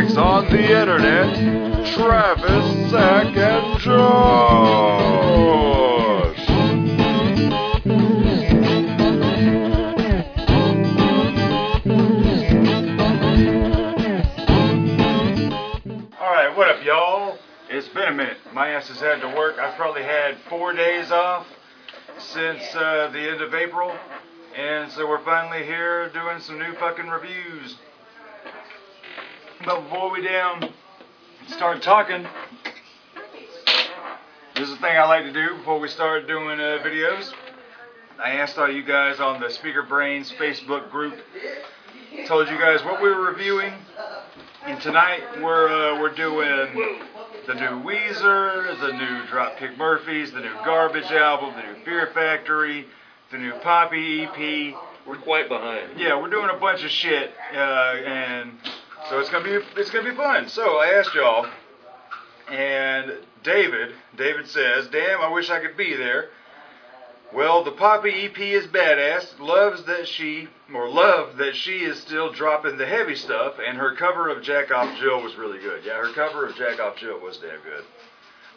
professional on the internet, Travis, Zach, and y'all? It's been a minute. My ass has had to work. I've probably had four days off since uh, the end of April. And so we're finally here doing some new fucking reviews. But before we down start talking, this is the thing I like to do before we start doing uh, videos. I asked all you guys on the Speaker Brains Facebook group, told you guys what we were reviewing, and tonight we're uh, we're doing the new Weezer, the new Dropkick Murphys, the new Garbage album, the new Fear Factory, the new Poppy EP. We're quite behind. Yeah, we're doing a bunch of shit, uh, and so it's gonna be it's gonna be fun. So I asked y'all, and David, David says, "Damn, I wish I could be there." Well, the Poppy EP is badass. Loves that she, or love that she is still dropping the heavy stuff, and her cover of Jack Off Jill was really good. Yeah, her cover of Jack Off Jill was damn good,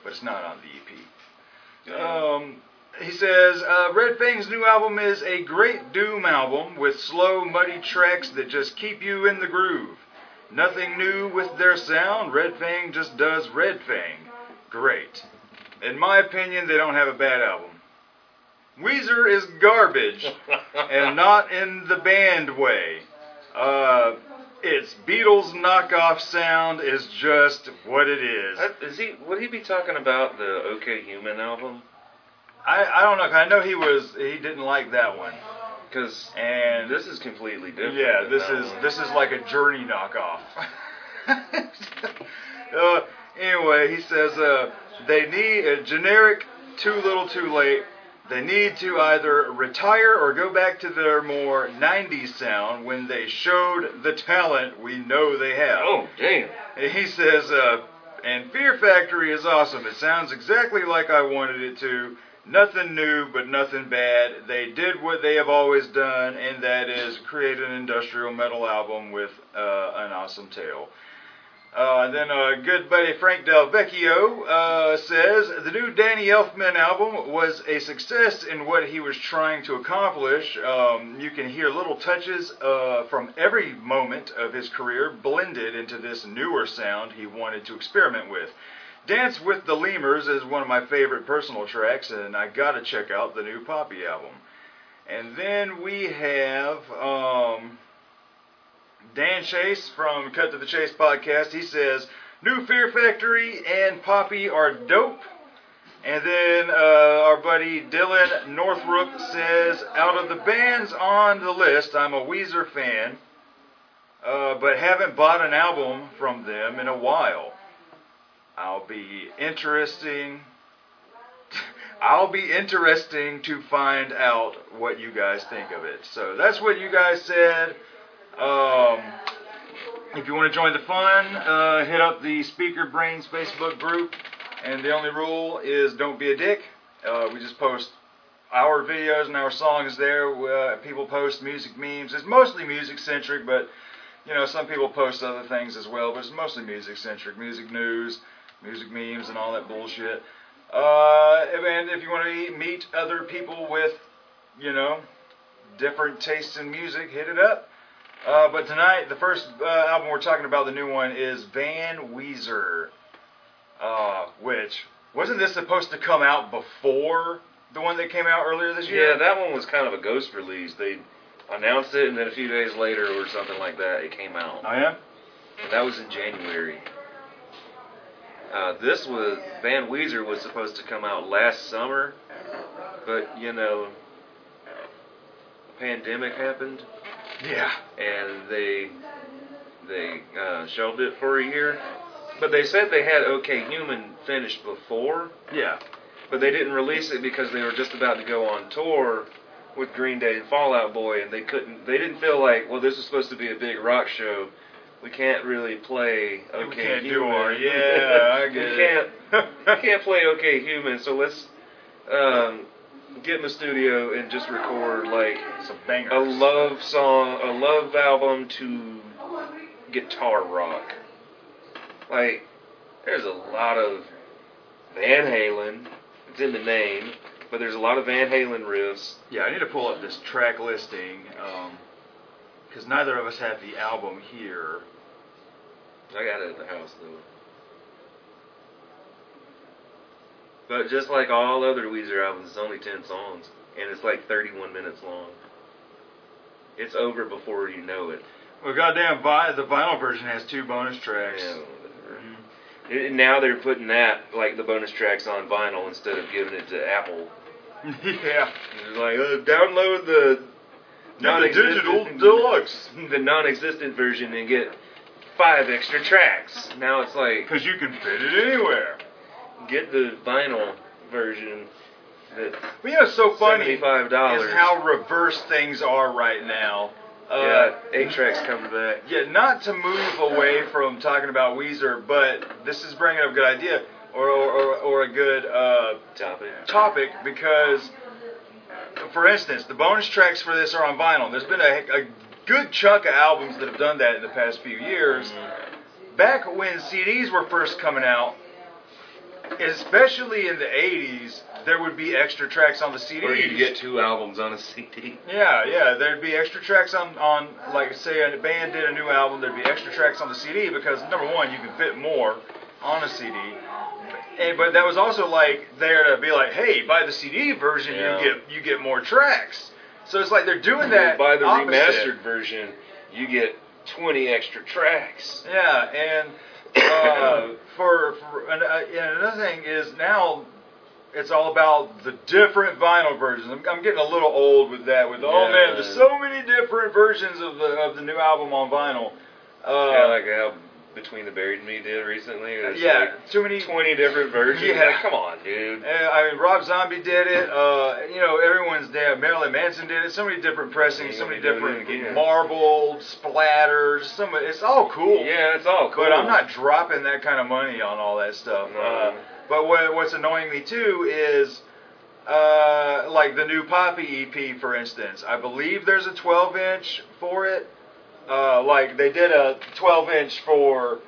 but it's not on the EP. Um, he says, uh, Red Fang's new album is a great doom album with slow, muddy tracks that just keep you in the groove. Nothing new with their sound. Red Fang just does Red Fang. Great. In my opinion, they don't have a bad album. Weezer is garbage, and not in the band way. Uh, its Beatles knockoff sound is just what it is. Uh, Is he? Would he be talking about the OK Human album? I, I don't know. I know he was he didn't like that one, Because and this is completely different. yeah, this is one. this is like a Journey knockoff. uh, anyway, he says uh, they need a generic too little too late. They need to either retire or go back to their more 90s sound when they showed the talent we know they have. Oh damn! And He says, uh, and Fear Factory is awesome. It sounds exactly like I wanted it to. Nothing new, but nothing bad. They did what they have always done, and that is create an industrial metal album with uh, an awesome tale. Uh, then uh, good buddy Frank Del Vecchio uh, says the new Danny Elfman album was a success in what he was trying to accomplish. Um, you can hear little touches uh, from every moment of his career blended into this newer sound he wanted to experiment with. Dance with the Lemurs is one of my favorite personal tracks, and I gotta check out the new Poppy album. And then we have um, Dan Chase from Cut to the Chase podcast. He says, New Fear Factory and Poppy are dope. And then uh, our buddy Dylan Northrup says, Out of the bands on the list, I'm a Weezer fan, uh, but haven't bought an album from them in a while. I'll be interesting. I'll be interesting to find out what you guys think of it. So that's what you guys said. Um, if you want to join the fun, uh, hit up the Speaker Brains Facebook group. And the only rule is don't be a dick. Uh, we just post our videos and our songs there. Uh, people post music memes. It's mostly music centric, but you know some people post other things as well. But it's mostly music centric, music news, music memes, and all that bullshit. Uh, and if you want to meet other people with, you know, different tastes in music, hit it up. Uh, but tonight, the first uh, album we're talking about, the new one, is Van Weezer. Uh, which wasn't this supposed to come out before the one that came out earlier this year? Yeah, that one was kind of a ghost release. They announced it, and then a few days later, or something like that, it came out. Oh yeah. And that was in January. Uh, this was Van Weezer was supposed to come out last summer, but you know, a pandemic happened, Yeah. and they they uh, shelved it for a year. But they said they had OK Human finished before, Yeah. but they didn't release it because they were just about to go on tour with Green Day and Fall Out Boy, and they couldn't. They didn't feel like, well, this is supposed to be a big rock show. We can't really play OK we can't Human. do our yeah. I we get can't. it. we can't play OK Human, so let's um, get in the studio and just record like Some bangers. a love song, a love album to guitar rock. Like, there's a lot of Van Halen. It's in the name, but there's a lot of Van Halen riffs. Yeah, I need to pull up this track listing because neither of us have the album here. I got it at the house though. But just like all other Weezer albums, it's only 10 songs, and it's like 31 minutes long. It's over before you know it. Well, goddamn, vi- the vinyl version has two bonus tracks. Yeah, whatever. And now they're putting that, like the bonus tracks, on vinyl instead of giving it to Apple. yeah. It's like, uh, download the Not the digital deluxe. the non-existent version and get five extra tracks. Now it's like Because you can fit it anywhere. get the vinyl version. That But you know, what's so funny seventy-five dollars. is how reverse things are right now. Uh, yeah, eight tracks coming back. Yeah, not to move away from talking about Weezer, but this is bringing up a good idea or or, or, or a good uh, Topic. topic because, for instance, the bonus tracks for this are on vinyl. There's been a, a good chunk of albums that have done that in the past few years. Back when CDs were first coming out, especially in the 80s, there would be extra tracks on the CD. Or you could get two albums on a CD. Yeah, yeah. There'd be extra tracks on, on like say a band did a new album. There'd be extra tracks on the CD because number one, you can fit more on a CD. And, eh, but that was also like there to be like, hey, buy the CD version, Yeah. you get you get more tracks. So it's like they're doing that. By the opposite. remastered version, you get 20 extra tracks. Yeah, and uh, for, for and, uh, and another thing is now it's all about the different vinyl versions. I'm, I'm getting a little old with that. With oh man, there's so many different versions of the of the new album on vinyl. Uh, yeah, like how Between the Buried and Me did recently. There's yeah, like too many. 20 different versions. Yeah. Like, come on, dude. Uh, I mean, Rob Zombie did it. Uh, you know, everyone's there. Marilyn Manson did it. So many different pressings. So many Yeah, do it different again. marbled splatters. Some. It's all cool. Yeah, it's all cool. But I'm not dropping that kind of money on all that stuff. No. Uh, but what, what's annoying me too is, uh, like the new Poppy EP, for instance. I believe there's a 12 inch for it. Uh, like they did a 12 inch for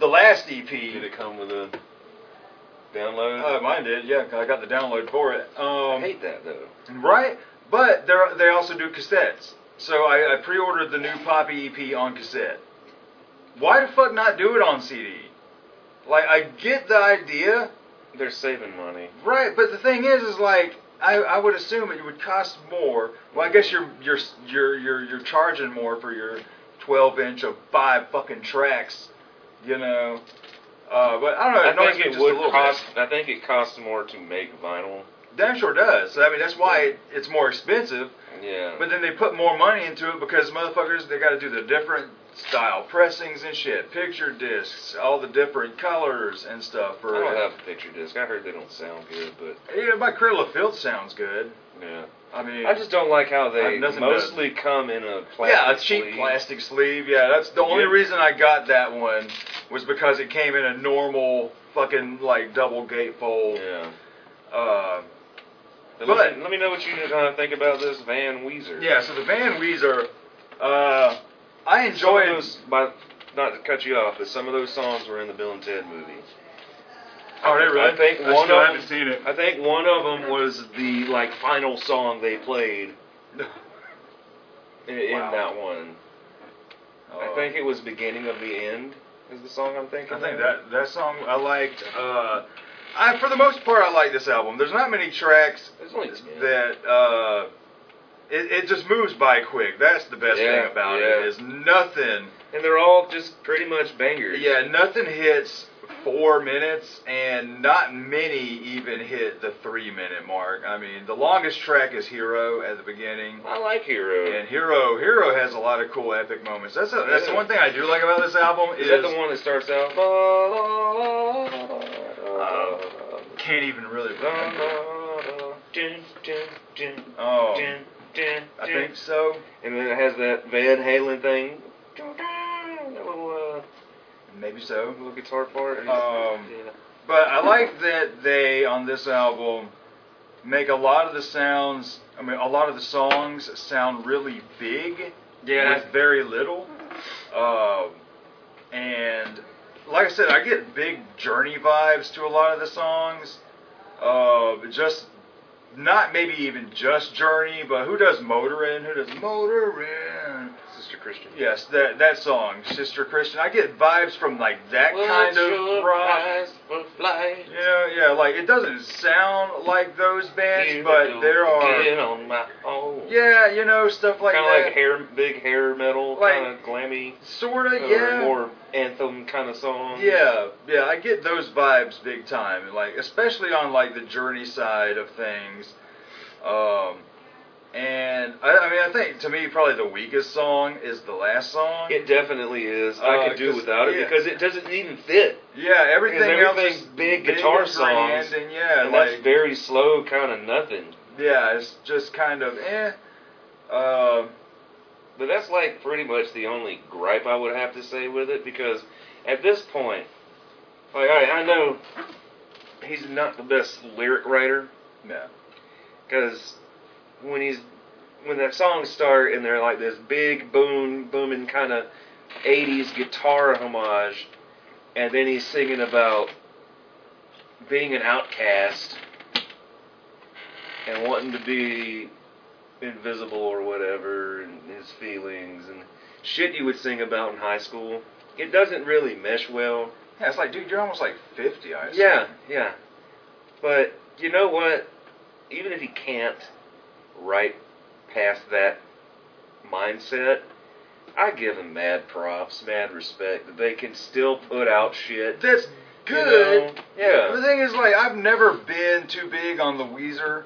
the last EP. Did it come with a download? Uh, mine did, Yeah, I got the download for it. I Um, hate that though. right, but they they also do cassettes. So I, I pre-ordered the new Poppy EP on cassette. Why the fuck not do it on CD? Like I get the idea, They're saving money. right? But the thing is, is like I, I would assume it would cost more. Well, I guess you're you're you're you're, you're charging more for your 12 inch of five fucking tracks, you know. Uh, but I don't know. It I think it would cost. Bit. I think it costs more to make vinyl. Damn sure does. I mean, that's why it, it's more expensive. Yeah. But then they put more money into it because motherfuckers they got to do the different style pressings and shit, picture discs, all the different colors and stuff. For I don't have a picture disc. I heard they don't sound good, but yeah, my of Filth sounds good. yeah. I mean, I just don't like how they mostly come in a plastic yeah, a cheap sleeve. plastic sleeve. Yeah, that's the only Yeah. reason I got that one was because it came in a normal fucking like double gatefold. Yeah. Uh, But, let, me, let me know what you kind of think about this Van Weezer. yeah, so the Van Weezer, uh, I Some of enjoyed. those, by, not to cut you off, but some of those songs were in the Bill and Ted movie. Oh, they really? I think I one still of haven't seen it. I think one of them was the like final song they played in, in Wow. that one. I Uh, think it was "Beginning of the End" is the song I'm thinking. I think of. that that song I liked. Uh, I for the most part I like this album. There's not many tracks There's only ten. that uh, it, it just moves by quick. That's the best Yeah, thing about yeah. it is nothing. and they're all just pretty much bangers. Yeah, nothing hits four minutes, and not many even hit the three minute mark. I mean, the longest track is Hero at the beginning. I like Hero. And Hero, Hero has a lot of cool epic moments. That's a, that's the one thing I do like about this album is is, that the one that starts out? Uh, can't even really remember. Oh, I think so. And then it has that Van Halen thing. That little, Maybe so. little guitar part. Um, yeah. But I like that they on this album make a lot of the sounds. I mean, a lot of the songs sound really big Yeah. with very little. Uh, and like I said, I get big Journey vibes to a lot of the songs. Uh, just not maybe even just Journey, but who does motor Motorin? Who does motor Motorin? Sister Christian. Yes, that that song, Sister Christian. I get vibes from like that What's kind your of rock. price for flight? You yeah, like it doesn't sound like those bands, Here but we go there are. again on my own. Yeah, you know, stuff like that. kind of like hair, big hair metal, Like- kind of glammy, Sorta, yeah. more anthem kind of song. Yeah, yeah, I get those vibes big time. Like especially on like the journey side of things. Um and I, I mean I think to me probably the weakest song is the last song. It definitely is. I Uh, could do 'cause- without it yeah. because it doesn't even fit. yeah, everything else everything's is big guitar and songs, and yeah, and like that's very slow, kind of nothing. yeah, it's just kind of eh. Uh, But that's like pretty much the only gripe I would have to say with it because at this point, like I, I know he's not the best lyric writer No, because when he's when that song start and they're like this big boom booming kind of 80s guitar homage and then he's singing about being an outcast and wanting to be invisible or whatever and his feelings and shit you would sing about in high school it doesn't really mesh well Yeah, it's like, dude, you're almost like 50, I assume. yeah, yeah. But you know what? Even if he can't write past that mindset, I give him mad props, mad respect that they can still put out shit. That's you good. know? Yeah. The thing is, like, I've never been too big on the Weezer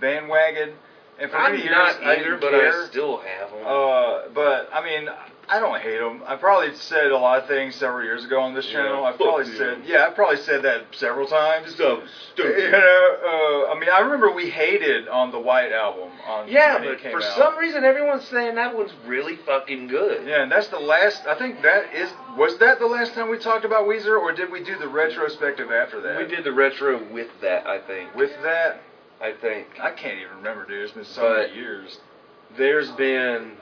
bandwagon, and for I'm many years not I either, didn't but care. I still have them. Uh, but I mean, I don't hate them. I probably said a lot of things several years ago on this Yeah, channel. I fuck probably you. said, yeah, I probably said that several times. so You know, uh, I mean, I remember we hated on the White album. On Yeah, when it but came for out. some reason everyone's saying that one's really fucking good. Yeah, and that's the last. I think that is. Was that the last time we talked about Weezer, or did we do the retrospective after that? We did the retro with that, I think. With that, I think. I can't even remember, dude. It's been so But- many years. There's been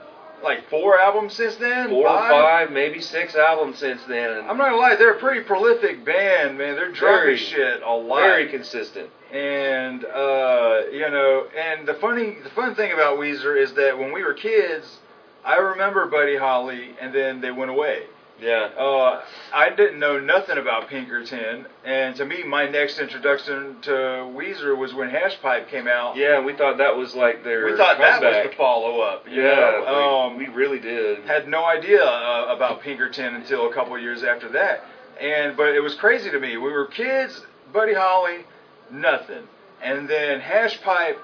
Like four albums since then. four or five, maybe six albums since then. I'm not gonna lie, they're a pretty prolific band, man. They're dropping shit a lot. very consistent. and uh, you know, and the funny, the fun thing about Weezer is that when we were kids, I remember Buddy Holly, and then they went away. Yeah. Uh, I didn't know nothing about Pinkerton, and to me, my next introduction to Weezer was when Hash Pipe came out. Yeah, we thought that was like their we thought that was the follow up. Yeah, like, um, we really did. had no idea uh, about Pinkerton until a couple years after that. And but it was crazy to me. We were kids, Buddy Holly, nothing, and then Hash Pipe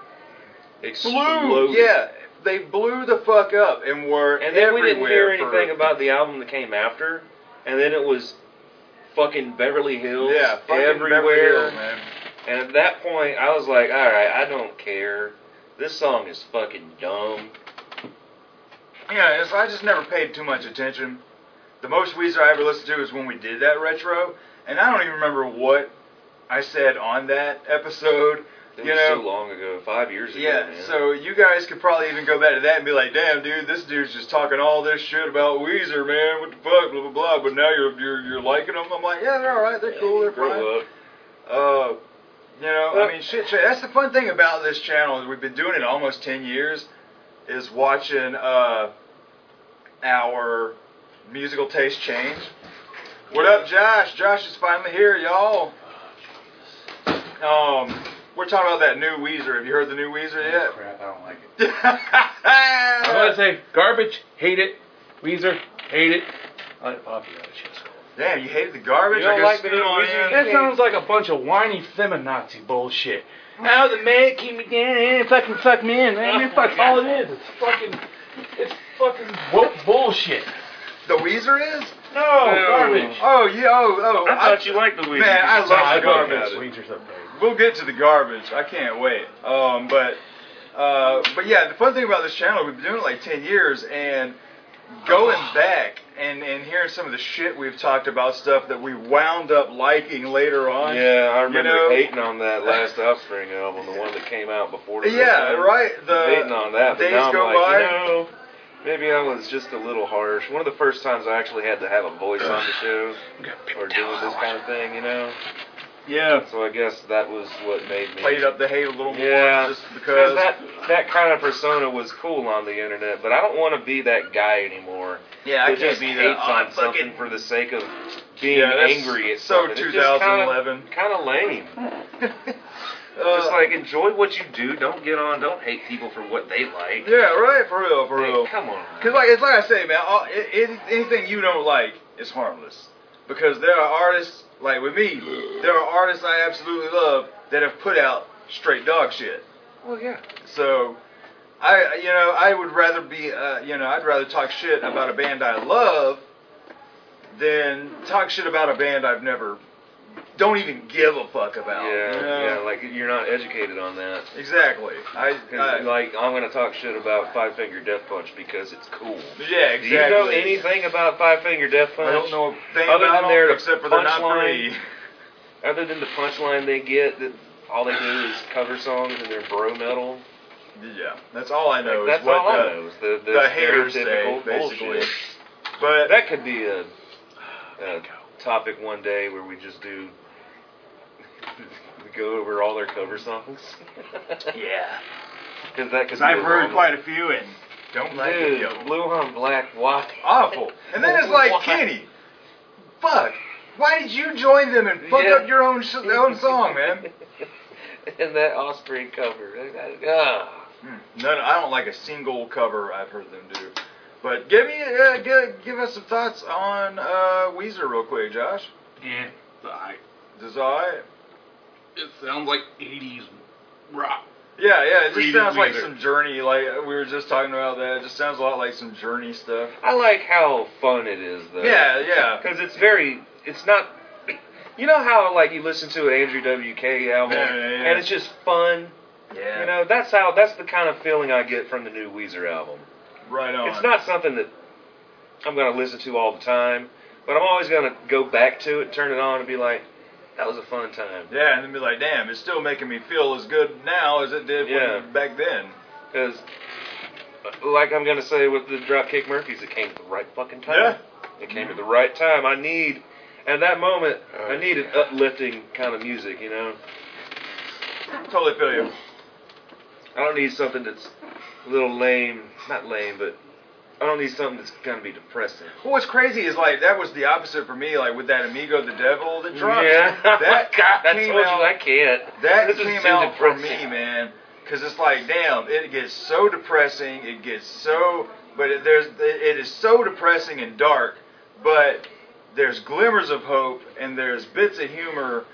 blew. Exploded. Yeah, they blew the fuck up and were And then we didn't hear everywhere for- anything about the album that came after, and then it was fucking Beverly Hills yeah, fucking everywhere. Hills, man. And at that point, I was like, all right, I don't care. This song is fucking dumb. Yeah, I just never paid too much attention. The most Weezer I ever listened to is when we did that retro, and I don't even remember what I said on that episode. It You was know, so long ago, five years ago. Yeah, man. so you guys could probably even go back to that and be like, "Damn, dude, this dude's just talking all this shit about Weezer, man. What the fuck, blah blah blah." But now you're you're you're liking them. I'm like, yeah, they're all right. They're Yeah, cool. They're grow fine. up. Uh, you know, Well- I mean, shit, shit. That's the fun thing about this channel is we've been doing it almost ten years. Is watching uh our musical taste change. What up, Josh? Josh is finally here, y'all. Um, we're talking about that new Weezer. Have you heard the new Weezer oh, yet? Crap, I don't like it. I'm I'm gonna say garbage, hate it. Weezer, hate it. I like Poppy that shit's cool. Damn, you hated the garbage? You don't I like guess the new Weezer? in. That sounds like a bunch of whiny feminazi bullshit. Now the man keep me down and fucking fuck me in, man. That's all it is. It's fucking, it's fucking woke bullshit. The Weezer is? No, No. garbage. Oh, yeah, oh, oh. I thought you liked the Weezer. Man, I love talked the about garbage. it. Weezer's okay. We'll get to the garbage. I can't wait. Um, but, uh, but yeah, the fun thing about this channel, we've been doing it like 10 years, and going back and, and hearing some of the shit we've talked about, stuff that we wound up liking later on. Yeah, I remember know- hating on that last Offspring album, the one that came out before. The Yeah, right. The hating on that, but Days now I'm Go like, By. you know, Maybe I was just a little harsh. One of the first times I actually had to have a voice on the show or doing this kind of thing, you know. Yeah. So I guess that was what made me Played up the hate a little more Yeah, just because. that that kind of persona was cool on the internet, but I don't want to be that guy anymore. yeah, I Who can't just be hates that. on oh, something fucking- for the sake of being Yeah, angry at so something. It's just 2011. Kind of lame. Uh, just like enjoy what you do. Don't get on. Don't hate people for what they like. Yeah, right, for real, for Hey, real. come on. Because like it's like I say, man, all, it, it, anything you don't like is harmless. Because there are artists like with me, there are artists I absolutely love that have put out straight dog shit. well, yeah. So, I you know I would rather be uh, you know I'd rather talk shit about a band I love than talk shit about a band I've never don't even give a fuck about. Yeah, you know? yeah, like you're not educated on that. exactly. I, 'Cause, I like I'm gonna talk shit about Five Finger Death Punch because it's cool. yeah, exactly. Do you know anything about Five Finger Death Punch? I don't know a thing Other about than their them except for they're not punchline. free. Other than the punchline they get, that all they do is cover songs and they're bro metal. Yeah, that's all I know. Like, is that's what all I know. Is the, the, the haters say, basically. bullshit. But That could be a, a topic one day where we just do. We go over all their cover songs. yeah, Because that because I've heard quite a few and don't like it. Yo. blue on black, why? Awful. And then it's like Why? Kenny, fuck. Why did you join them and fuck Yeah. up your own sh- own song, man? and that Osprey cover. Ah. Hmm. None. I don't like a single cover I've heard them do. But give me, uh, give, give us some thoughts on uh, Weezer real quick, Josh. Yeah, I, Is this alright? It sounds like 80s rock. Yeah, yeah. It just sounds like Weezer. some Journey. Like uh, we were just talking about that. It just sounds a lot like some Journey stuff. I like how fun it is, though. Yeah, yeah. Because it's very, it's not. You know how like you listen to an Andrew WK album Yeah, yeah, yeah. and it's just fun. Yeah. You know, that's how that's the kind of feeling I get from the new Weezer album. right on. It's not something that I'm going to listen to all the time, but I'm always going to go back to it, turn it on, and be like, that was a fun time. Yeah, and then be like, damn, it's still making me feel as good now as it did Yeah. when, back then. Because, like I'm going to say with the Dropkick Murphys, it came at the right fucking time. Yeah. It came at the right time. I need, at that moment, I need an uplifting kind of music, you know? Totally feel you. I don't need something that's a little lame, not lame, but I don't need something that's going to be depressing. Well, what's crazy is like that was the opposite for me. Like with that Amigo the Devil that dropped. Yeah. Oh, that God, I came told out. you I can't. That This is came out for me, man. Because it's like, damn, it gets so depressing. It gets so, but it, there's, it is so depressing and dark. But there's glimmers of hope and there's bits of humor.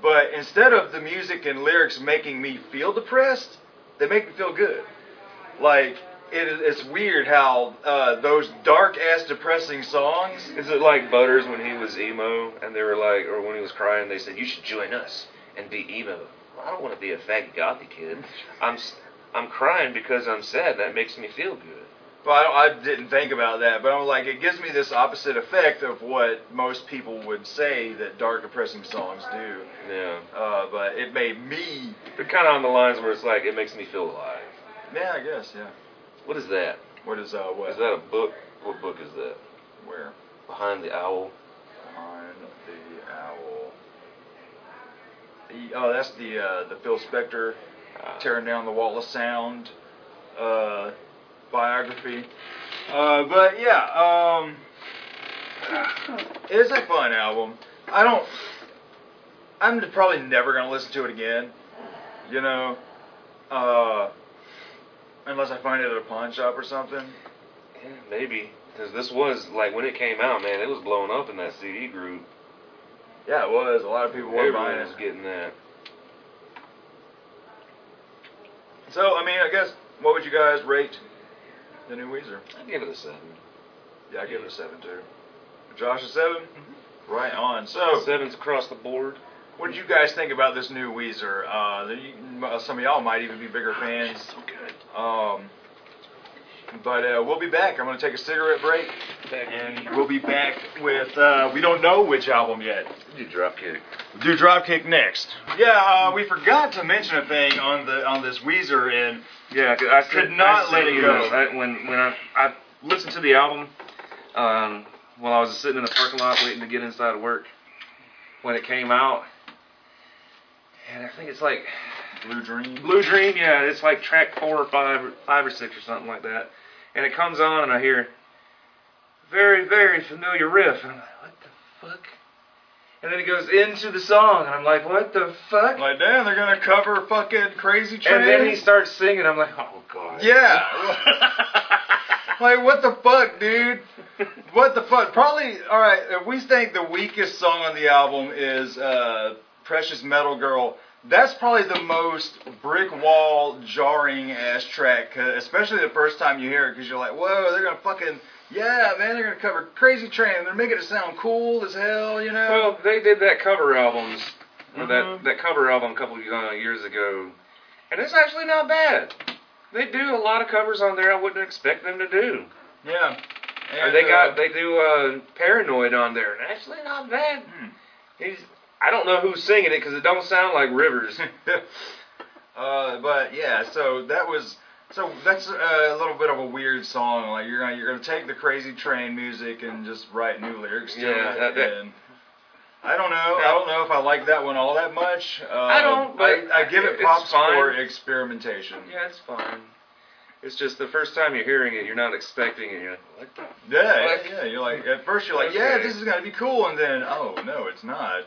But instead of the music and lyrics making me feel depressed, they make me feel good. Like it is, it's weird how uh, those dark ass depressing songs. Is it like Butters when he was emo and they were like, or when he was crying, they said, "You should join us and be emo." Well, I don't want to be a faggy gothy kid. I'm I'm crying because I'm sad. That makes me feel good. Well, I, don't, I didn't think about that, but I'm like, it gives me this opposite effect of what most people would say that dark, depressing songs do. Yeah, Uh, but it made me, they're kind of on the lines where it's like it makes me feel alive. yeah, I guess, yeah. What is that? What is uh, what? Is that a book? What book is that? Where? Behind the Owl. Behind the owl. The, oh, that's the uh, the Phil Spector Uh, tearing down the wall of sound uh, biography. Uh, but yeah, um, it's a fun album. I don't. I'm probably never gonna listen to it again. You know, uh, unless I find it at a pawn shop or something. yeah, maybe because this was like when it came out, man. It was blowing up in that CD group. Yeah, it was. A lot of people were Everyone buying was it. getting that. So, I mean, I guess, what would you guys rate the new Weezer? I'd give it a seven. Yeah, I give it a seven too. Josh a 7 Right on. So, Sevens across the board. what did you guys think about this new Weezer? Uh, the, some of y'all might even be bigger fans. So good. Um, but uh, we'll be back. I'm going to take a cigarette break, and we'll be back with. Uh, we don't know which album yet. You drop kick. Do Dropkick next. Yeah, uh, we forgot to mention a thing on the on this Weezer, and yeah, I Could said, not I let it you go. know, I, when when I, I listened to the album um, while I was sitting in the parking lot waiting to get inside of work when it came out, and I think it's like Blue Dream. Blue Dream. Yeah, it's like track four or five, or five or six or something like that. And it comes on, and I hear very, very familiar riff, and I'm like, what the fuck? And then it goes into the song, and I'm like, what the fuck? Like, damn, they're gonna cover fucking Crazy Train. And then he starts singing. I'm like, oh god. Yeah. like, what the fuck, dude? What the fuck? Probably, alright, if we think the weakest song on the album is uh, Precious Metal Girl, that's probably the most brick wall jarring ass track, especially the first time you hear it, because you're like, whoa, they're gonna fucking, yeah, man, they're gonna cover Crazy Train, and they're making it sound cool as hell, you know? Well, they did that cover albums, Mhm. that that cover album a couple of uh, years ago, and it's actually not bad. They do a lot of covers on there I wouldn't expect them to do. yeah. And, they uh, got they do uh, Paranoid on there, and actually not bad. hmm. He's I don't know who's singing it because it don't sound like Rivers. uh, but yeah, so that was so that's a little bit of a weird song. Like you're gonna you're gonna take the Crazy Train music and just write new lyrics to Yeah, it. that- that- and I don't know. I don't know if I like that one all that much. Uh, I don't, but I, I give it it's props for experimentation. yeah, it's fine. It's just the first time you're hearing it, you're not expecting it. You're like, what the? Yeah, Like- yeah. You're like at first you're like, yeah, this is gonna be cool, and then oh no, it's not.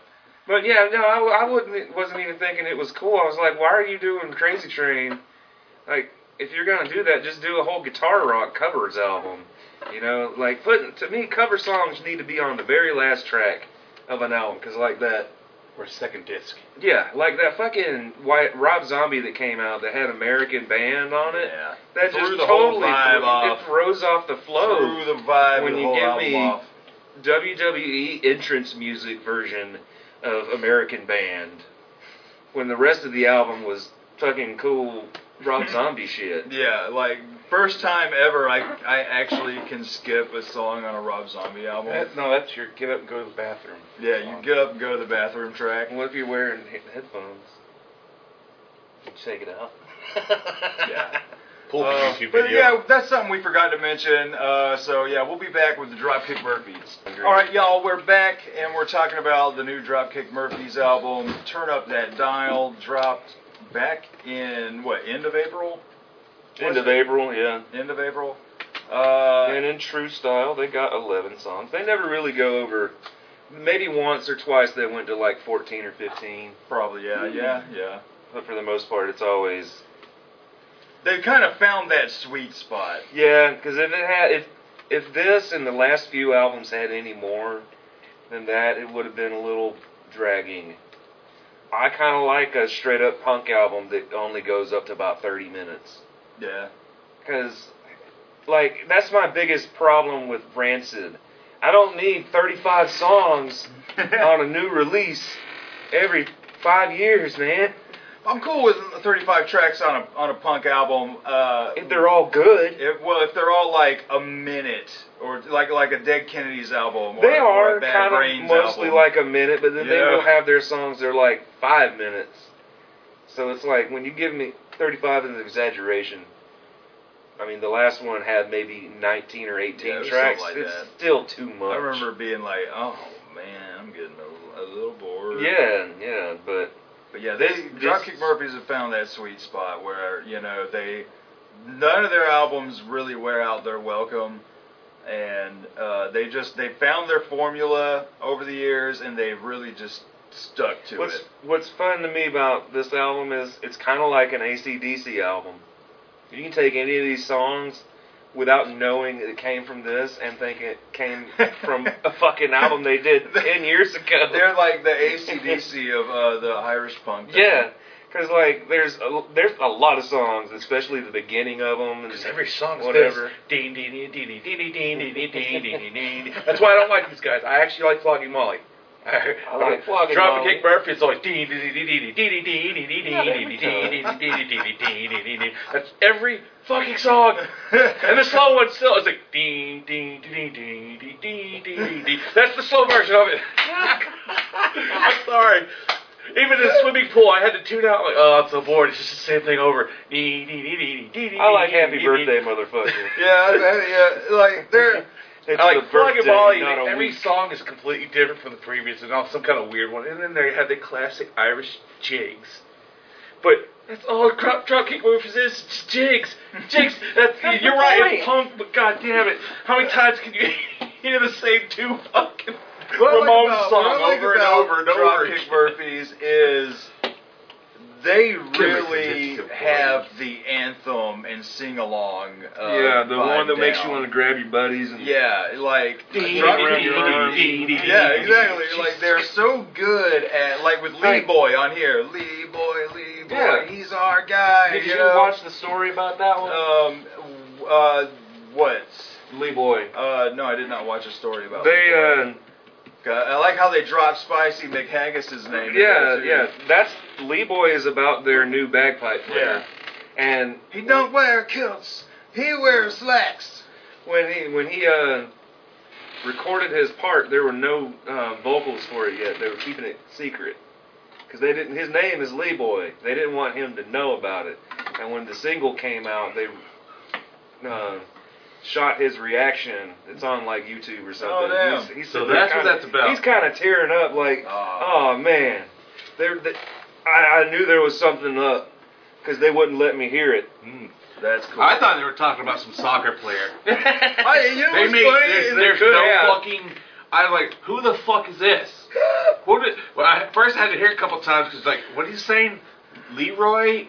But yeah, no, I, I wouldn't. Wasn't even thinking it was cool. I was like, why are you doing Crazy Train? Like, if you're gonna do that, just do a whole guitar rock covers album. You know, like put to me, cover songs need to be on the very last track of an album, cause like that. Or second disc. Yeah, like that fucking white Rob Zombie that came out that had American Band on it. Yeah. That Threw just the whole totally off. it throws off the flow. Through the vibe, when the you give album me- off. WWE entrance music version of American Band when the rest of the album was fucking cool Rob Zombie shit. Yeah, like first time ever I I actually can skip a song on a Rob Zombie album. That, no, that's your get up and go to the bathroom. yeah, you get up and go to the bathroom track. What if you're wearing headphones? You take it out. Yeah. Uh, YouTube but video. yeah, that's something we forgot to mention. Uh, so yeah, we'll be back with the Dropkick Murphys. All right, y'all, we're back and we're talking about the new Dropkick Murphys album. Turn up that dial. Dropped back in what end of April? End of April, yeah. End of April. Uh, And in true style, they got 11 songs. They never really go over. Maybe once or twice they went to like 14 or 15, probably yeah, yeah, yeah. but for the most part, it's always They kind of found that sweet spot. Yeah, because if it had, if if this and the last few albums had any more than that, it would have been a little dragging. I kind of like a straight up punk album that only goes up to about thirty minutes, Yeah. because like that's my biggest problem with Rancid. I don't need thirty five songs on a new release every five years, man. I'm cool with 35 tracks on a on a punk album. Uh, If they're all good, if, well, if they're all like a minute, or like like a Dead Kennedys album, or, They are kind Brains of mostly album. like a minute, but then they will have their songs that are like five minutes. So it's like when you give me 35 is an exaggeration. I mean, the last one had maybe 19 or 18 Yeah, it tracks. like it's that. still too much. I remember being like, oh man, I'm getting a, a little bored. Yeah, yeah, but But yeah, they Dropkick Murphys have found that sweet spot where you know they none of their albums really wear out their welcome, and uh, they just they found their formula over the years, and they've really just stuck to what's it. what's fun to me about this album is it's kind of like an ACDC album. You can take any of these songs without knowing it came from this and think it came from a fucking album they did 10 years ago. They're like the ACDC of uh, the Irish punk. thing. Yeah, because like there's a, there's a lot of songs, especially the beginning of them. Because every song is whatever. this. Ding, ding, ding, ding, ding, ding, ding, ding, ding, ding, ding, ding, ding. That's why I don't like these guys. I actually like Flogging Molly. I like Flogging Drop Molly. Kick Murphy. It's always ding, ding, ding, ding, ding, ding, Not ding, every ding, ding, time. ding, ding, ding, ding, ding, ding, ding, ding. That's every fucking song. And the slow one still is like ding, ding, ding, ding, ding, ding, ding, ding, ding. That's the slow version of it. I'm sorry. Even in the swimming pool, I had to tune out. Like, oh, I'm so bored. It's just the same thing over. Dee, dee, dee, dee, dee, dee, I like Happy Birthday, motherfucker. Yeah, yeah, like they're It's I like Plug and birthday, Molly. Every week. song is completely different from the previous, and all some kind of weird one. And then they had the classic Irish jigs, but that's all crop dropkick moves is just jigs, jigs. That's, That's you're right. point. It's punk, but god damn it, how many times can you hear the same two fucking What like Ramones about- song what like over and over and over? Dropkick Murphys is they really have the anthem and sing along. Uh, yeah, the one that makes you want to grab your buddies and Yeah, like Drop- around your arms. Yeah, exactly. Like they're so good at like with Lee Boy on here. Lee Boy, Lee Boy, Yeah. he's our guy. Did you you know? watch the story about that one? Um, uh, what? Lee Boy. Uh, no, I did not watch a story about. They Lee Boy. uh I like how they dropped Spicy McHaggis's name. yeah, there, yeah. That's Lee Boy is about their new bagpipe player. And He don't wear kilts. He wears slacks. when he when he uh recorded his part, there were no uh, vocals for it yet. They were keeping it secret because they didn't. His name is Lee Boy. They didn't want him to know about it. And when the single came out, they uh, shot his reaction. It's on like YouTube or something. Oh, damn. He's, he's So that's what kinda- that's about. He's kind of tearing up, like, Oh. oh man, there. They, I, I knew there was something up because they wouldn't let me hear it. Mm. That's cool. I thought they were talking about some soccer player. I, you know they what's made funny? there's, there's no have. fucking. I'm like, who the fuck is this? Who did? Well, I first had to hear it a couple times because like, what are you saying? Leroy,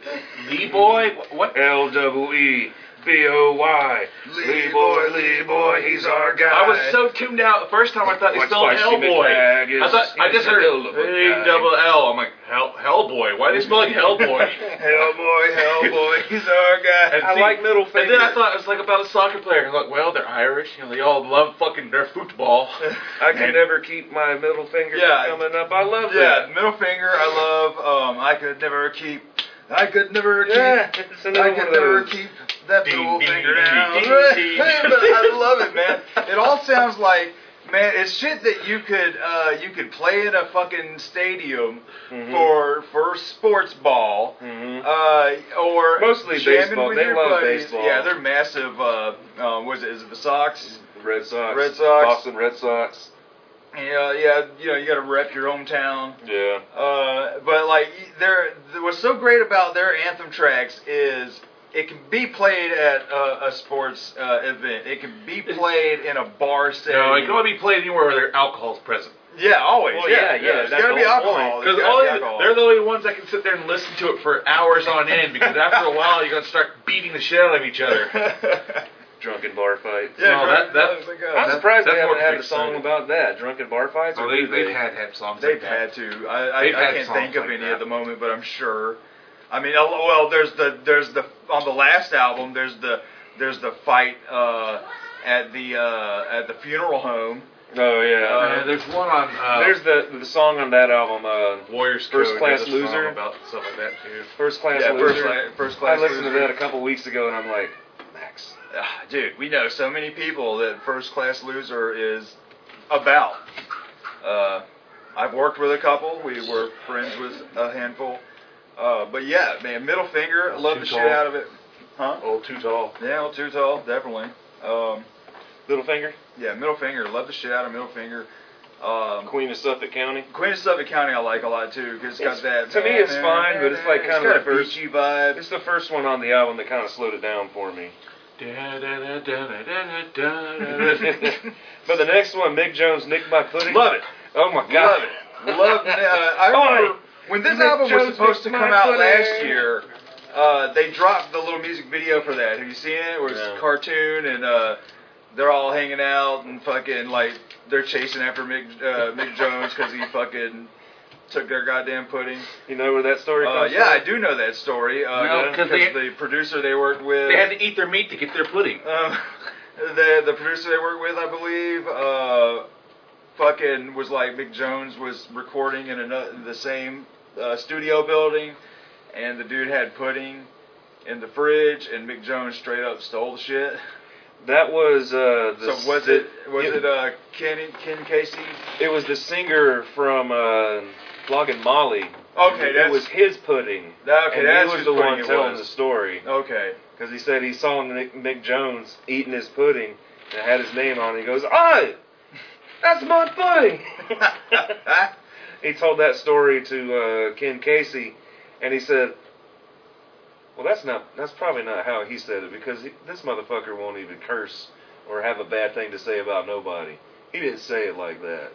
Lee boy, what? L double E B O Y. Lee boy, Lee boy, he's our guy. I was so tuned out the first time. I thought they Like spelled Spicy Hellboy. McHaggis. I thought I just heard Hell of a A guy. double L. I'm like Hell Hellboy. Why do they spell like Hellboy? Hellboy, Hellboy, he's our guy. And I see- like middle And then I thought it was like about a soccer player. I'm like, well, they're Irish. You know, they all love fucking their football. I can never keep my middle finger Yeah. coming up. I love Yeah, that. middle finger. I love. Um, I could never keep. I could never keep. Yeah, it's another I one could never keep that Ding, middle ding, finger ding, ding, but I love it, man. It all sounds like. Man, it's shit that you could uh, you could play in a fucking stadium Mhm. for for sports ball, Mhm. uh, or Mostly baseball. They love buddies. baseball. Yeah, they're massive. Uh, uh, what is it? Is it the Sox? Red Sox. Red Sox. Boston Red Sox. Yeah, yeah. You know, you got to rep your hometown. Yeah. Uh, but like, there, what's so great about their anthem tracks is it can be played at a, a sports uh, event. It can be played in a bar setting. No, it can only be played anywhere where there alcohol's present. yeah, always. Well, yeah, yeah, yeah, There's that's got to the be alcohol. Because be they're the only ones that can sit there and listen to it for hours on end. Because after a while, you're gonna start beating the shit out of each other. Drunken bar fights. yeah, No, that- that- that's I'm That's- surprised they haven't had a song side. about that. Drunken bar fights. So or they, they've had had songs. They've like that. had to. I, I, I can't think of like any at the moment, but I'm sure. I mean, oh, well, there's the there's the on the last album. There's the there's the fight uh, at the uh, at the funeral home. Oh yeah. Uh, there's one on uh, There's the the song on that album. Uh, Warriors First Code, Class there's a song Loser. about stuff like that too. First Class yeah, Loser. first, cla- first I class. listened to that a couple weeks ago, and I'm like, Max. Ah, dude, we know so many people that First Class Loser is about. Uh, I've worked with a couple. We were friends with a handful. Uh, but yeah, man, middle finger, I love Too the tall. shit out of it. Huh? Oh, too tall. Yeah, too tall, definitely. Um, Little finger. yeah, middle finger, love the shit out of middle finger. Um, Queen of Suffolk County. Queen of Suffolk County, I like a lot too because it's got that. to me, it's fine, but it's like it's kind of got the first- beachy vibe. It's the first one on the album that kind of slowed it down for me. but the next one, Mick Jones, Nick My Pudding. Love it. Oh my god. Love it. Love. Uh, I remember. When this album was supposed to come out last year. Uh, they dropped the little music video for that. Have you seen it? Where it's No. a cartoon and uh, they're all hanging out and fucking like they're chasing after Mick uh, Mick Jones because he fucking took their goddamn pudding. You know where that story Uh, comes yeah, I do know that story. Uh, Well, 'cause they- the producer they worked with. They had to eat their meat to get their pudding. Um, the the producer they worked with, I believe, uh, fucking was like Mick Jones was recording in another, the same uh, studio building, and the dude had pudding in the fridge, and Mick Jones straight up stole the shit. That was uh the so was it was it uh Ken Ken Casey? It was the singer from uh flogging Molly. Okay, it that's was his pudding. okay. and that's he was the one it telling was. the story Okay. because he said he saw Nick, Mick Jones eating his pudding and it had his name on it. He goes, "Hey, that's my pudding." he told that story to uh, Ken Casey, and he said, "Well, that's not. That's probably not how he said it because he, this motherfucker won't even curse or have a bad thing to say about nobody. He didn't say it like that.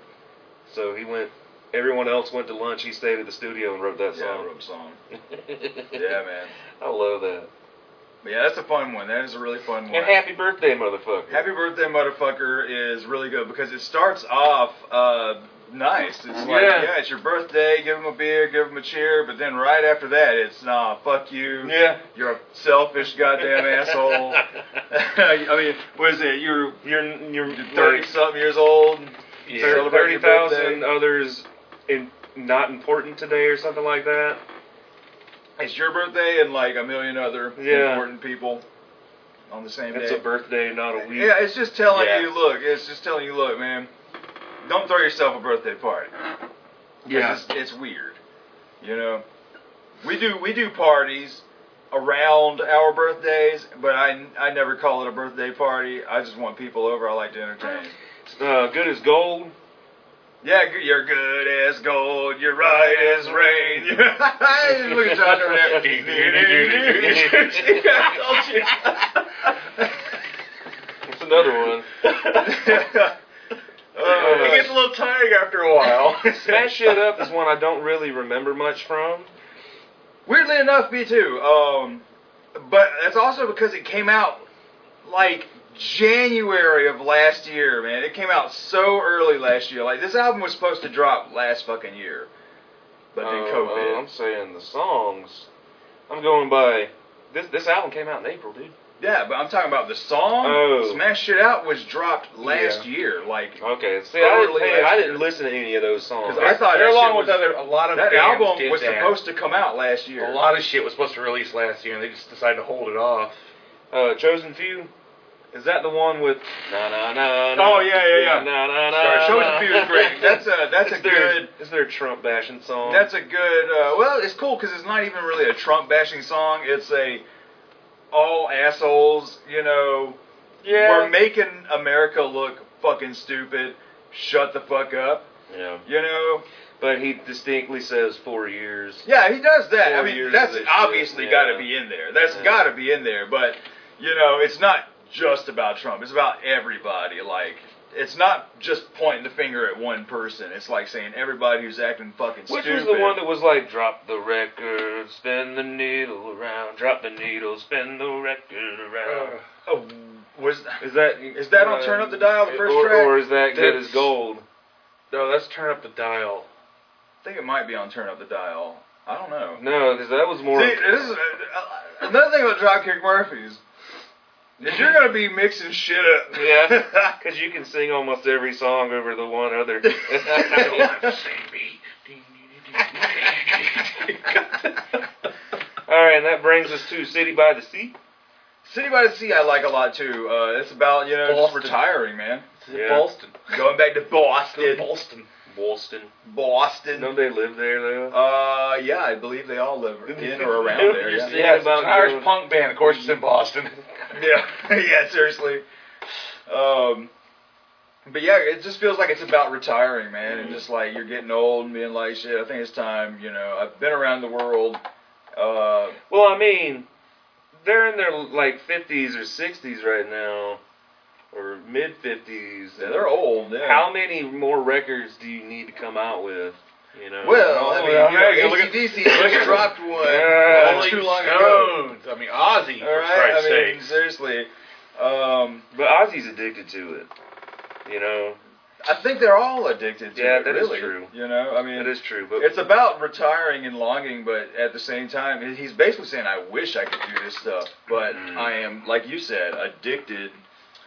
So he went. Everyone else went to lunch. He stayed at the studio and wrote that yeah, I song. wrote a song. Yeah, man. I love that. But yeah, that's a fun one. That is a really fun one. And happy birthday, motherfucker. Happy birthday, motherfucker, is really good because it starts off uh, nice. It's like, Yeah. yeah. it's your birthday, give them a beer, give them a cheer, but then right after that, it's, nah, fuck you. Yeah. You're a selfish goddamn asshole. I mean, what is it? You're You're you're 30 something years old. Yeah. Thirty thousand others in not important today or something like that. It's your birthday and like a million other Yeah. important people on the same It's day. It's a birthday, not a week. Yeah, it's just telling Yeah. you, look, it's just telling you, look, man, don't throw yourself a birthday party. Yeah. it's, it's weird. You know, we do we do parties around our birthdays, but I I never call it a birthday party. I just want people over. I like to entertain. Uh, good as gold. Yeah, you're good as gold. You're right as rain. Look at there. That's another one. It gets a little tiring after a while. Smash Shit Up is one I don't really remember much from. Weirdly enough, me too. Um, but that's also because it came out like January of last year, man. It came out so early last year. Like this album was supposed to drop last fucking year, but then Uh, COVID. uh, I'm saying the songs. I'm going by. This this album came out in April, dude. Yeah, but I'm talking about the song. Oh. Smash Shit Out was dropped last year. Like Okay, see, I didn't, last I didn't listen to any of those songs. I thought They're along with other a lot of that bands album did was that. supposed to come out last year. A lot of shit was supposed to release last year, and they just decided to hold it off. Uh, Chosen Few. Is that the one with na na na? na Oh, yeah, yeah, yeah. Na na na. Sorry, Chosen. Few is great. That's a that's it's a their, good. It's their Trump bashing song. That's a good. Uh, well, it's cool because it's not even really a Trump bashing song. It's a all assholes. You know, yeah. we're making America look fucking stupid. Shut the fuck up. yeah. You know. But he distinctly says four years. Yeah, he does that. I mean, that's obviously shit, got to be in there. That's Yeah. got to be in there. But you know, it's not just about Trump. It's about everybody. Like. It's not just pointing the finger at one person. It's like saying everybody who's acting fucking Which stupid. Which was the one that was like, drop the record, spin the needle around, drop the needle, spin the record around. Oh, was is that is that on Turn Up the Dial, the first or, track? or is that good That's- as gold? No, let's turn up the dial. I think it might be on Turn Up the Dial. I don't know. No, because that was more. See, this is uh, another thing about Dropkick Murphys. Is you're gonna be mixing shit up. Yeah, because you can sing almost every song over the one other. All right, and that brings us to City by the Sea. City by the Sea, I like a lot too. Uh, it's about you know just Boston. retiring, man. Yeah. Boston. Going back to Boston. Boston. Boston. Boston. Don't they live there though? Uh, yeah, I believe they all live in or around there. You're Yeah, Yeah, it's about an Irish going- punk band. Of course, it's in Boston. yeah, yeah. Seriously. Um, but yeah, it just feels like it's about retiring, man, and just like you're getting old and being like, shit. I think it's time. You know, I've been around the world. Uh, Well, I mean, they're in their like 50s or 60s right now, or mid 50s. yeah, they're old. Yeah. How many more records do you need to come out with? You know. Well, I mean, well, you know, yeah, look at- AC/DC just dropped one Yeah. not too long ago. I mean, Ozzy. All For I mean, sakes. seriously. Um, but Ozzy's addicted to it. You know, I think they're all addicted to it. Yeah, it. that is really. true. You know, I mean, it is true. But It's about retiring and longing, but at the same time, he's basically saying, "I wish I could do this stuff, but Mhm. I am, like you said, addicted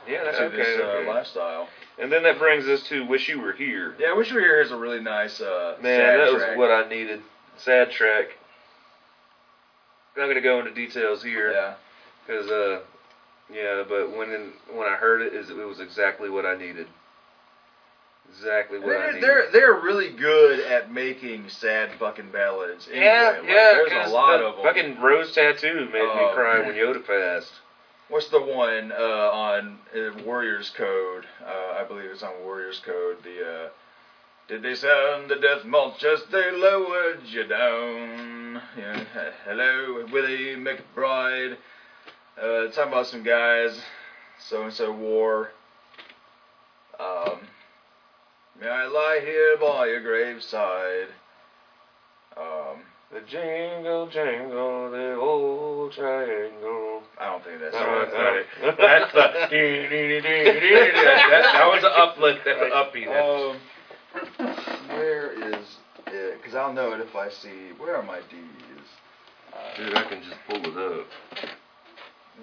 yeah, that's to okay. this uh, okay. lifestyle." And then that brings us to "Wish You Were Here." Yeah, "Wish You Were Here" is a really nice, uh, Man, that track. was what I needed. Sad track. Not gonna go into details here. Yeah, Cause uh, yeah, but when when I heard it, is it was exactly what I needed. exactly what I They're, need. they're they're really good at making sad fucking ballads. Anyway. yeah, Like, yeah. There's a lot of them. Fucking Rose Tattoo made me Oh. cry when Yoda passed. What's the one uh, on uh, Warriors Code? Uh, I believe it's on Warriors Code. The uh, did they sound the death march as they lowered you down? Yeah, hello, Willie McBride. Uh, talking about some guys, so and so war. Um, may I lie here by your graveside? Um, The jingle jangle, the old triangle. I don't think that's No, right. that's not it. That's the. that, that was an uplift. That's an uppy. That's, Um, where is it? Because I'll know it if I see. Where are my D's? Uh, Dude, I can just pull it up.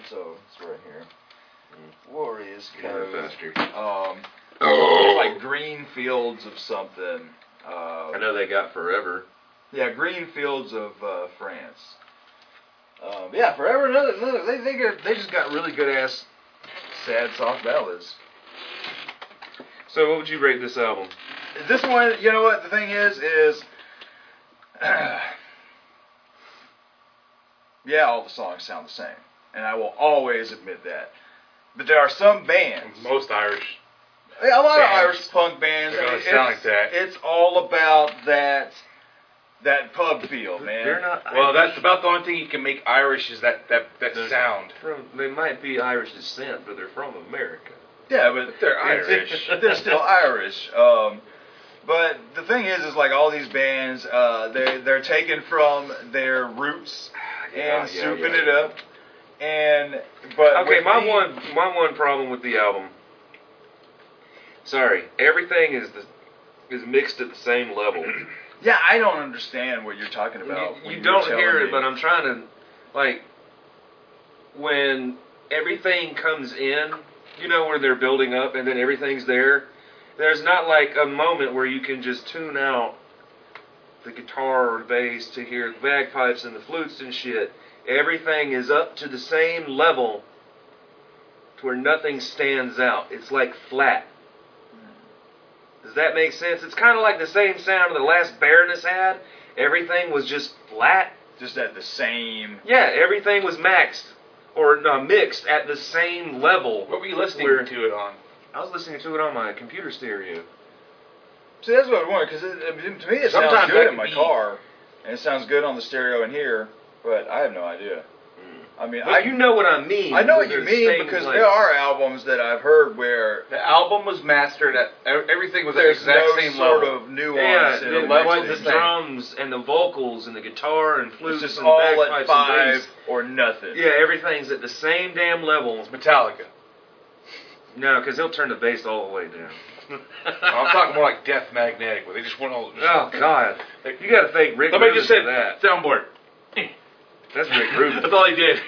so it's right here. Warriors Kinda Code. faster. Um, like green fields of something. Uh, I know they got forever. Yeah, green fields of uh, France. Um, yeah, forever another. another they they they just got really good ass sad soft ballads. So, what would you rate this album? This one, you know what the thing is, is yeah, all the songs sound the same, and I will always admit that. But there are some bands, most Irish. a lot bands, of Irish punk bands. they're sound like that. It's all about that that pub feel, man. They're not. Well, Irish. that's about the only thing you can make Irish is that that that They're- sound. From, they might be Irish descent, but they're from America. Yeah, but But they're Irish. they're still Irish. Um, but the thing is, is like all these bands, uh, they they're taken from their roots Yeah, and yeah, souping yeah. it up. And but Okay, my me- one my one problem with the album. Sorry, everything is the, is mixed at the same level. Yeah, I don't understand what you're talking about. you you don't hear me. it, but I'm trying to like when everything comes in, you know, where they're building up and then everything's there. There's not like a moment where you can just tune out the guitar or the bass to hear the bagpipes and the flutes and shit. Everything is up to the same level to where nothing stands out. It's like flat. Does that make sense? It's kind of like the same sound the last Baroness had. Everything was just flat. just at the same. Yeah, everything was maxed or uh, mixed at the same level. What were you listening Where- to it on? I was listening to it on my computer stereo. See, that's what I want because I mean, to me it Sometimes sounds good in my be- car, and it sounds good on the stereo in here. But I have no idea. I mean, But I you know what I mean. I know what you mean things because like- there are albums that I've heard where The album was mastered at e- everything was at the exact no same sort level. of nuance Yeah, in the, the like the mixing. drums and the vocals and the guitar and flutes It's just and all bagpipes at and five bass. or nothing. Yeah, everything's at the same damn level. It's Metallica. No, because they'll turn the bass all the way down. I'm talking more like Death Magnetic, where they just went all. Oh God! You got to thank Rick. Somebody Rubin just say that. soundboard. That's Rick Rubin. That's all he did.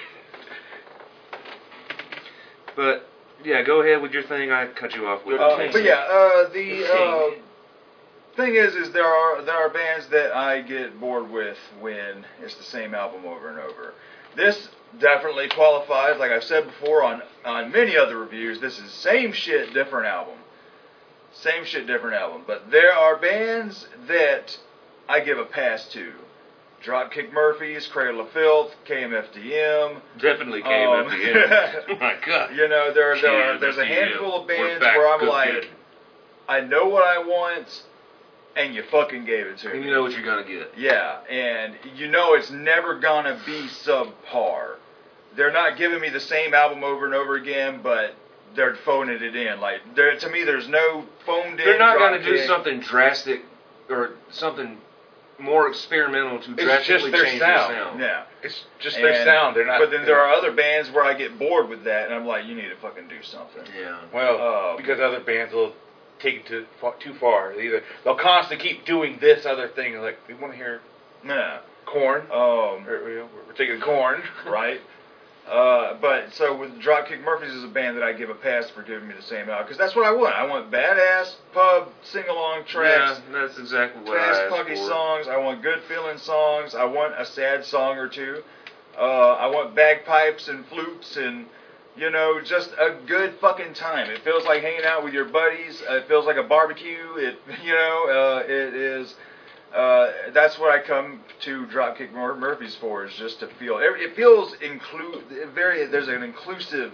But yeah, go ahead with your thing. I cut you off with. Uh, King. but yeah, uh, the The uh, thing is, is there are there are bands that I get bored with when it's the same album over and over. This definitely qualifies, like I've said before on on many other reviews. This is same shit, different album. Same shit, different album. But there are bands that I give a pass to. Dropkick Murphys, Cradle of Filth, KMFDM. Definitely Um, the end. Oh my God. You know, there, there are, there's a handful of bands where I'm like, I know what I want, and you fucking gave it to and me. you know what you're gonna get. yeah, and you know it's never gonna be subpar. They're not giving me the same album over and over again, but they're phoning it in. Like, to me, there's no phoned in. They're not gonna do something drastic or something more experimental to It's drastically just their change sound. their sound. Yeah. It's just their sound. They're not. But then there are other bands where I get bored with that, and I'm like, you need to fucking do something. Yeah. Well, Um, because other bands will take it to, too far. They either they'll constantly keep doing this other thing. Like we want to hear Yeah. Korn. Um, Or, you know, we're taking Korn. right? Uh, but so with Dropkick Murphys is a band that I give a pass for giving me the same album because that's what I want. I want badass pub sing along tracks, Yeah, that's exactly what I fast asked punky for. songs. I want good feeling songs. I want a sad song or two. Uh, I want bagpipes and flutes and You know, just a good fucking time. It feels like hanging out with your buddies. Uh, it feels like a barbecue. It, you know, uh, it is. Uh, that's what I come to Dropkick Mur- Murphys for, is just to feel. It it feels include very. There's an inclusive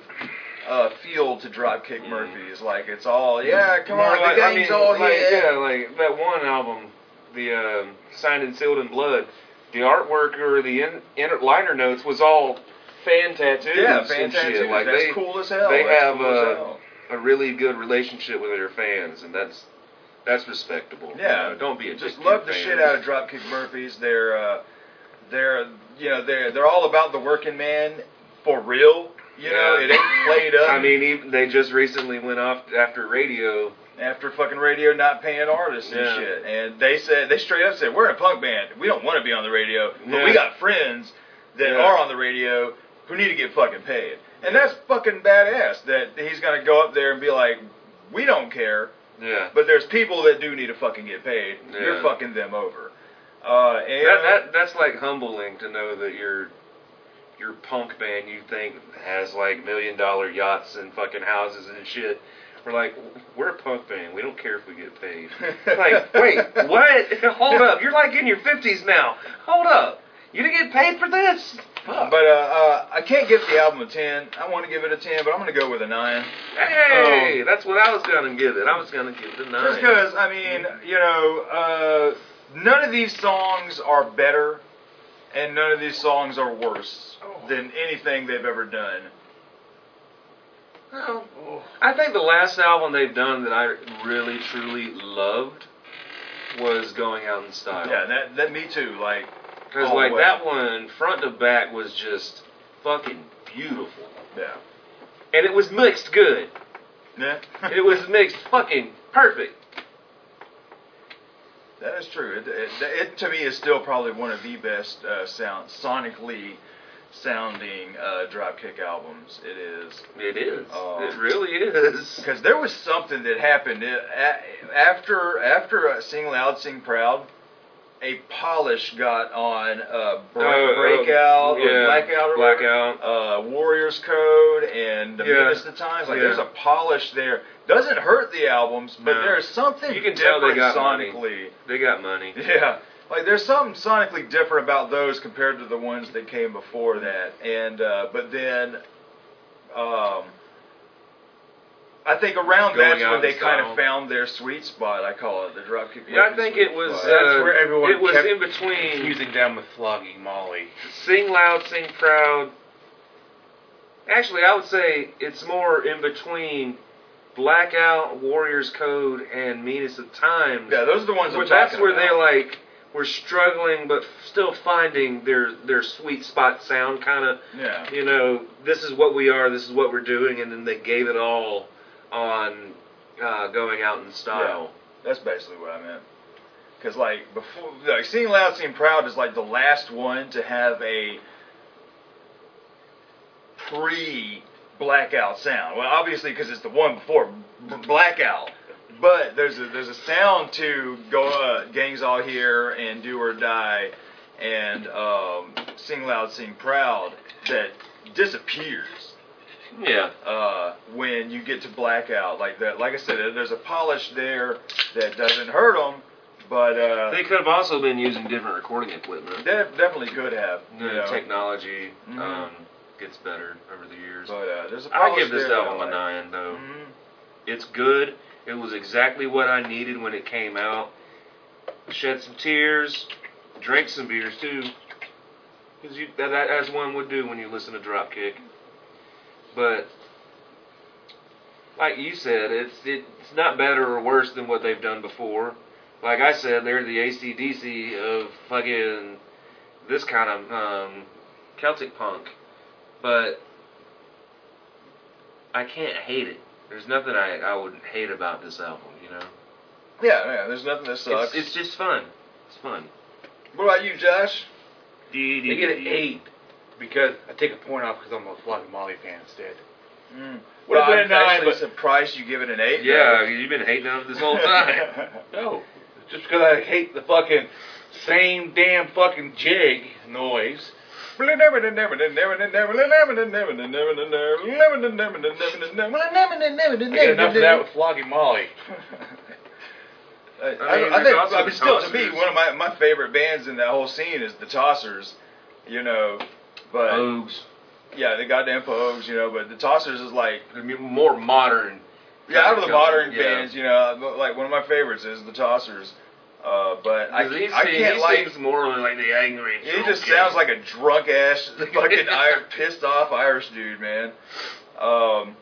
uh, feel to Dropkick Murphys. Like it's all, yeah, come More on, like- the I mean, all like, here. Yeah, like that one album, the um, Signed and Sealed in Blood. The artwork or the in, in, liner notes was all fan tattoos. Yeah, and fan shit. tattoos. Like That's they, cool as hell. they That's have, cool uh, hell. a really good relationship with their fans, and that's that's respectable. Yeah, You know, don't be a just love the fans. shit out of Dropkick Murphys. They're uh, they're you know they're they're all about the working man for real. You know, it ain't played up. I mean, even, they just recently went off after radio. after fucking radio not paying artists and Yeah. shit, and they said they straight up said we're in a punk band. We don't want to be on the radio, but Yeah. we got friends that Yeah. are on the radio who need to get fucking paid. And that's fucking badass that he's gonna go up there and be like, we don't care. Yeah. But there's people that do need to fucking get paid. You're fucking them over. Uh, and That, that that's like humbling to know that your your punk band you think has like million dollar yachts and fucking houses and shit. We're like, we're a punk band. We don't care if we get paid. like, wait, what? Hold up. You're like in your fifties now. Hold up. You didn't get paid for this? Fuck. but uh, uh, I can't give the album a ten. I want to give it a ten, but I'm gonna go with a nine. hey, that's what I was gonna give it. I was gonna give it a nine. Just because I mean, you know, uh, none of these songs are better, and none of these songs are worse than anything they've ever done. Well, I think the last album they've done that I really truly loved was Going Out in Style. Yeah, that that me too. Like, Because like way. that one, front to back, was just fucking beautiful, yeah, and it was mixed good. yeah. It was mixed fucking perfect. that is true. It, it, it to me is still probably one of the best uh, sound sonically sounding uh, Dropkick albums. It is. It is. Oh. it really is. Because there was something that happened a, after after uh, Sing Loud, Sing Proud. A polish got on uh, break, Uh, uh, Breakout, or yeah, Blackout, Blackout. uh, Warriors Code, and The Yeah. Meanest of Times. Like Yeah. there's a polish there. Doesn't hurt the albums, but No. there's something You can tell they got money. sonically. They got money. Yeah. Like there's something sonically different about those compared to the ones that came before that. And uh, but then um I think around Going that's out when they kind style. of found their sweet spot. I call it the dropkick. Yeah, I think it was. Uh, That's where everyone It was kept in between. Confusing them with flogging Molly. Sing loud, sing proud. Actually, I would say it's more in between Blackout, Warriors Code, and Meanest of Times. yeah, those are the ones I'm Where that's talking where they about. like were struggling, but still finding their their sweet spot sound. Kind of, Yeah. you know, this is what we are, this is what we're doing, and then they gave it all on uh, going out in style. That's basically what I meant. Because like before, like sing loud, sing proud is like the last one to have a pre blackout sound. Well, obviously because it's the one before blackout. But there's a there's a sound to go uh, gangs all here and do or die, and um, sing loud, sing proud that disappears Yeah. uh, when you get to blackout like that. Like I said, there's a polish there that doesn't hurt them, but uh, They could have also been using different recording equipment. they definitely could have. You know. technology Mhm. um, gets better over the years. But uh, there's a I polish give this album I a like. nine, though. Mhm. It's good. It was exactly what I needed when it came out. Shed some tears, drank some beers too, because you that as one would do when you listen to Dropkick. But like you said, it's it's not better or worse than what they've done before. Like I said, they're the ACDC of fucking this kind of um, Celtic punk, but I can't hate it. There's nothing I, I would hate about this album, you know. Yeah, yeah. There's nothing that sucks. It's, it's just fun. It's fun. what about you, Josh? They get an eight because I take a point off because I'm a flogging Molly fan instead. Mm. Would Well, I'm a nine, actually but- surprised you give it an eight. Yeah, you've been hating on it this whole time. No, just because I hate the fucking same damn fucking jig noise. I get enough of that with Flogging Molly. I, I mean, I, I there's think, also I mean, the still to me, one of my, my favorite bands in that whole scene is the Tossers, you know. But Ogs. yeah, the goddamn Pogues, you know. But the Tossers is like more modern. yeah, out of the Country, modern yeah. bands, you know, like one of my favorites is the Tossers. Uh, but I, he, I can't he like. sings more like the angry. He just kid. sounds like a drunk ass, fucking Ir- pissed off Irish dude, man. Um,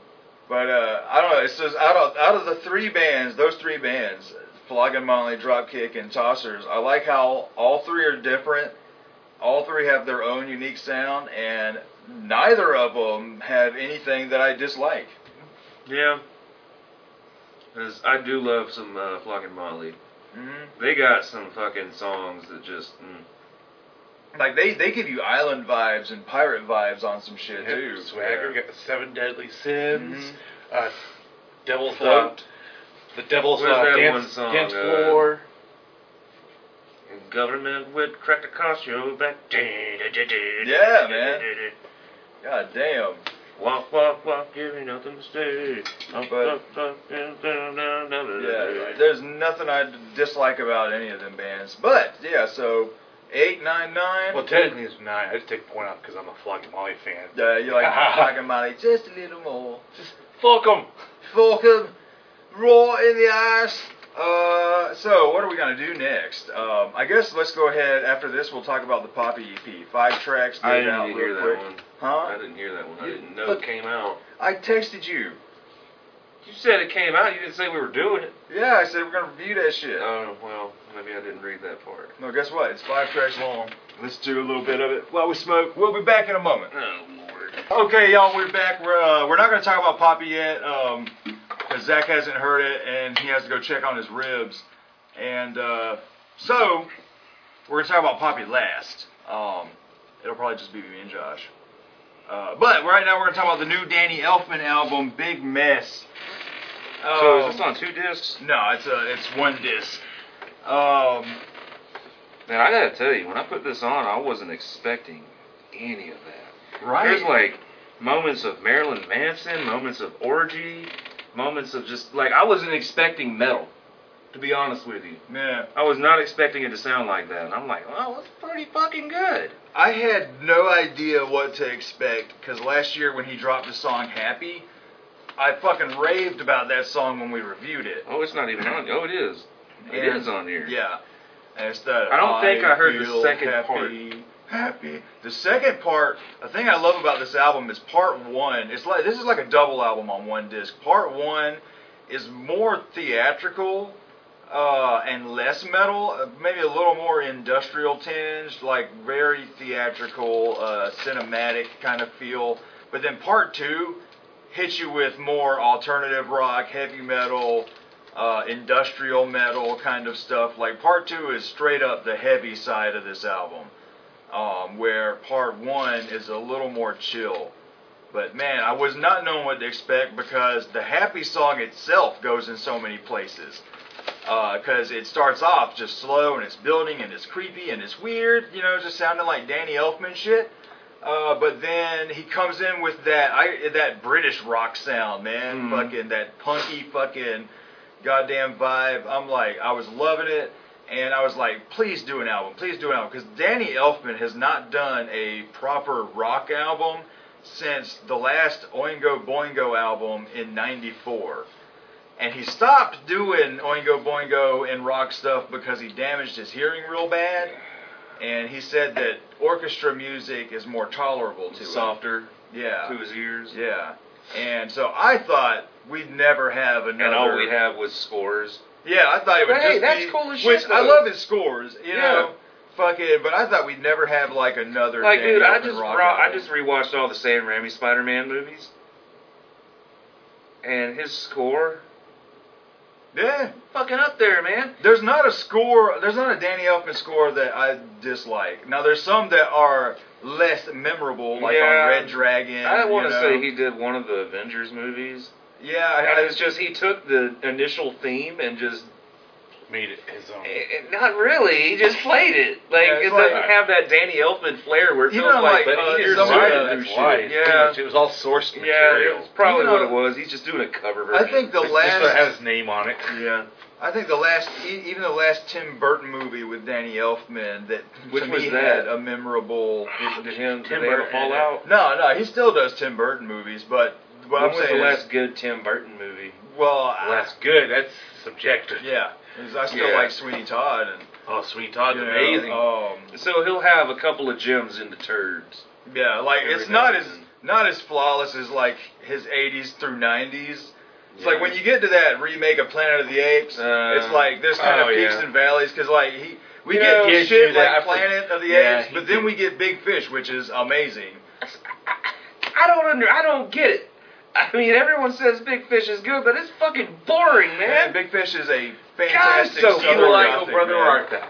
but uh, I don't know. It's just out of out of the three bands, those three bands, Flogging Molly, Dropkick, and Tossers. I like how all three are different. All three have their own unique sound, and neither of them have anything that I dislike. Yeah. 'Cause I do love some uh, Flogging Molly. hmm They got some fucking songs that just. Mm. Like they they give you island vibes and pirate vibes on some shit too. Swagger got the Seven Deadly Sins. Mhm. Uh, Devil's Fuck. uh, the Devil's Where's uh, that dance, one song, dance uh, floor. And government would crack the cost you back. Yeah, man. God damn. Walk, walk, walk, give me nothing to say. But- Yeah, down. there's nothing I dislike about any of them bands. But yeah, so eight, nine, nine. Well, technically it's nine. I just take a point out because I'm a Flogging Molly fan. uh, you like talking about it just a little more. Just fuck them. Fuck 'em, raw in the eyes. Uh, so what are we gonna do next? Um, I guess let's go ahead. After this, we'll talk about the Poppy EP. Five tracks. I out didn't real hear that quick. one. Huh? I didn't hear that one. I You- didn't know look- it came out. I texted you. You said it came out. You didn't say we were doing it. Yeah, I said we're gonna review that shit. Oh well, maybe I didn't read that part. No, guess what? It's five tracks long. Let's do a little bit of it while we smoke. We'll be back in a moment. Oh lord. Okay, y'all, we're back. We're uh, we're not gonna talk about Poppy yet, um, because Zach hasn't heard it and he has to go check on his ribs, and uh, so we're gonna talk about Poppy last. Um, it'll probably just be me and Josh. Uh, but right now we're gonna talk about the new Danny Elfman album, Big Mess. So Um, is this on two discs? No, it's a it's one disc. Um, Man, I gotta tell you, when I put this on, I wasn't expecting any of that. right. There's like moments of Marilyn Manson, moments of orgy, moments of just like I wasn't expecting metal. To be honest with you, yeah. I was not expecting it to sound like that. And I'm like, oh, it's pretty fucking good. I had no idea what to expect because last year when he dropped the song Happy, I fucking raved about that song when we reviewed it. Oh, it's not even on. Oh, it is. It And- is on here. Yeah. And it's that I don't think I heard the feel second happy, Happy. The second part, the thing I love about this album is part one. It's like this is like a double album on one disc. Part one is more theatrical uh, and less metal, uh, maybe a little more industrial tinged, like very theatrical, uh, cinematic kind of feel. But then part two hits you with more alternative rock, heavy metal, uh, industrial metal kind of stuff. Like part two is straight up the heavy side of this album, um, where part one is a little more chill. But man, I was not knowing what to expect because the happy song itself goes in so many places. Because it starts off just slow and it's building and it's creepy and it's weird, you know, just sounding like Danny Elfman shit. Uh, but then he comes in with that I, that British rock sound, man, Mhm. fucking that punky fucking goddamn vibe. I'm like, I was loving it, and I was like, please do an album, please do an album, because Danny Elfman has not done a proper rock album since the last Oingo Boingo album in '94. And he stopped doing Oingo Boingo and rock stuff because he damaged his hearing real bad. And he said that orchestra music is more tolerable to him. Softer Yeah. to his ears. Yeah. And so I thought we'd never have another. And all we have was scores. Yeah, I thought it would Hey, just that's be. cool as Which shit, I though. love his scores, you Yeah. know. Fuck it, but I thought we'd never have like another. Like, Danny dude, I Elfman just rock I album. just rewatched all the Sam Raimi Spider-Man movies, and his score, Yeah. fucking up there, man. There's not a score. There's not a Danny Elfman score that I dislike. Now there's some that are less memorable, like Yeah. on Red Dragon. I want you to know. say he did one of the Avengers movies, Yeah, I, and I, it's just he took the initial theme and just made it his own. Eh, eh, Not really. He just played it. Like Yeah, it like- doesn't have that Danny Elfman flair where it You feels know, like, like, uh, here's some- some right, other that's shit. why. It's Yeah. much- it was all source Yeah, material. it's probably You know, what it was. He's just doing a cover version. I think the It's just that it last, has his name on it. Yeah. I think the last, e- even the last Tim Burton movie with Danny Elfman that Which to was me that? had a memorable. Did, did him, did Tim Burton- fall out? No, no, he still does Tim Burton movies, but what When I'm was the is, last good Tim Burton movie? well, I- that's good. That's subjective. Yeah, I still Yeah. like Sweeney Todd and Oh, Sweeney Todd's know, amazing. Um, So he'll have a couple of gems in the turds. yeah, like it's not as not as flawless as like his '80s through '90s. It's Yeah. like when you get to that remake of Planet of the Apes, Uh, it's like there's kind oh, of peaks yeah. and valleys because like he we You get know, shit did that. like Planet of the Yeah, Apes, but then we get Big Fish, which is amazing. I don't under. I don't get it. I mean, everyone says Big Fish is good, but it's fucking boring, Man, man. Big Fish is a fantastic. so Do Southern you like Gothic, Oh Brother man. Art Thou?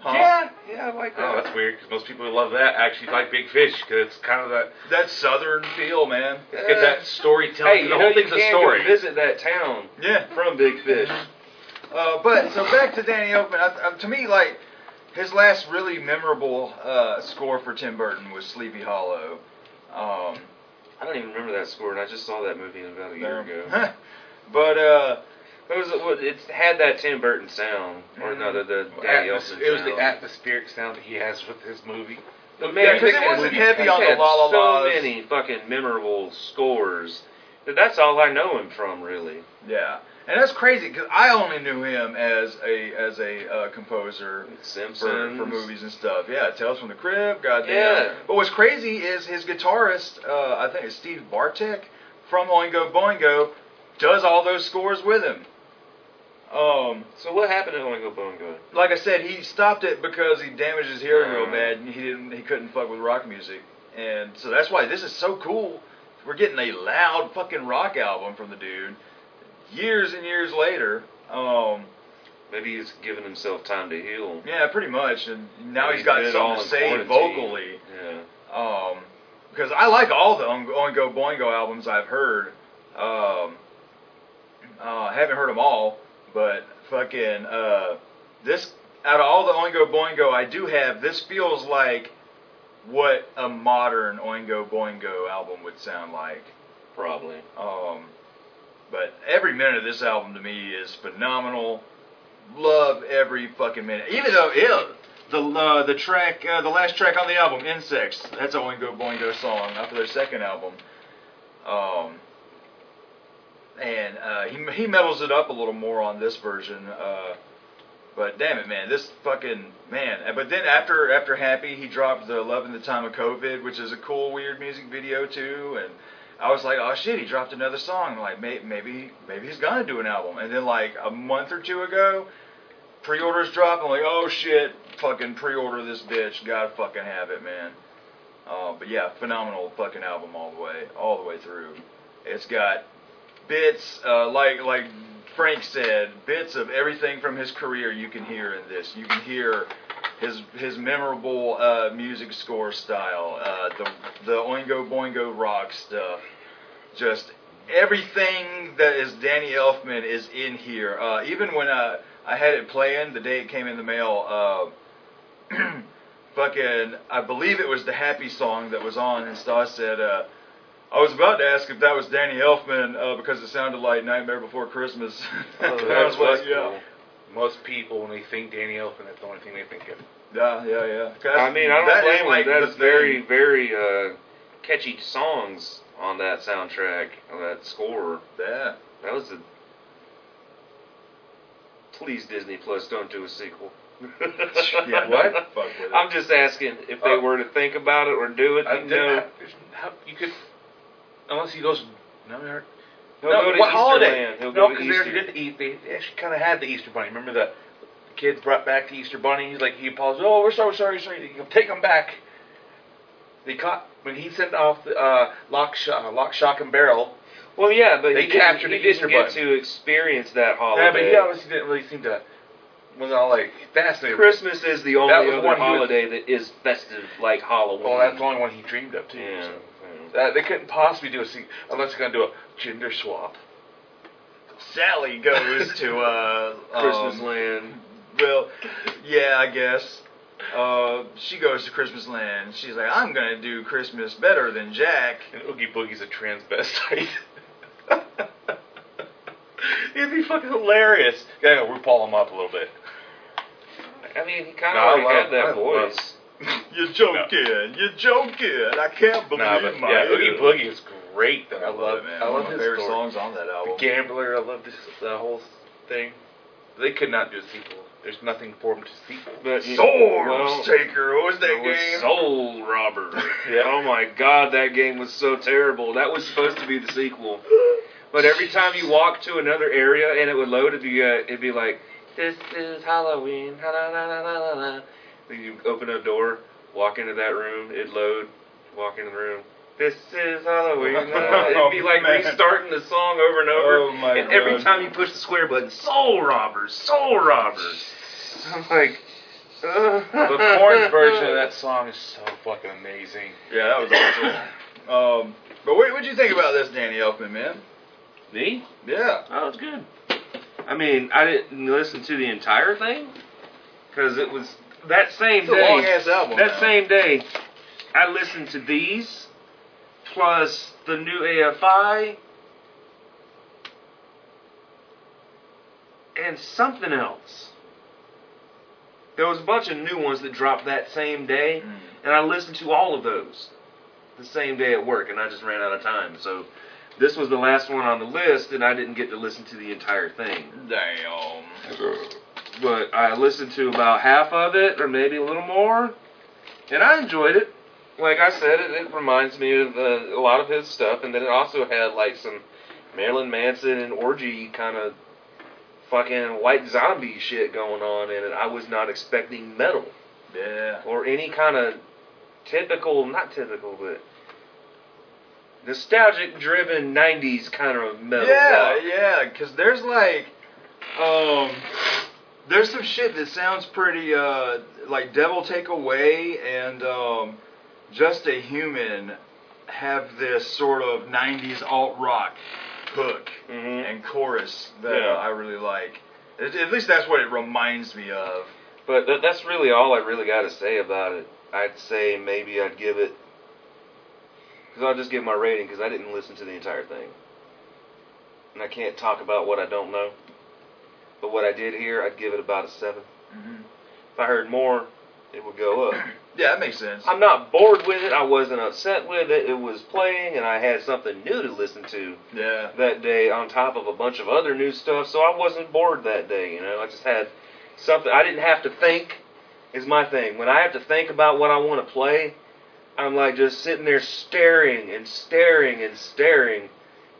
Huh? Yeah, yeah, I like that. Oh, that's weird because most people who love that actually like Big Fish because it's kind of that That Southern feel, man. it's got that storytelling. Hey, you the know whole you thing's a can story. go visit that town Yeah. from Big Fish. Uh, but so back to Danny Elfman. I, I, to me, like his last really memorable uh, score for Tim Burton was Sleepy Hollow. Um, I don't even remember that score, and I just saw that movie about a year ago. but uh, It was it had that Tim Burton sound, or no, the, the Danny Atmos- Elfman it was sound. the atmospheric sound that he has with his movie. But Yeah, 'cause it that wasn't movie heavy on the had La La So Las. many fucking memorable scores. That's all I know him from, really. yeah, and that's crazy because I only knew him as a as a uh, composer. For, for movies and stuff, yeah. Tales from the Crypt, goddamn. Yeah. But what's crazy is his guitarist, uh, I think it's Steve Bartek from Oingo Boingo, does all those scores with him. Um, So what happened to Oingo Boingo? like I said, he stopped it because he damaged his hearing real Uh. bad, and he didn't, he couldn't fuck with rock music, and so that's why this is so cool. We're getting a loud fucking rock album from the dude, years and years later. Um, Maybe he's giving himself time to heal. yeah, pretty much, and now Maybe he's got something to say vocally. Yeah. Um, because I like all the Oingo Oingo Boingo albums I've heard. Um, uh, I haven't heard them all, but fucking uh, this out of all the Oingo Boingo I do have, this feels like what a modern Oingo Boingo album would sound like. Probably. Um, but every minute of this album to me is phenomenal. Love every fucking minute. Even though the uh, the track, uh, the last track on the album, "Insects," that's a Oingo Boingo song off of their second album. Um, and uh, he he metals it up a little more on this version. Uh, but damn it, man, this fucking man. But then after after Happy, he dropped the Love in the Time of COVID, which is a cool, weird music video too. And I was like, oh shit, he dropped another song. Like may, maybe maybe he's gonna do an album. And then like a month or two ago, pre-orders dropped. I'm like, oh shit, fucking pre-order this bitch. Gotta fucking have it, man. Uh, but yeah, phenomenal fucking album all the way, all the way through. It's got bits uh, like like Frank said, bits of everything from his career you can hear in this. You can hear his his memorable uh, music score style, uh, the the Oingo Boingo rock stuff, just everything that is Danny Elfman is in here. Uh, even when I I had it playing the day it came in the mail. Uh, fucking, I believe it was the Happy song that was on, and Stas said. Uh, I was about to ask if that was Danny Elfman uh, because it sounded like Nightmare Before Christmas. Oh, I was like, yeah. cool. Most people, when they think Danny Elfman, that's the only thing they think of. Yeah, yeah, yeah. 'Cause I mean, I don't that is blame like him. the That's very, thing. very uh, catchy songs on that soundtrack, on that score. Yeah. That was a. Please, Disney Plus, don't do a sequel. yeah. What? Fuck with it. I'm just asking if they Uh, were to think about it or do it. I you didn't know, have- you could, unless he goes. No, they aren't- he'll no, go to what holiday? No, because they actually did the East. They actually kind of had the Easter bunny. Remember the, kids brought back the Easter Bunny? He's Like he apologized. Oh, we're so sorry, sorry. Take them back. They caught when he sent off the uh, lock, shock, lock, shock, and barrel. Well, yeah, but They he didn't- captured he the didn't get bunny. to experience that holiday. Yeah, but he obviously didn't really seem to. Was all like fascinated. Christmas is the only other one he was- holiday that is festive like Halloween. Well, that's the only one he dreamed of too. Yeah. so. Yeah. Uh, they couldn't possibly do a se- unless they're gonna do a gender swap. Sally goes to uh, Christmas um, Land. Well, yeah, I guess. Uh, she goes to Christmas Land. She's like, I'm gonna do Christmas better than Jack. And Oogie Boogie's a transvestite. It'd be fucking hilarious. Yeah, we pull him up a little bit. I mean, he kind No, of I already love- had that I love- voice. You're joking. You're joking. I can't believe Nah, but my yeah, Oogie ears. Boogie is great. Though. I love it, man. I One love of my his favorite story. songs on that album. The Gambler. I love this the whole thing. They could not do a sequel. There's nothing for them to sequel. But you- Swords well, Taker. What was that It was game? Soul Robber. Yeah. Oh my god, that game was so terrible. That was supposed to be the sequel. But every time you walk to another area and it would load, it'd be, uh, it'd be like, this is Halloween. Ha la la la you open a door, walk into that room, it'd load, walk into the room. This is Halloween. It'd be like Man. restarting the song over and over. Oh, my and every time you push the square button, Soul Robbers, Soul Robbers. I'm like, uh, The Korn's version of that song is so fucking amazing. Yeah, that was awesome. um, but what what'd you think about this, Danny Elfman, man? Me? Yeah. Oh, it's good. I mean, I didn't listen to the entire thing because it was that same It's a day. album. That now. same day, I listened to these plus the new AFI and something else. There was a bunch of new ones that dropped that same day, Mm. and I listened to all of those the same day at work, and I just ran out of time. So this was the last one on the list, and I didn't get to listen to the entire thing. Damn. But I listened to about half of it, or maybe a little more, and I enjoyed it. Like I said, it, it reminds me of uh, a lot of his stuff, and then it also had like some Marilyn Manson and orgy kind of fucking white zombie shit going on in it. I was not expecting metal Yeah. or any kind of typical, not typical, but nostalgic driven 90s kind of metal. Yeah, rock. yeah, because there's like, um, there's some shit that sounds pretty, uh, like Devil Take Away and, um, Just a Human have this sort of 90s alt rock hook Mhm. and chorus that Yeah. uh, I really like. At, at least that's what it reminds me of. But th- that's really all I really got to say about it. I'd say maybe I'd give it. Because I'll just give my rating because I didn't listen to the entire thing. And I can't talk about what I don't know. But what I did hear, I'd give it about a 7. Mm-hmm. If I heard more, it would go up. Yeah, that makes sense. I'm not bored with it. I wasn't upset with it. It was playing, and I had something new to listen to Yeah. that day on top of a bunch of other new stuff. So I wasn't bored that day. You know, I just had something. I didn't have to think. Is my thing. When I have to think about what I want to play, I'm like just sitting there staring and staring and staring.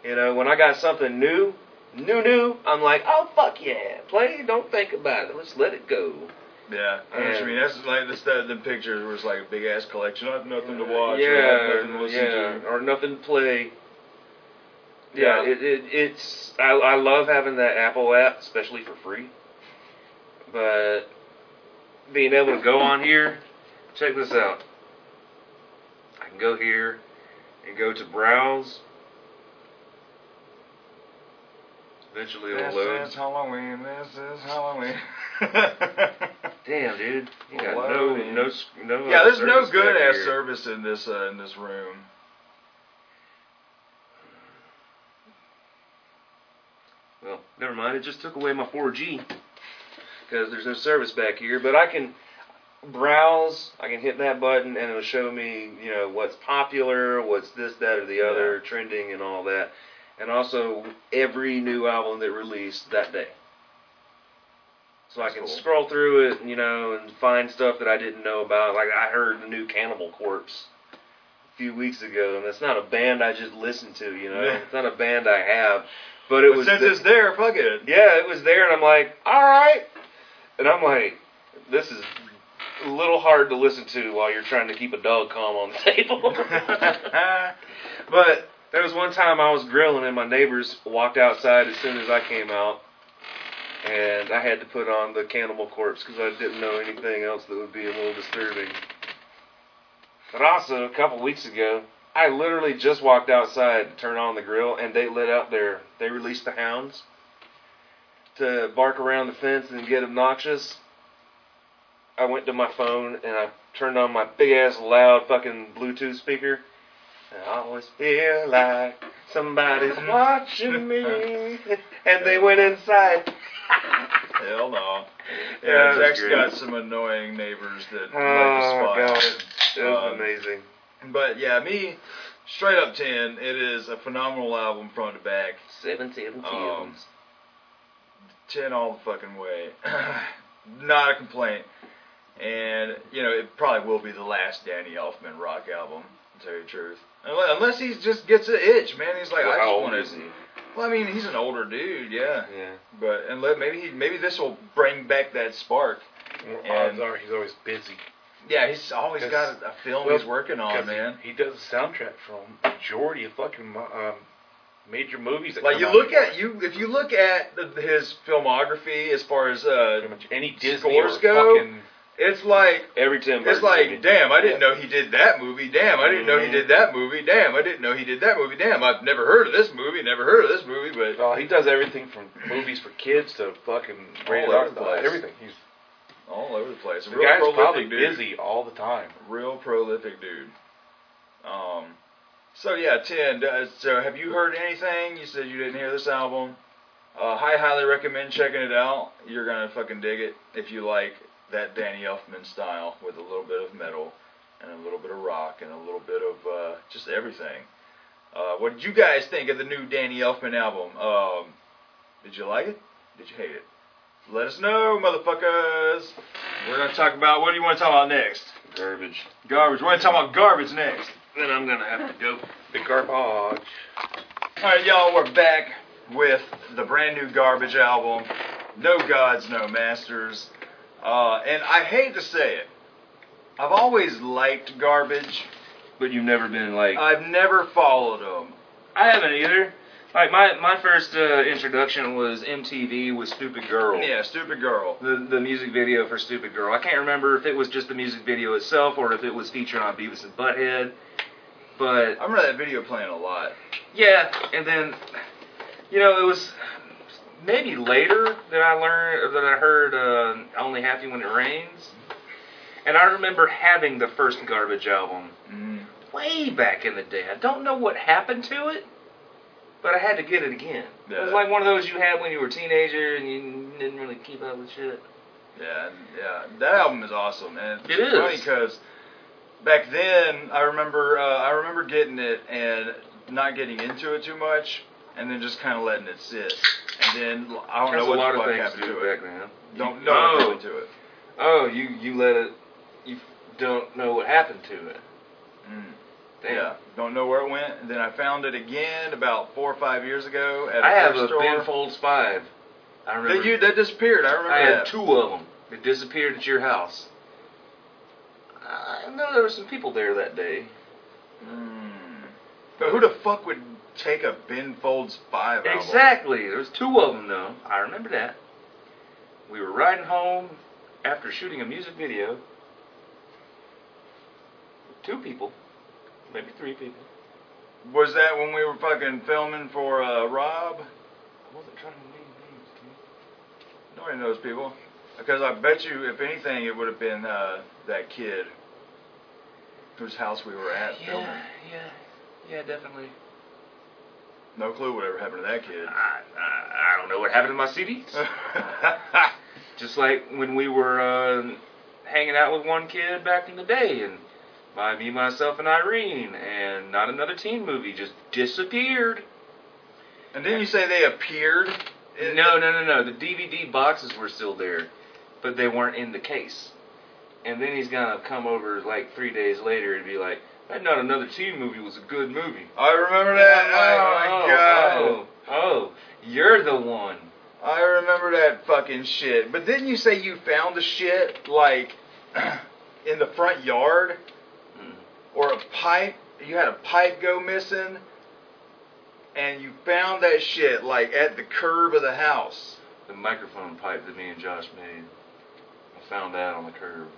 You know, when I got something new, new, new, I'm like, oh fuck yeah, play. Don't think about it. Let's let it go. Yeah, I know what you mean. That's like the stuff, the pictures was like a big ass collection. I have nothing to watch. or I have Yeah, nothing to listen yeah, to. or nothing to play. Yeah, Yeah. it, it it's I I love having that Apple app, especially for free. But being able to go on here, check this out. I can go here and go to browse. Eventually it'll This load. is Halloween. This is Halloween. Damn, dude, you got no Loading. no no. yeah, there's no good ass here. service in this uh, in this room. Well, never mind. It just took away my 4G because there's no service back here. But I can browse. I can hit that button and it'll show me, you know, what's popular, what's this, that, or the other, trending, and all that. And also every new album that released that day. So I can cool. scroll through it, you know, and find stuff that I didn't know about. Like I heard the new Cannibal Corpse a few weeks ago, and it's not a band I just listened to, you know. Yeah. It's not a band I have, but it But was since the- it's there, fuck it. yeah, it was there, and I'm like, all right. And I'm like, this is a little hard to listen to while you're trying to keep a dog calm on the table. but there was one time I was grilling, and my neighbors walked outside as soon as I came out, and I had to put on the Cannibal Corpse because I didn't know anything else that would be a little disturbing. But also, a couple weeks ago, I literally just walked outside to turn on the grill, and they let out their, they released the hounds to bark around the fence and get obnoxious, I went to my phone and I turned on my big ass loud fucking Bluetooth speaker. And I always feel like somebody's watching me. and they went inside. Hell no. Yeah, Yeah, it Zach's great. got some annoying neighbors that Oh, like God. to spy. It was Um, amazing. But yeah, me, straight up 10. It is a phenomenal album front to back. Seven, seven, Um, 10 all the fucking way. Not a complaint. And, you know, it probably will be the last Danny Elfman rock album, you truth. Unless he just gets an itch, man. He's like, Well, I just want is to. he? Well, I mean, he's an older dude, yeah. Yeah. But and let, maybe he, maybe this will bring back that spark. Odds are he's always busy. Yeah, he's always got a, film Well, he's working on, man. He, he does the soundtrack for majority of fucking um, major movies. That Like you look at you if you look at the, his filmography as far as uh, Pretty much any Disney scores or go, fucking it's like Every Tim it's like movie. damn, I didn't know he did that movie. Damn, I didn't know he Mhm. did that movie. Damn, I didn't know he did that movie. Damn, I've never heard of this movie. Never heard of this movie, but Well, he does everything from movies for kids to fucking rated over R the stuff, place. Everything. He's all over the place. A the real guy's probably dude. busy all the time. Real prolific dude. Um, so yeah, ten. Uh, so have you heard anything? You said you didn't hear this album. Uh, I highly recommend checking it out. You're gonna fucking dig it if you like that Danny Elfman style with a little bit of metal and a little bit of rock and a little bit of uh, just everything. Uh, what did you guys think of the new Danny Elfman album? Um, did you like it? Did you hate it? Let us know, motherfuckers. We're gonna talk about what do you want to talk about next? Garbage. Garbage. We're gonna talk about garbage next. Then I'm gonna have to go. The garbage. All right, y'all, we're back with the brand new Garbage album, No Gods, No Masters. Uh, and I hate to say it, I've always liked Garbage. But you've never been like. I've never followed them. I haven't either. Like my my first uh, introduction was MTV with Stupid Girl. Yeah, Stupid Girl. The the music video for Stupid Girl. I can't remember if it was just the music video itself or if it was featured on Beavis and Butthead. But I remember that video playing a lot. yeah, and then you know it was maybe later that I learned that I heard uh, Only Happy When It Rains. And I remember having the first Garbage album Mm. way back in the day. I don't know what happened to it, but I had to get it again. It was like one of those you had when you were a teenager and you didn't really keep up with shit. Yeah, yeah. That album is awesome, and it's It is. funny because back then I remember uh, I remember getting it and not getting into it too much, and then just kind of letting it sit, and then I don't know what a lot the of fuck things happened to do it. back. Don't know what oh, happened to it. oh, you you let it. You don't know what happened to it. Mm. Damn. Yeah, don't know where it went. And then I found it again about four or five years ago at a I have thrift a store. Ben Folds five. I remember. that you that disappeared. I remember I had that. two of them. It disappeared at your house. I know there were some people there that day. Mm. But who the fuck would take a Ben Folds five album? Exactly. There was two of them though. I remember that. We were riding home after shooting a music video. Two people, maybe three people. Was that when we were fucking filming for uh, Rob? I wasn't trying to name names, dude. Nobody knows people. Because I bet you, if anything, it would have been uh, that kid whose house we were at filming. Yeah, yeah, yeah, definitely. No clue whatever happened to that kid. I, I, I don't know what happened to my CDs. Just like when we were uh, hanging out with one kid back in the day, and by me, myself, and Irene, and not another teen movie just disappeared. and then you say they appeared. No, no, no, no. The DVD boxes were still there, but they weren't in the case. And then he's gonna come over like three days later and be like, "That not another teen movie was a good movie." I remember that. Oh, my god. Oh, oh, you're the one. I remember that fucking shit. But didn't you say you found the shit like in the front yard Mm. or a pipe? You had a pipe go missing, and you found that shit like at the curb of the house. The microphone pipe that me and Josh made. I found that on the curb.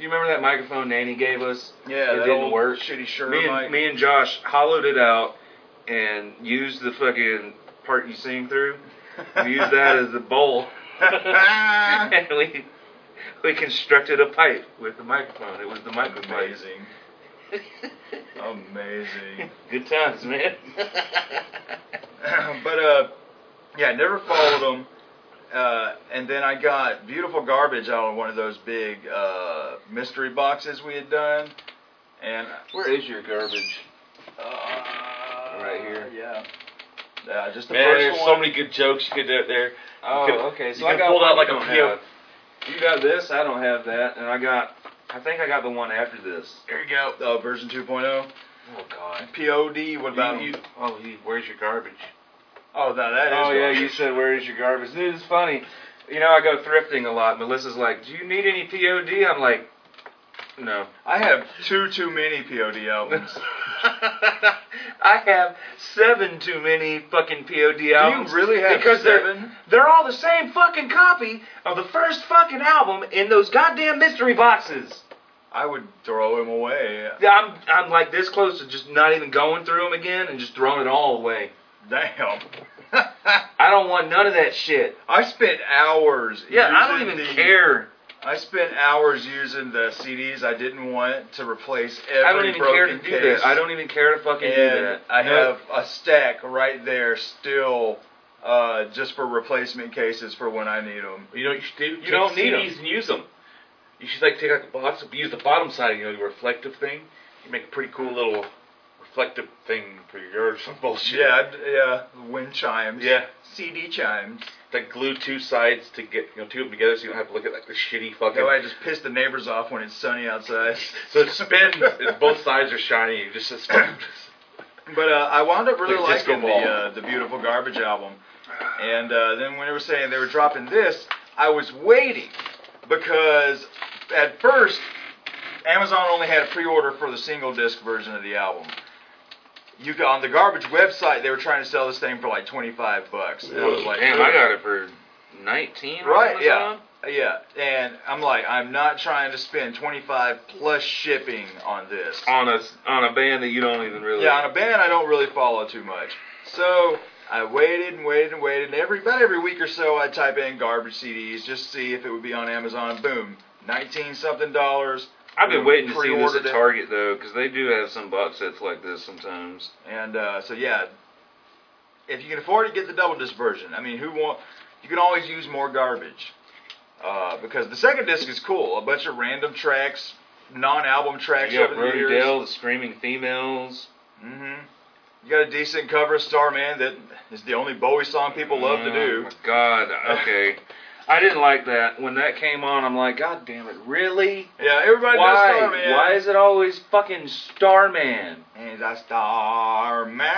You remember that microphone Nanny gave us? Yeah, It that didn't old work. Shitty shirt. Me and, me and Josh hollowed it out and used the fucking part you sing through We used that as the bowl. and we we constructed a pipe with the microphone. It was the microphone. Amazing. Amazing. Good times, man. but uh, yeah, never followed them. Uh, and then I got beautiful garbage out of one of those big uh, mystery boxes we had done. And Where is your garbage? uh, Right here. Yeah. Yeah, just the Man, first there's one. so many good jokes you could do there. Oh, could- okay. So you I could got pull out like you a don't PO. have. You got this. I don't have that, and I got. I think I got the one after this. There you go. Uh, version 2.0. Oh God. POD. What about? You- you- oh, you, where's your garbage? Oh, no, that is. Oh yeah, you said where is your garbage? Dude, it's funny. You know, I go thrifting a lot. Melissa's like, "Do you need any POD?" I'm like, "No." I have two too many POD albums. I have seven too many fucking POD albums. Do you really have because They're, seven? they're all the same fucking copy of the first fucking album in those goddamn mystery boxes. I would throw them away. Yeah, I'm I'm like this close to just not even going through them again and just throwing it all away. Damn. I don't want none of that shit. I spent hours. Yeah, I don't even the- care. I spent hours using the CDs I didn't want to replace every I don't even care to do case. that. I don't even care to fucking do that. I No. have a stack right there still, uh, just for replacement cases for when I need them. You know you should do, you don't the need CDs and use them. You should like take like a box, use the bottom side, you know, your reflective thing. You make a pretty cool little reflective thing for your some bullshit. Yeah, yeah, wind chimes. Yeah. CD chimes. Like glue two sides to get you know two of them together, so you don't have to look at like the shitty fucking. That way I just piss the neighbors off when it's sunny outside. So it spins, and both sides are shiny. You just just But uh, I wound up really Like liking the uh, the beautiful garbage album, and uh, then when they were saying they were dropping this, I was waiting because at first Amazon only had a pre-order for the single disc version of the album. You got on the garbage website, they were trying to sell this thing for like twenty five bucks, and I was like, Damn, I got it for nineteen. on Right, Amazon? yeah, and I'm like, I'm not trying to spend twenty five plus shipping on this. On a on a band that you don't even really. Yeah, on a band I don't really follow too much. So I waited and waited and waited, and every about every week or so I'd type in garbage CDs just to see if it would be on Amazon. Boom, nineteen something dollars. I've been waiting to see this at it. Target though, because they do have some box sets like this sometimes. And uh, so yeah, if you can afford it, get the double disc version. I mean, who want? You can always use more garbage uh, because the second disc is cool. A bunch of random tracks, non-album tracks You got over the years. Dale, the Screaming Females. Mm-hmm. You got a decent cover of Starman that is the only Bowie song people love to Oh do. God, okay. I didn't like that when that came on. I'm like, God damn it, really? Yeah, everybody Why? does Starman. Why is it always fucking Starman? He's a Starman.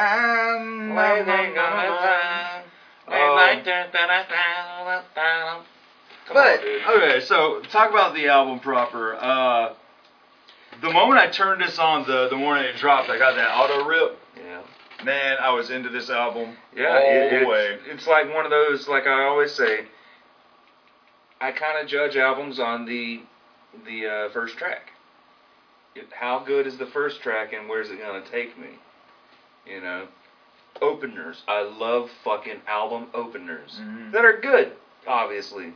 Come But on, okay, so talk about the album proper. Uh, the moment I turned this on, the the morning it dropped, I got that auto rip. Yeah. Man, I was into this album Yeah, all it- the it's, way. it's like one of those. Like I always say, I kind of judge albums on the the uh, first track. It, how good is the first track, and where's it gonna take me? You know, openers. I love fucking album openers Mhm. that are good. Obviously,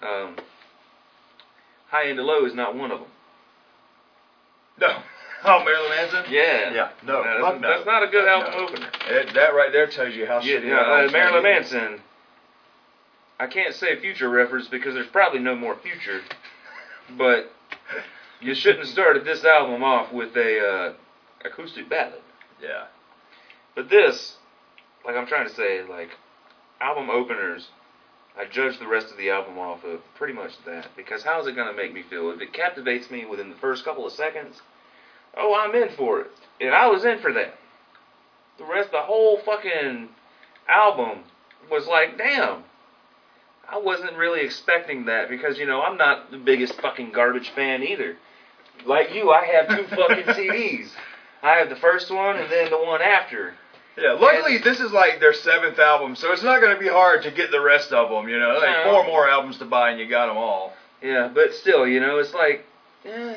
um, High End to Low is not one of them. No, oh Marilyn Manson. Yeah, Yeah, no, that's, no. that's not a good album no. opener. It, that right there tells you how Yeah, yeah, uh, Marilyn. Manson. I can't say future reference because there's probably no more future, but you shouldn't have started this album off with a uh, acoustic ballad. Yeah. But this, like I'm trying to say, like album openers, I judge the rest of the album off of pretty much that because how is it going to make me feel? If it captivates me within the first couple of seconds, oh, I'm in for it, and I was in for that. The rest, the whole fucking album was like, damn. I wasn't really expecting that because you know I'm not the biggest fucking garbage fan either. Like you, I have two fucking CDs. I have the first one and then the one after. Yeah, luckily this is like their seventh album, so it's not going to be hard to get the rest of them. You know, like No. four more albums to buy and you got them all. Yeah, but still, you know, it's like, eh,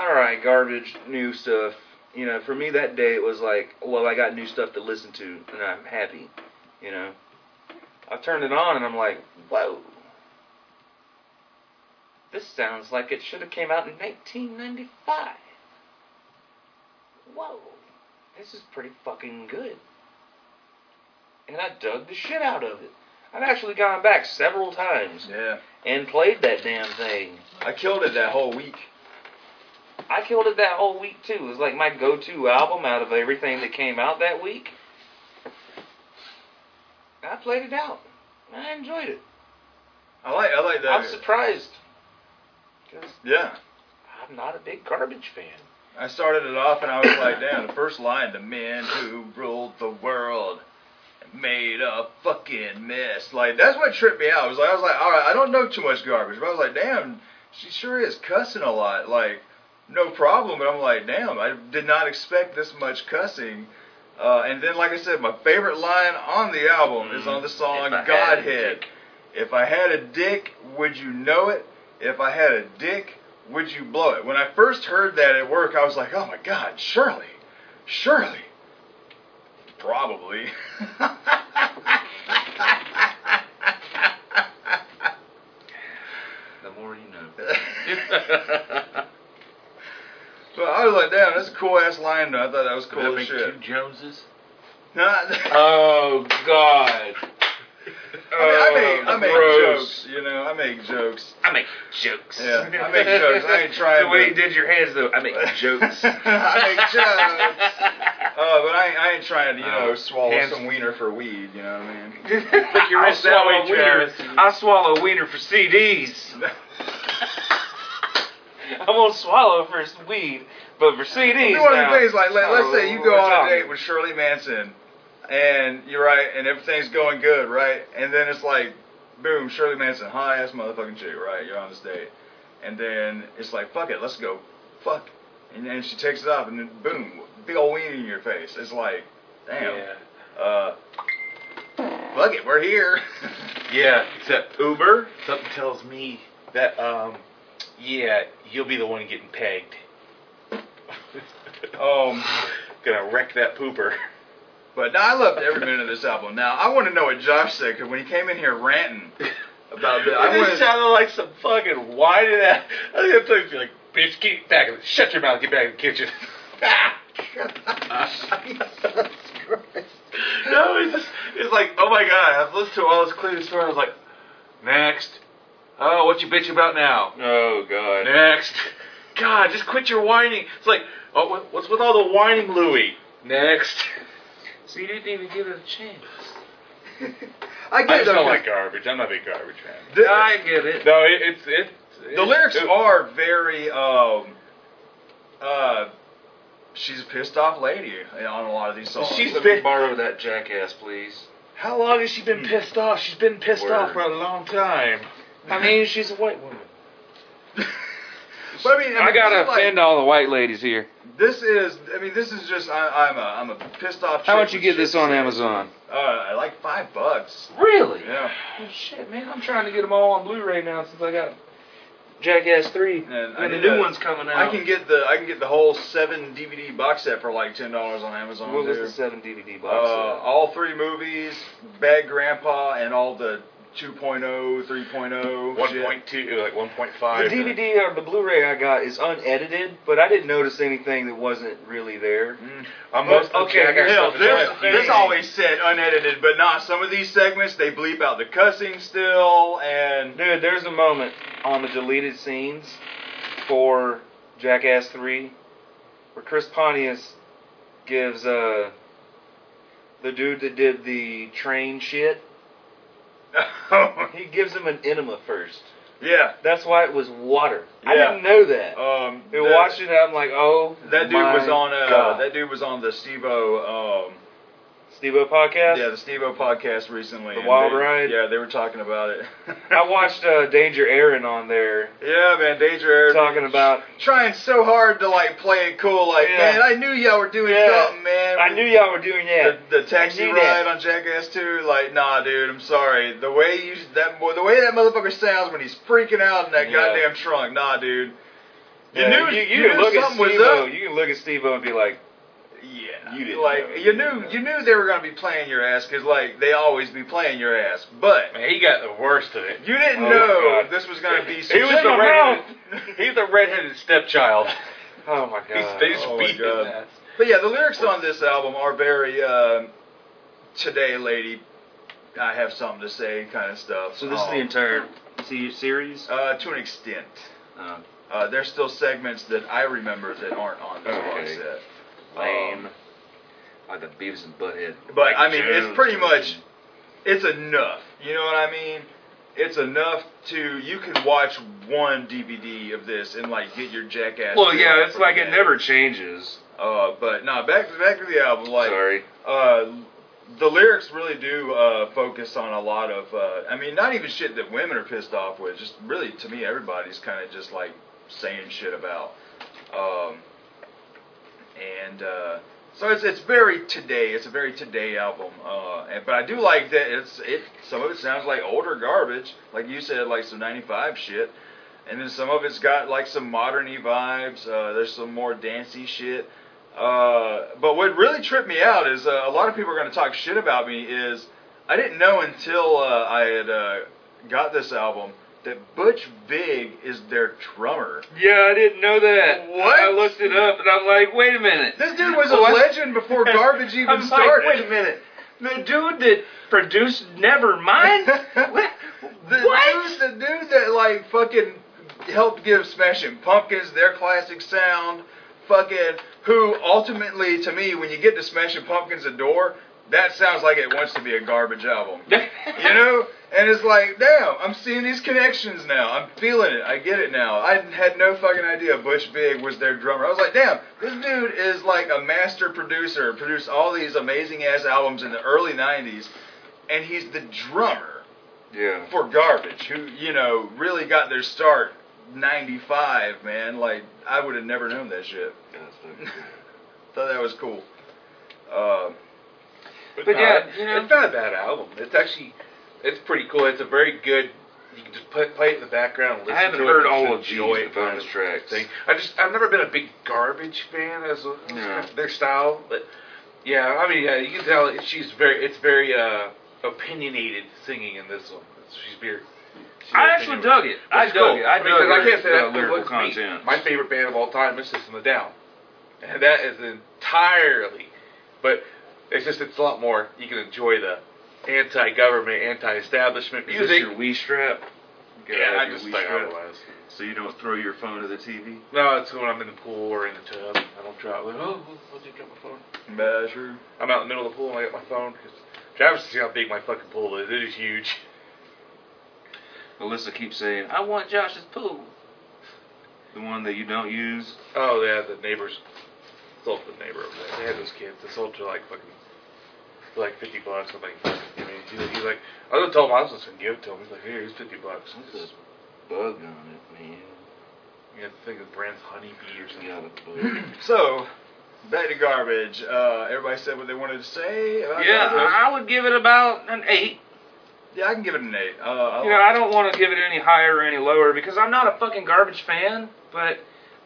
all right, garbage, new stuff. You know, for me that day it was like, well, I got new stuff to listen to, and I'm happy. You know, I turned it on and I'm like, whoa. This sounds like it should have came out in 1995. Whoa. This is pretty fucking good. And I dug the shit out of it. I've actually gone back several times Yeah. and played that damn thing. I killed it that whole week. I killed it that whole week too. It was like my go-to album out of everything that came out that week. I played it out. I enjoyed it. I like I like that. I'm surprised because yeah. I'm not a big garbage fan. I started it off and I was like, damn, the first line, the man who ruled the world and made a fucking mess. Like that's what tripped me out. I was like I was like, all right, I don't know too much garbage, but I was like, damn, she sure is cussing a lot. Like, no problem. But I'm like, damn, I did not expect this much cussing. Uh, and then, like I said, my favorite line on the album is on the song If I had a Godhead. If I had a dick, would you know it? If I had a dick, would you blow it? When I first heard that at work, I was like, oh my god, surely, surely, probably. The more you know. but I was like, damn, that's a cool ass line. Though. I thought that was cool as shit. Joneses? Nah, Oh God. I mean, I make, I Oh, make gross. jokes, you know, I make jokes. I make jokes. Yeah, I make jokes. I ain't trying The way to- you did your hands though, I make jokes. I make jokes. Uh, but I, ain't- I ain't trying to, you know, Oh, swallow hands- some wiener for weed. You know what I mean? Flick your wrist that way, Travis. I swallow wiener for CDs. I'm gonna swallow for some weed, but for CDs It'd be one of the things like let, let's say you go we're on a date with Shirley Manson, and you're right, and everything's going good, right? And then it's like, boom, Shirley Manson, high ass motherfucking chick, right? You're on this date, and then it's like, fuck it, let's go, fuck, and then she takes it off, and then boom, big old weenie in your face. It's like, damn, Yeah. uh, fuck it, we're here. Yeah, except Uber. Something tells me that um, yeah, you'll be the one getting pegged. um. Gonna wreck that pooper. But no, I loved every minute of this album. Now I want to know what Josh said because when he came in here ranting about this, I wanted, sounded like some fucking whining ass. I think it's like, like, bitch, get back. in the- Shut your mouth. Get back in the kitchen. Jesus Christ. No, it's just, it's like, oh my god, I've listened to all this Cleveland story. I was like, next. Oh, what you bitch about now? Oh God. Next. God, just quit your whining. It's like, oh, what's with all the whining, Louie? Next. So you didn't even give it a chance. I I get just though, don't like garbage. I'm not a big garbage fan. the, I get it. No, it, it's it. the lyrics are very um uh she's a pissed off lady on a lot of these songs. She's Let been- me borrow that jackass, please. How long has she been pissed off? She's been pissed Word. off for a long time. I mean, she's a white woman. but I mean, I, mean, I gotta this is like- offend all the white ladies here. This is, I mean, this is just I, I'm a I'm a pissed off. How chick much you get this on to. Amazon? Uh, I like five bucks. Really? Yeah. Oh, shit, man! I'm trying to get them all on Blu-ray now since I got Jackass Three. And I the new to- one's coming out. I can get the I can get the whole seven DVD box set for like ten dollars on Amazon. What was the seven DVD Uh, box? set? all three movies, Bad Grandpa, and all the 2.0, 3.0 One shit. point two, like 1.5. The. DVD or the Blu-ray I got is unedited, but I didn't notice anything that wasn't really there. Mm. I'm most Okay, Jackass Hell, stuff is this, this always said unedited, but not some of these segments. They bleep out the cussing still, and Dude, there's a moment on the deleted scenes for Jackass 3 where Chris Pontius gives uh the dude that did the train shit, he gives him an enema first. yeah, That's why it was water. I didn't know that. um, we that- watched it, I'm like, oh, That dude was on uh, God. that dude was on the Steve-O, um, Steve-O podcast. yeah, the Steve-O podcast recently. The Wild they- Ride? Yeah, they were talking about it. I watched uh, Danger Ehren on there Yeah, man, Danger Ehren talking about. trying so hard to like play it cool. Like, Yeah. man, I knew y'all were doing Yeah. something, man. I knew y'all were doing that. The, the taxi ride that. on Jackass 2, like, nah, dude, I'm sorry. The way you that the way that motherfucker sounds when he's freaking out in that Yeah. goddamn trunk, nah, dude. You Yeah, knew you, you can knew look at Steve-O. You can look at Steve-O and be like, Yeah, You didn't like know. you knew you knew they were gonna be playing your ass because like they always be playing your ass, but Man, he got the worst of it. you didn't Oh, know God. this was gonna be. He was Shut the your redheaded. He's the redheaded stepchild. Oh my god. they just Oh, my beat his God. ass. But yeah, the lyrics on this album are very uh, today, lady. I have something to say, kind of stuff. So this is Um, the entire series. uh, to an extent. Uh, Uh, there's still segments that I remember that aren't on this box set. Lame. Um, like the Beavis and Butthead. But Mike I mean, it's pretty much, it's enough. You know what I mean? It's enough to you can watch one DVD of this and like get your jackass. Well, yeah, it's like that. it never changes. Uh, but no, back to back to the album. Like, Sorry. uh, the lyrics really do uh, focus on a lot of. Uh, I mean, not even shit that women are pissed off with. Just really, to me, everybody's kind of just like saying shit about. Um, and uh, so it's it's very today. It's a very today album. Uh, and, but I do like that it's it. Some of it sounds like older garbage, like you said, like some '95 shit. And then some of it's got like some moderny vibes. Uh, there's some more dancey shit. Uh, but what really tripped me out is uh, a lot of people are going to talk shit about me. Is I didn't know until uh, I had uh, got this album that Butch Vig is their drummer. Yeah, I didn't know that. What? I looked it up and I'm like, wait a minute. This dude was a legend before garbage even I'm started. Like, wait a minute. The dude that produced Nevermind? what? The What? dude, the dude that like fucking helped give Smashing Pumpkins their classic sound, fucking who ultimately to me when you get to Smashing Pumpkins Adore, that sounds like it wants to be a garbage album. you know? And it's like, damn, I'm seeing these connections now. I'm feeling it. I get it now. I had no fucking idea Butch Vig was their drummer. I was like, damn, this dude is like a master producer, produced all these amazing ass albums in the early 90s, and he's the drummer Yeah. for garbage who you know really got their start 95 man like i would have never known that shit That's thought that was cool um But, But no, yeah, you know- it's not a bad album. It's actually, it's pretty cool. It's a very good. You can just put, play it in the background. And listen I haven't heard it, all of it kind bonus tracks. thing. I just I've never been a big garbage fan as a, No. their style, but yeah, I mean yeah, you can tell she's very it's very uh, opinionated singing in this one. She's very. I actually dug it. I dug cool. it. I dug mean, dug 'cause I can't say uh, that lyrical with me. content. My favorite band of all time is System of Down, and that is entirely. But it's just it's a lot more. You can enjoy the anti-government, anti-establishment Is music. this your Wii strap? Gotta yeah, I just Wii think otherwise. So you don't throw your phone to the TV? No, it's when I'm in the pool or in the tub. I don't drop. Like, oh, I'll just drop my phone. measure I'm out in the middle of the pool and I got my phone because Travis seen how big my fucking pool is. It is huge. Alyssa keeps saying, I want Josh's pool. The one that you don't use? Oh yeah, the neighbors sold to the neighbor over there. They had those kids. They sold to like fucking for like fifty bucks. I'm like, I mean, he's, he's like, I was gonna tell him I was just gonna give it to him. He's like, here, here's fifty bucks. What's this bug on it, man? You have to think the brand's honeybee or something. Got a bug. so back to garbage uh everybody said what they wanted to say about yeah, garbage. I would give it about an 8. yeah i can give it an eight uh You know, I don't want to give it any higher or any lower because I'm not a fucking garbage fan, but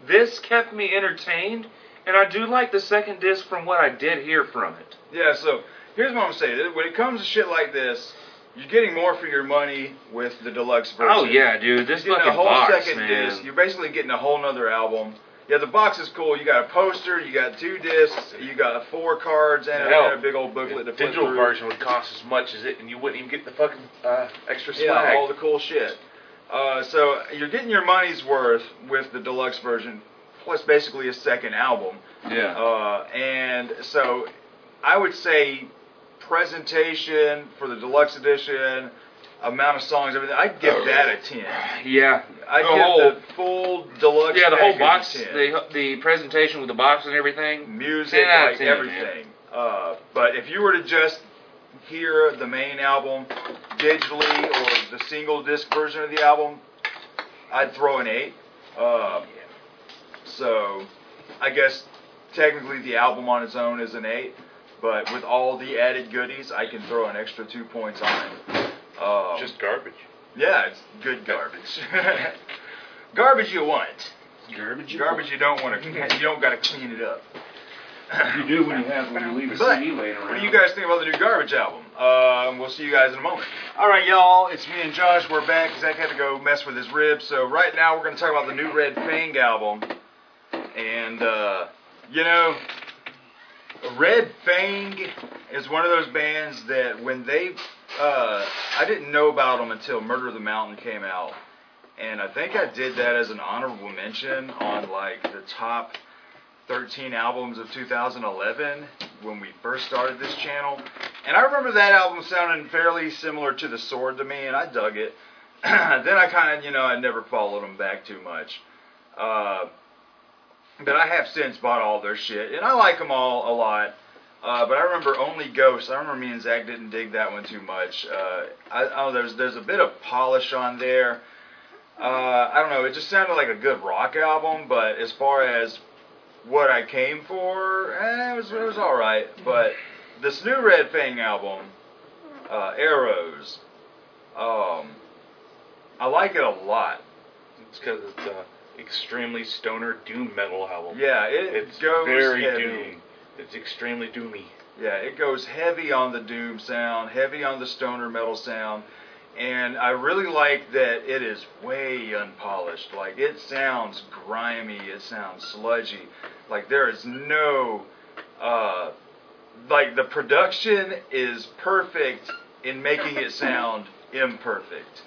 this kept me entertained, and I do like the second disc from what I did hear from it. Yeah, so here's what I'm saying. When it comes to shit like this, you're getting more for your money with the deluxe version. Oh yeah, dude, this You're fucking a whole box, second man. disc. You're basically getting a whole nother album. Yeah, the box is cool. You got a poster, you got two discs, you got four cards, and, a, Hell, a big old booklet to The digital through. version would cost as much as it, and you wouldn't even get the fucking uh, extra swag. Yeah, all the cool shit. Uh, so you're getting your money's worth with the deluxe version, plus basically a second album. Yeah. Uh, and so I would say presentation for the deluxe edition, amount of songs, everything. I'd give that a ten. yeah. I'd the give whole, the full deluxe. yeah, the whole box, a 10. the the presentation with the box and everything. music, 10 out of like 10, everything. Uh, but if you were to just hear the main album digitally or the single disc version of the album, I'd throw an eight. Uh, so I guess technically the album on its own is an eight, but with all the added goodies, I can throw an extra two points on it. Um, Just garbage. yeah, it's good garbage. garbage you want. Garbage. Garbage you don't want to. You don't got to clean it up. You do when you have when you leave a But, CD laying around. what do you guys think about the new Garbage album? Uh, we'll see you guys in a moment. All right, y'all. It's me and Josh. We're back. Zach had to go mess with his ribs. So right now we're going to talk about the new Red Fang album. And, uh, you know, Red Fang is one of those bands that when they, uh, I didn't know about them until Murder of the Mountain came out. And I think I did that as an honorable mention on like the top 13 albums of 2011 when we first started this channel. And I remember that album sounding fairly similar to The Sword to me, and I dug it. then I kind of, you know, I never followed them back too much. Uh, but I have since bought all their shit, and I like them all a lot. Uh, but I remember only Ghost. I remember me and Zach didn't dig that one too much. Uh, I, oh, there's there's a bit of polish on there. Uh, I don't know. It just sounded like a good rock album, but as far as what I came for, eh, it was it was all right. But this new Red Fang album, uh, Arrows, um, I like it a lot. It's because it's a extremely stoner doom metal album. Yeah, it it's goes very heavy. doom. It's extremely doomy. Yeah, it goes heavy on the doom sound, heavy on the stoner metal sound, and I really like that it is way unpolished. Like it sounds grimy, it sounds sludgy. Like there is no uh like the production is perfect in making it sound imperfect.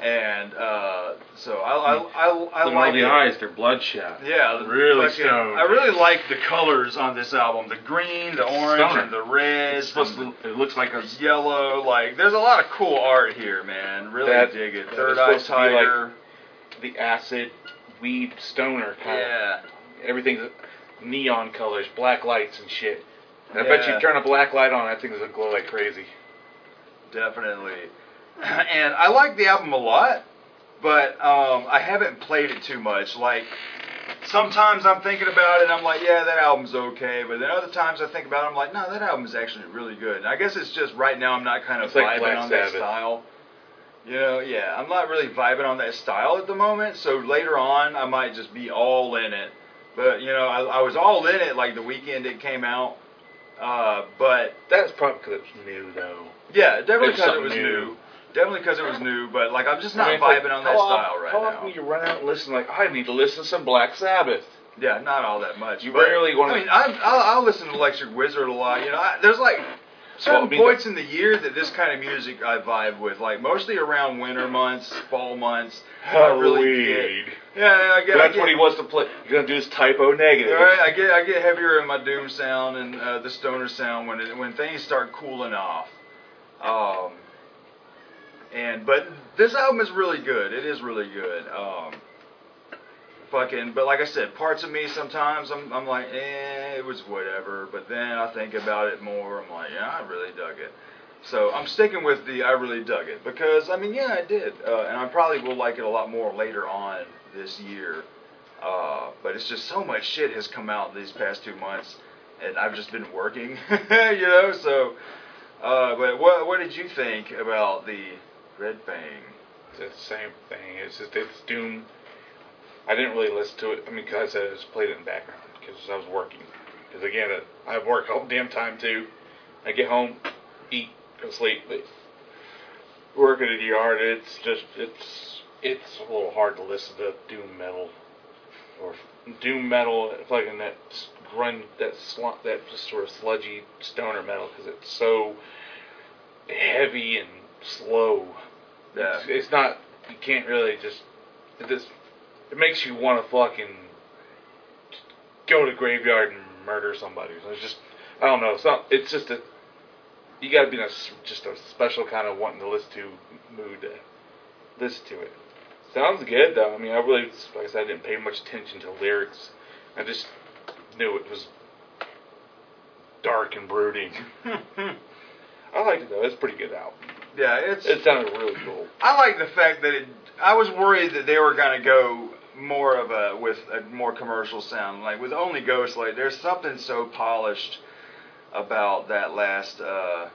And uh so I I I, I Look at like all the it. eyes, they're bloodshot. Yeah, Really fucking- stoned. I really like the colors on this album: the green, the orange, Stoner. and the red. It's supposed and to, it looks like a yellow. Like, there's a lot of cool art here, man. Really That- dig it. Third Eye supposed to be like- Tiger. the acid weed stoner kind of. yeah, of. Everything's neon colors, black lights and shit. And I bet you turn a black light on, that thing is gonna glow like crazy. definitely. And I like the album a lot, but um, I haven't played it too much. Like. Sometimes I'm thinking about it, and I'm like, yeah, that album's okay. But then other times I think about it, I'm like, no, that album is actually really good. And I guess it's just right now I'm not kind of It's vibing Black on that style. You know, yeah, I'm not really vibing on that style at the moment. So later on, I might just be all in it. But you know, I, I was all in it like the weekend it came out. Uh, but That's probably because it's new though. yeah, definitely because it was new. new. Definitely because it was new. But like, I'm just not I mean, it's like, vibing on that how often- style right How now. often you run out and listen like, I need to listen to some Black Sabbath. Yeah, not all that much. You barely wanna- I mean, I'm, I'll, I'll listen to Electric Wizard a lot. You know, I, there's like certain Well, I mean, points in the year that this kind of music I vibe with. Like mostly around winter months, fall months. I really get- Yeah, I get. I That's get, what he wants to play. You're gonna do his Type O Negative. All right, I get I get heavier in my doom sound and uh, the stoner sound when it, when things start cooling off. Um, and but this album is really good. It is really good. Um, fucking, but like I said, parts of me sometimes I'm I'm like, eh, it was whatever. But then I think about it more. I'm like, yeah, I really dug it. So I'm sticking with the I really dug it because I mean, yeah, I did, uh, and I probably will like it a lot more later on this year. Uh, but it's just so much shit has come out these past two months, and I've just been working, you know. So, uh, but what what did you think about the Red Fang? The same thing. It's just it's Doom. I didn't really listen to it. I mean, 'cause I said I just played it in the background because I was working. Because again, I work all damn time too. I get home, eat, go sleep. But working in the yard, it's just it's it's a little hard to listen to doom metal or doom metal, fucking that grunge, that slump, that just sort of sludgy stoner metal because it's so heavy and slow. Yeah. It's, it's not. You can't really just. It just. It makes you want to fucking go to graveyard and murder somebody. So It's just. I don't know. It's not. It's just a. You got to be in a just a special kind of wanting to listen to mood to listen to it. Sounds good though. I mean, I really, like I said, I didn't pay much attention to lyrics. I just knew it was dark and brooding. I liked it though. It's a pretty good album. Yeah, it's It sounded really cool. I like the fact that it. I was worried that they were gonna go more of a with a more commercial sound, like with only Ghost. Like there's something so polished about that last uh,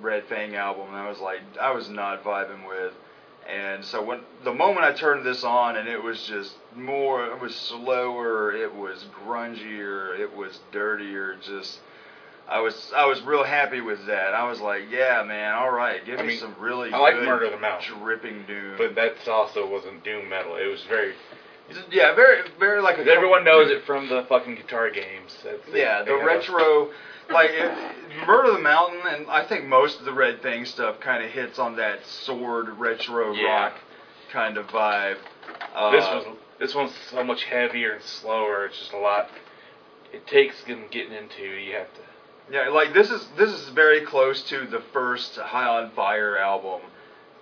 Red Fang album. I was like, I was not vibing with, And so when the moment I turned this on, and it was just more, it was slower, it was grungier, it was dirtier. Just, I was I was real happy with that. I was like, yeah, man, all right, give I me mean, some really I like good Murder the Mountain. dripping doom. But that also wasn't doom metal. It was very. yeah, very very like a Everyone knows it from the fucking guitar games. That's Yeah, they the retro, like it, Murder the Mountain, and I think most of the Red Fang stuff kind of hits on that sword retro Yeah. rock kind of vibe. Uh, This was this one's so much heavier and slower. It's just a lot. It takes them getting into. You have to. Yeah, like this is this is very close to the first High on Fire album.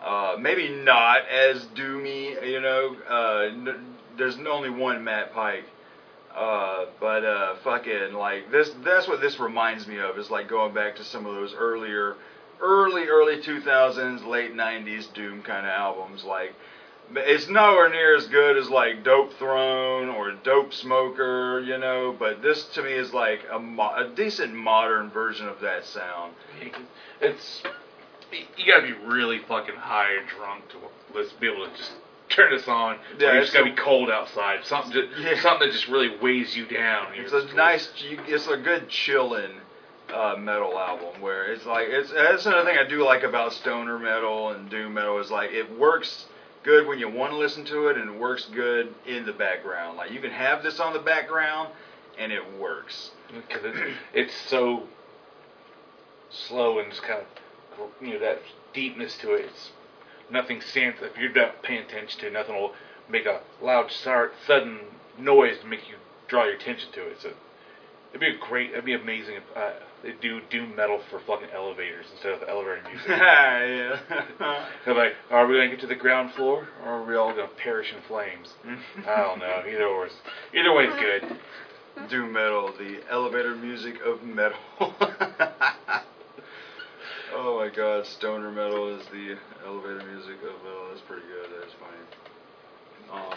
Uh, maybe not as doomy, you know. Uh, n- there's only one Matt Pike. Uh, but uh, fucking like this, that's what this reminds me of. Is like going back to some of those earlier, early early 2000s, late 90s doom kind of albums. Like it's nowhere near as good as like Dopethrone or Dopesmoker, you know. But this to me is like a, mo- a decent modern version of that sound. It's you gotta be really fucking high or drunk to let's be able to just turn this on. Yeah, you it's just gotta a- be cold outside. Something, just, Yeah. something that just really weighs you down. It's a nice, it's a good chillin' uh, metal album where it's like it's that's another thing I do like about stoner metal and doom metal is like it works good when you want to listen to it and it works good in the background. Like you can have this on the background and it works. because it, it's so slow and just kind of you know that deepness to it. It's nothing stands if you're not paying attention to it, nothing will make a loud start sudden noise to make you draw your attention to it. So it'd be a great, it'd be amazing if uh, they do doom metal for fucking elevators instead of elevator music. yeah. They're like, are we gonna get to the ground floor, or are we all gonna perish in flames? I don't know. Either or, either way is good. Doom metal, the elevator music of metal. oh my god, stoner metal is the elevator music of metal. That's pretty good. That's funny. Um,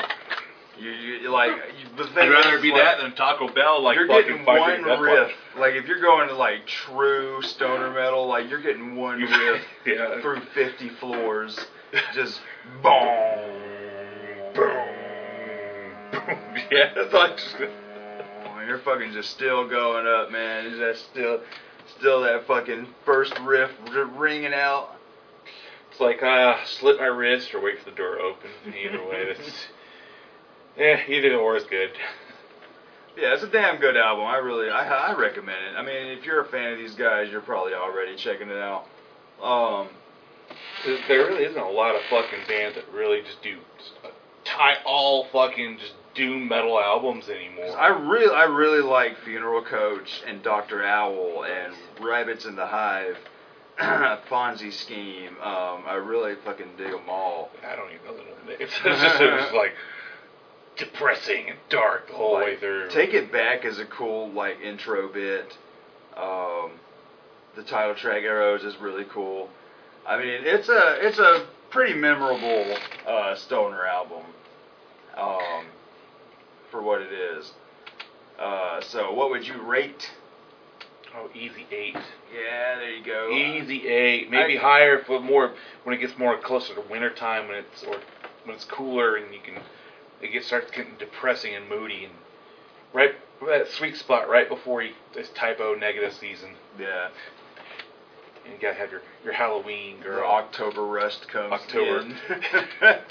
you, you like the thing I'd rather is, be like, that than Taco Bell. Like you're fucking getting one riff. Like if you're going to like true stoner metal, like you're getting one riff yeah. through 50 floors, just boom, boom. boom. yeah, that's all I just. Oh, you're fucking just still going up, man. Is that still, still that fucking first riff ringing out? It's like uh, slit my wrist or wait for the door to open. Either way, that's. Yeah, either or is good. Yeah, it's a damn good album. I really, I, I recommend it. I mean, if you're a fan of these guys, you're probably already checking it out. Um, There- really isn't a lot of fucking bands that really just do tie all fucking just doom metal albums anymore. I really, I really like Funeral Coach and Doctor Owl and Rabbits in the Hive, Fonzie Scheme. Um, I really fucking dig them all. I don't even know the names. It's just, it was like depressing and dark the whole Like, way through. Take It Back is a cool like intro bit. Um, the title track Arrows is really cool. I mean, it's a it's a pretty memorable uh, stoner album um, for what it is. Uh, so, what would you rate? oh, easy eight. Yeah, there you go. Easy eight, maybe I- higher for more when it gets more closer to winter time when it's or when it's cooler and you can it gets starts getting depressing and moody and right that sweet spot right before you, this Type O Negative season. Yeah, And you gotta have your, your Halloween the. October rust comes October.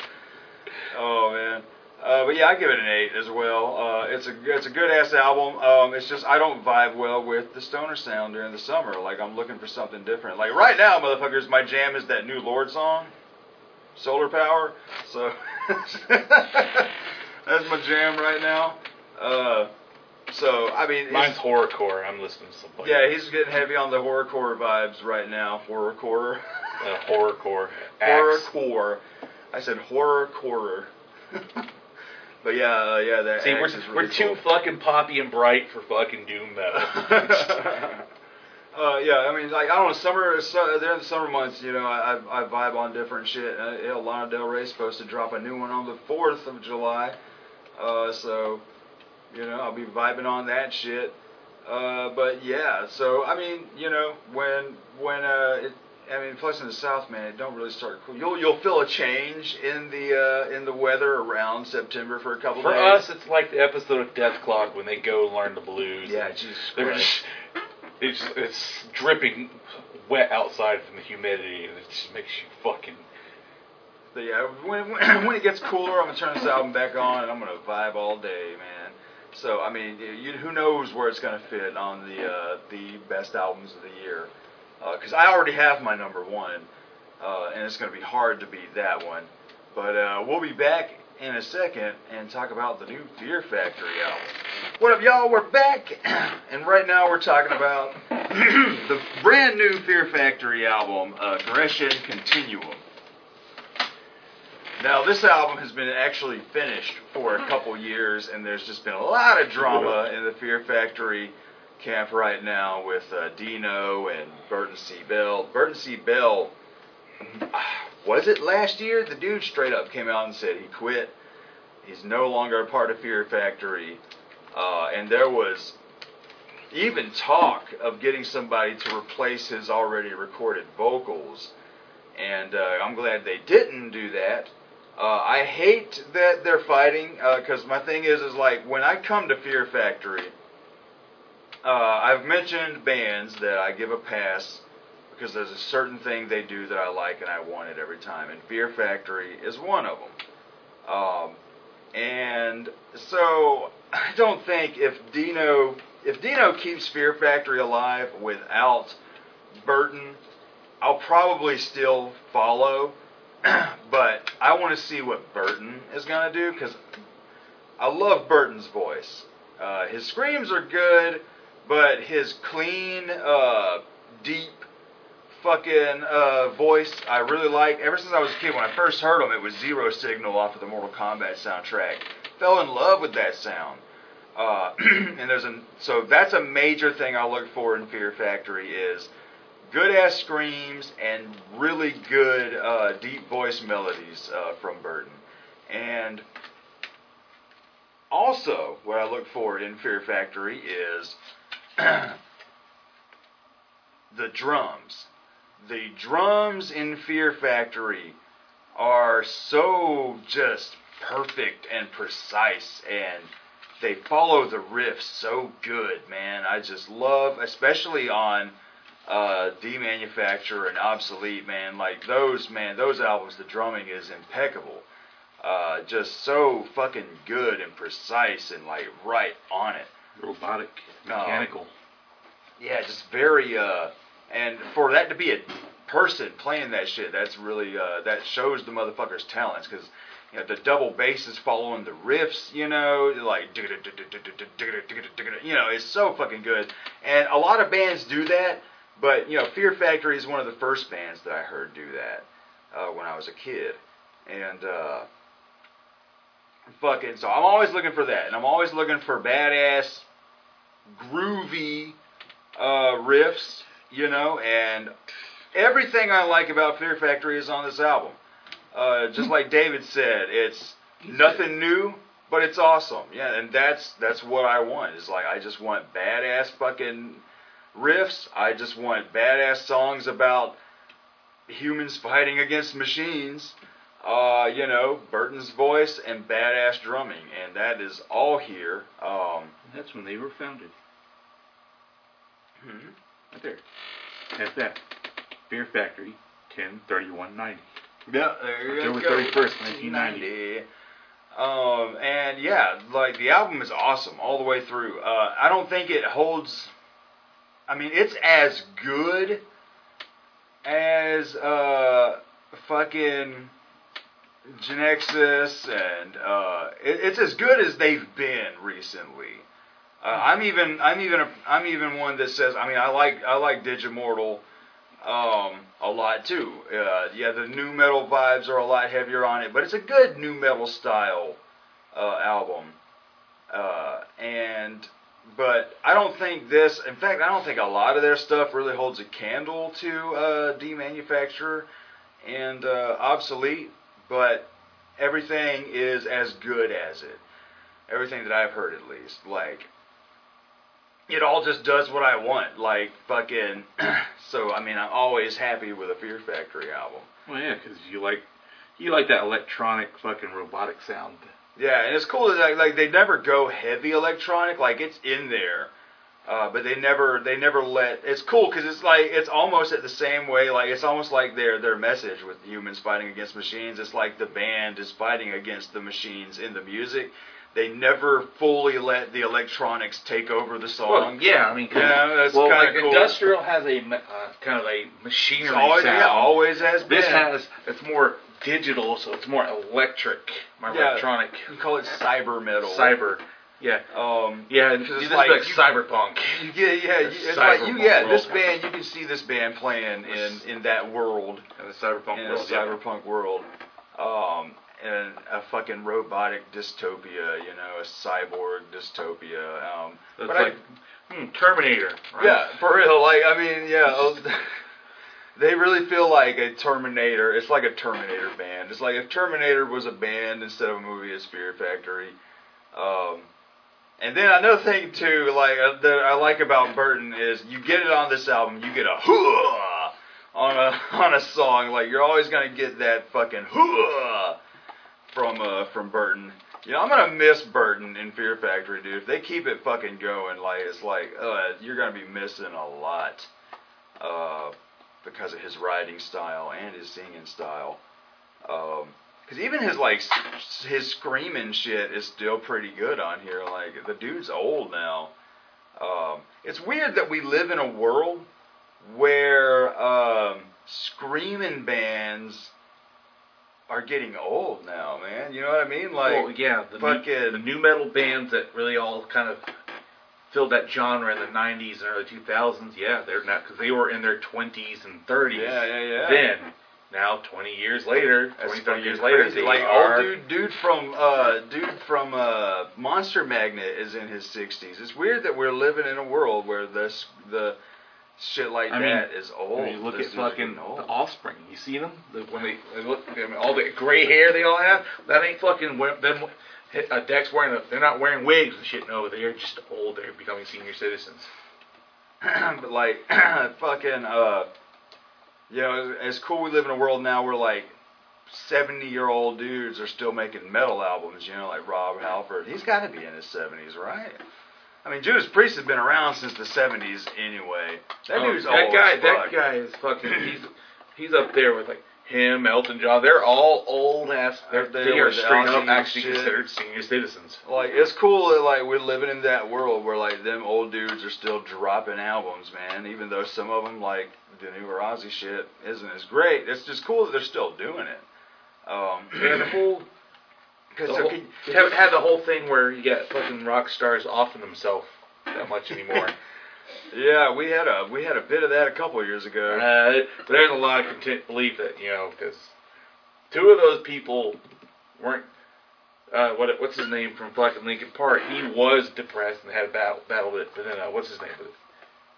oh man. Uh, but yeah, I give it an eight as well. Uh, it's a it's a good ass album. Um, it's just I don't vibe well with the stoner sound during the summer. Like I'm looking for something different. Like right now, motherfuckers, my jam is that new Lorde song, Solar Power. So that's my jam right now. Uh, so I mean, Mine's horrorcore. I'm listening to something. yeah, he's getting heavy on the horrorcore vibes right now. Horrorcore. uh, horrorcore. Horrorcore. I said horrorcore. but yeah, uh, yeah, that See, we're, really we're too fucking poppy and bright for fucking doom metal. Uh, yeah, I mean, like I don't know, summer. So, during the summer months, you know, I, I vibe on different shit. Uh, Lana Del Rey's supposed to drop a new one on the fourth of July, uh, so you know I'll be vibing on that shit. Uh, but yeah, so I mean, you know, when when uh, it, I mean, plus in the South, man, it don't really start cool. You'll you'll feel a change in the uh, in the weather around September for a couple For days. For us, it's like the episode of Dethklok when they go learn the blues. yeah, Jesus They're Christ. just, it's, it's dripping wet outside from the humidity, and it just makes you fucking. But yeah, when, when it gets cooler, I'm gonna turn this album back on and I'm gonna vibe all day, man. So I mean, you, who knows where it's gonna fit on the uh, the best albums of the year? Because I already have my number one, uh, and it's gonna be hard to beat that one. But uh, we'll be back in a second and talk about the new Fear Factory album. What up, y'all? We're back, and right now we're talking about the brand new Fear Factory album, Aggression Continuum. Now, this album has been actually finished for a couple years, and there's just been a lot of drama in the Fear Factory camp right now with uh, Dino and Burton C. Bell. Burton C. Bell, was it last year? The dude straight up came out and said he quit. He's no longer a part of Fear Factory. Uh, and there was even talk of getting somebody to replace his already recorded vocals. And uh, I'm glad they didn't do that. Uh, I hate that they're fighting because my thing is, is like when I come to Fear Factory, uh, I've mentioned bands that I give a pass because there's a certain thing they do that I like and I want it every time, and Fear Factory is one of them. Um, and so I don't think if Dino if Dino keeps Fear Factory alive without Burton, I'll probably still follow. but I want to see what Burton is going to do because I love Burton's voice. Uh, his screams are good, but his clean, uh, deep, fucking uh, voice I really like. Ever since I was a kid, when I first heard him, it was Zero Signal off of the Mortal Kombat soundtrack. Fell in love with that sound. Uh, and there's a so that's a major thing I look for in Fear Factory is good ass screams and really good uh, deep voice melodies uh, from Burton. And also, what I look for in Fear Factory is the drums. The drums in Fear Factory are so just perfect and precise and they follow the riffs so good, man. I just love, especially on uh, Demanufacture and Obsolete, man. Like those, man, those albums, the drumming is impeccable. Uh, just so fucking good and precise and like right on it. Robotic, No. mechanical. Yeah, just very. Uh, and for that to be a person playing that shit, that's really uh, that shows the motherfucker's talents because you know the double bass is following the riffs. You know, like you know, it's so fucking good. And a lot of bands do that, but you know, Fear Factory is one of the first bands that I heard do that uh, when I was a kid, and. Uh, Fucking so I'm always looking for that, and I'm always looking for badass, groovy uh, riffs, you know, and everything I like about Fear Factory is on this album. Uh, just like David said, it's nothing new, but it's awesome. Yeah, and that's that's what I want. Is like I just want badass fucking riffs. I just want badass songs about humans fighting against machines. Uh, you know, Burton's voice and badass drumming, and that is all here. Um, That's when they were founded. hmm. Right there. That's that. Fear Factory, 10 31 90. Yeah, there you October go. 31st, 1990. Um, and yeah, like the album is awesome all the way through. Uh, I don't think it holds. I mean, it's as good as uh, fucking Genexus, and uh, it, it's as good as they've been recently. Uh, I'm even I'm even a, I'm even one that says I mean I like I like Digimortal um, a lot too. Uh, yeah, the nu metal vibes are a lot heavier on it, but it's a good nu metal style uh, album. Uh, and but I don't think this. In fact, I don't think a lot of their stuff really holds a candle to uh, Demanufacture and uh, Obsolete. But everything is as good as it. Everything that I've heard, at least. Like it all just does what I want. Like fucking. so I mean, I'm always happy with a Fear Factory album. Well, yeah, because you like you like that electronic fucking robotic sound. Yeah, and it's cool that like, like they never go heavy electronic. Like it's in there, uh, but they never they never let. It's cool because it's like it's almost at the same way. Like it's almost like their their message with humans fighting against machines. It's like the band is fighting against the machines in the music. They never fully let the electronics take over the song. Well, yeah, I mean, Yeah, that's well, kinda like cool. industrial has a uh, kind of a machinery It's always, sound. yeah, always has been. This has it's more digital, so it's more electric, more Yeah. electronic, you call it cyber metal. cyber. Yeah, Um, yeah, Because it's like like you- cyberpunk. You get yeah, you, It's like you yeah, world. this band you can see this band playing in in that world, In the cyberpunk in world, a cyberpunk world, um, and a fucking robotic dystopia, you know, a cyborg dystopia. Um. It's but I- like hmm, Terminator. Right? yeah, for real. Like I mean, yeah, oh, they really feel like a Terminator. It's like a Terminator band. It's like if Terminator was a band instead of a movie, it's Fear Factory. Um, and then another thing too, like uh, that I like about Burton is you get it on this album, you get a hooah on a on a song. Like you're always gonna get that fucking hooah from uh from Burton. You know, I'm gonna miss Burton in Fear Factory, dude. If they keep it fucking going, like it's like uh, you're gonna be missing a lot uh, because of his writing style and his singing style. Um 'cause even his like his screaming shit is still pretty good on here. Like the dude's old now. Um, it's weird that we live in a world where um, screaming bands are getting old now, man. You know what I mean? Like, well, yeah, the fucking- new, the nu metal bands that really all kind of filled that genre in the '90s and early 2000s. Yeah, they're not because they were in their 20s and 30s. yeah, yeah, yeah. Then, now 20 years later, That's 25 fucking years later, they like are. old dude, dude from uh, dude from uh, Monster Magnet is in his sixties. It's weird that we're living in a world where this the shit like I mean, that is old. You look This at fucking old. the Offspring, you see them the, when they, they look I mean, all the gray hair they all have. That ain't fucking them. Uh, Dex wearing a, they're not wearing wigs and shit. No, they're just old. They're becoming senior citizens. but like fucking uh you know it's cool we live in a world now where like 70 year old dudes are still making metal albums you know like rob halford he's got to be in his 70s right i mean judas priest has been around since the 70s anyway that Oh, dude's that old guy. That guy is fucking. He's he's up there with like him, Elton John. They're all old ass. They're, there they are straight up actually shit. considered senior citizens. like it's cool that like we're living in that world where like them old dudes are still dropping albums man even though some of them like the new ozzy shit isn't as great it's just cool that they're still doing it um the whole Because The whole, you haven't had the whole thing where you got fucking rock stars offing themselves that much anymore. yeah, we had a we had a bit of that a couple of years ago. uh, there's a lot of content belief that you know because two of those people weren't. Uh, what what's his name from fucking Linkin Park? He was depressed and had a battle battle it. But then uh, what's his name?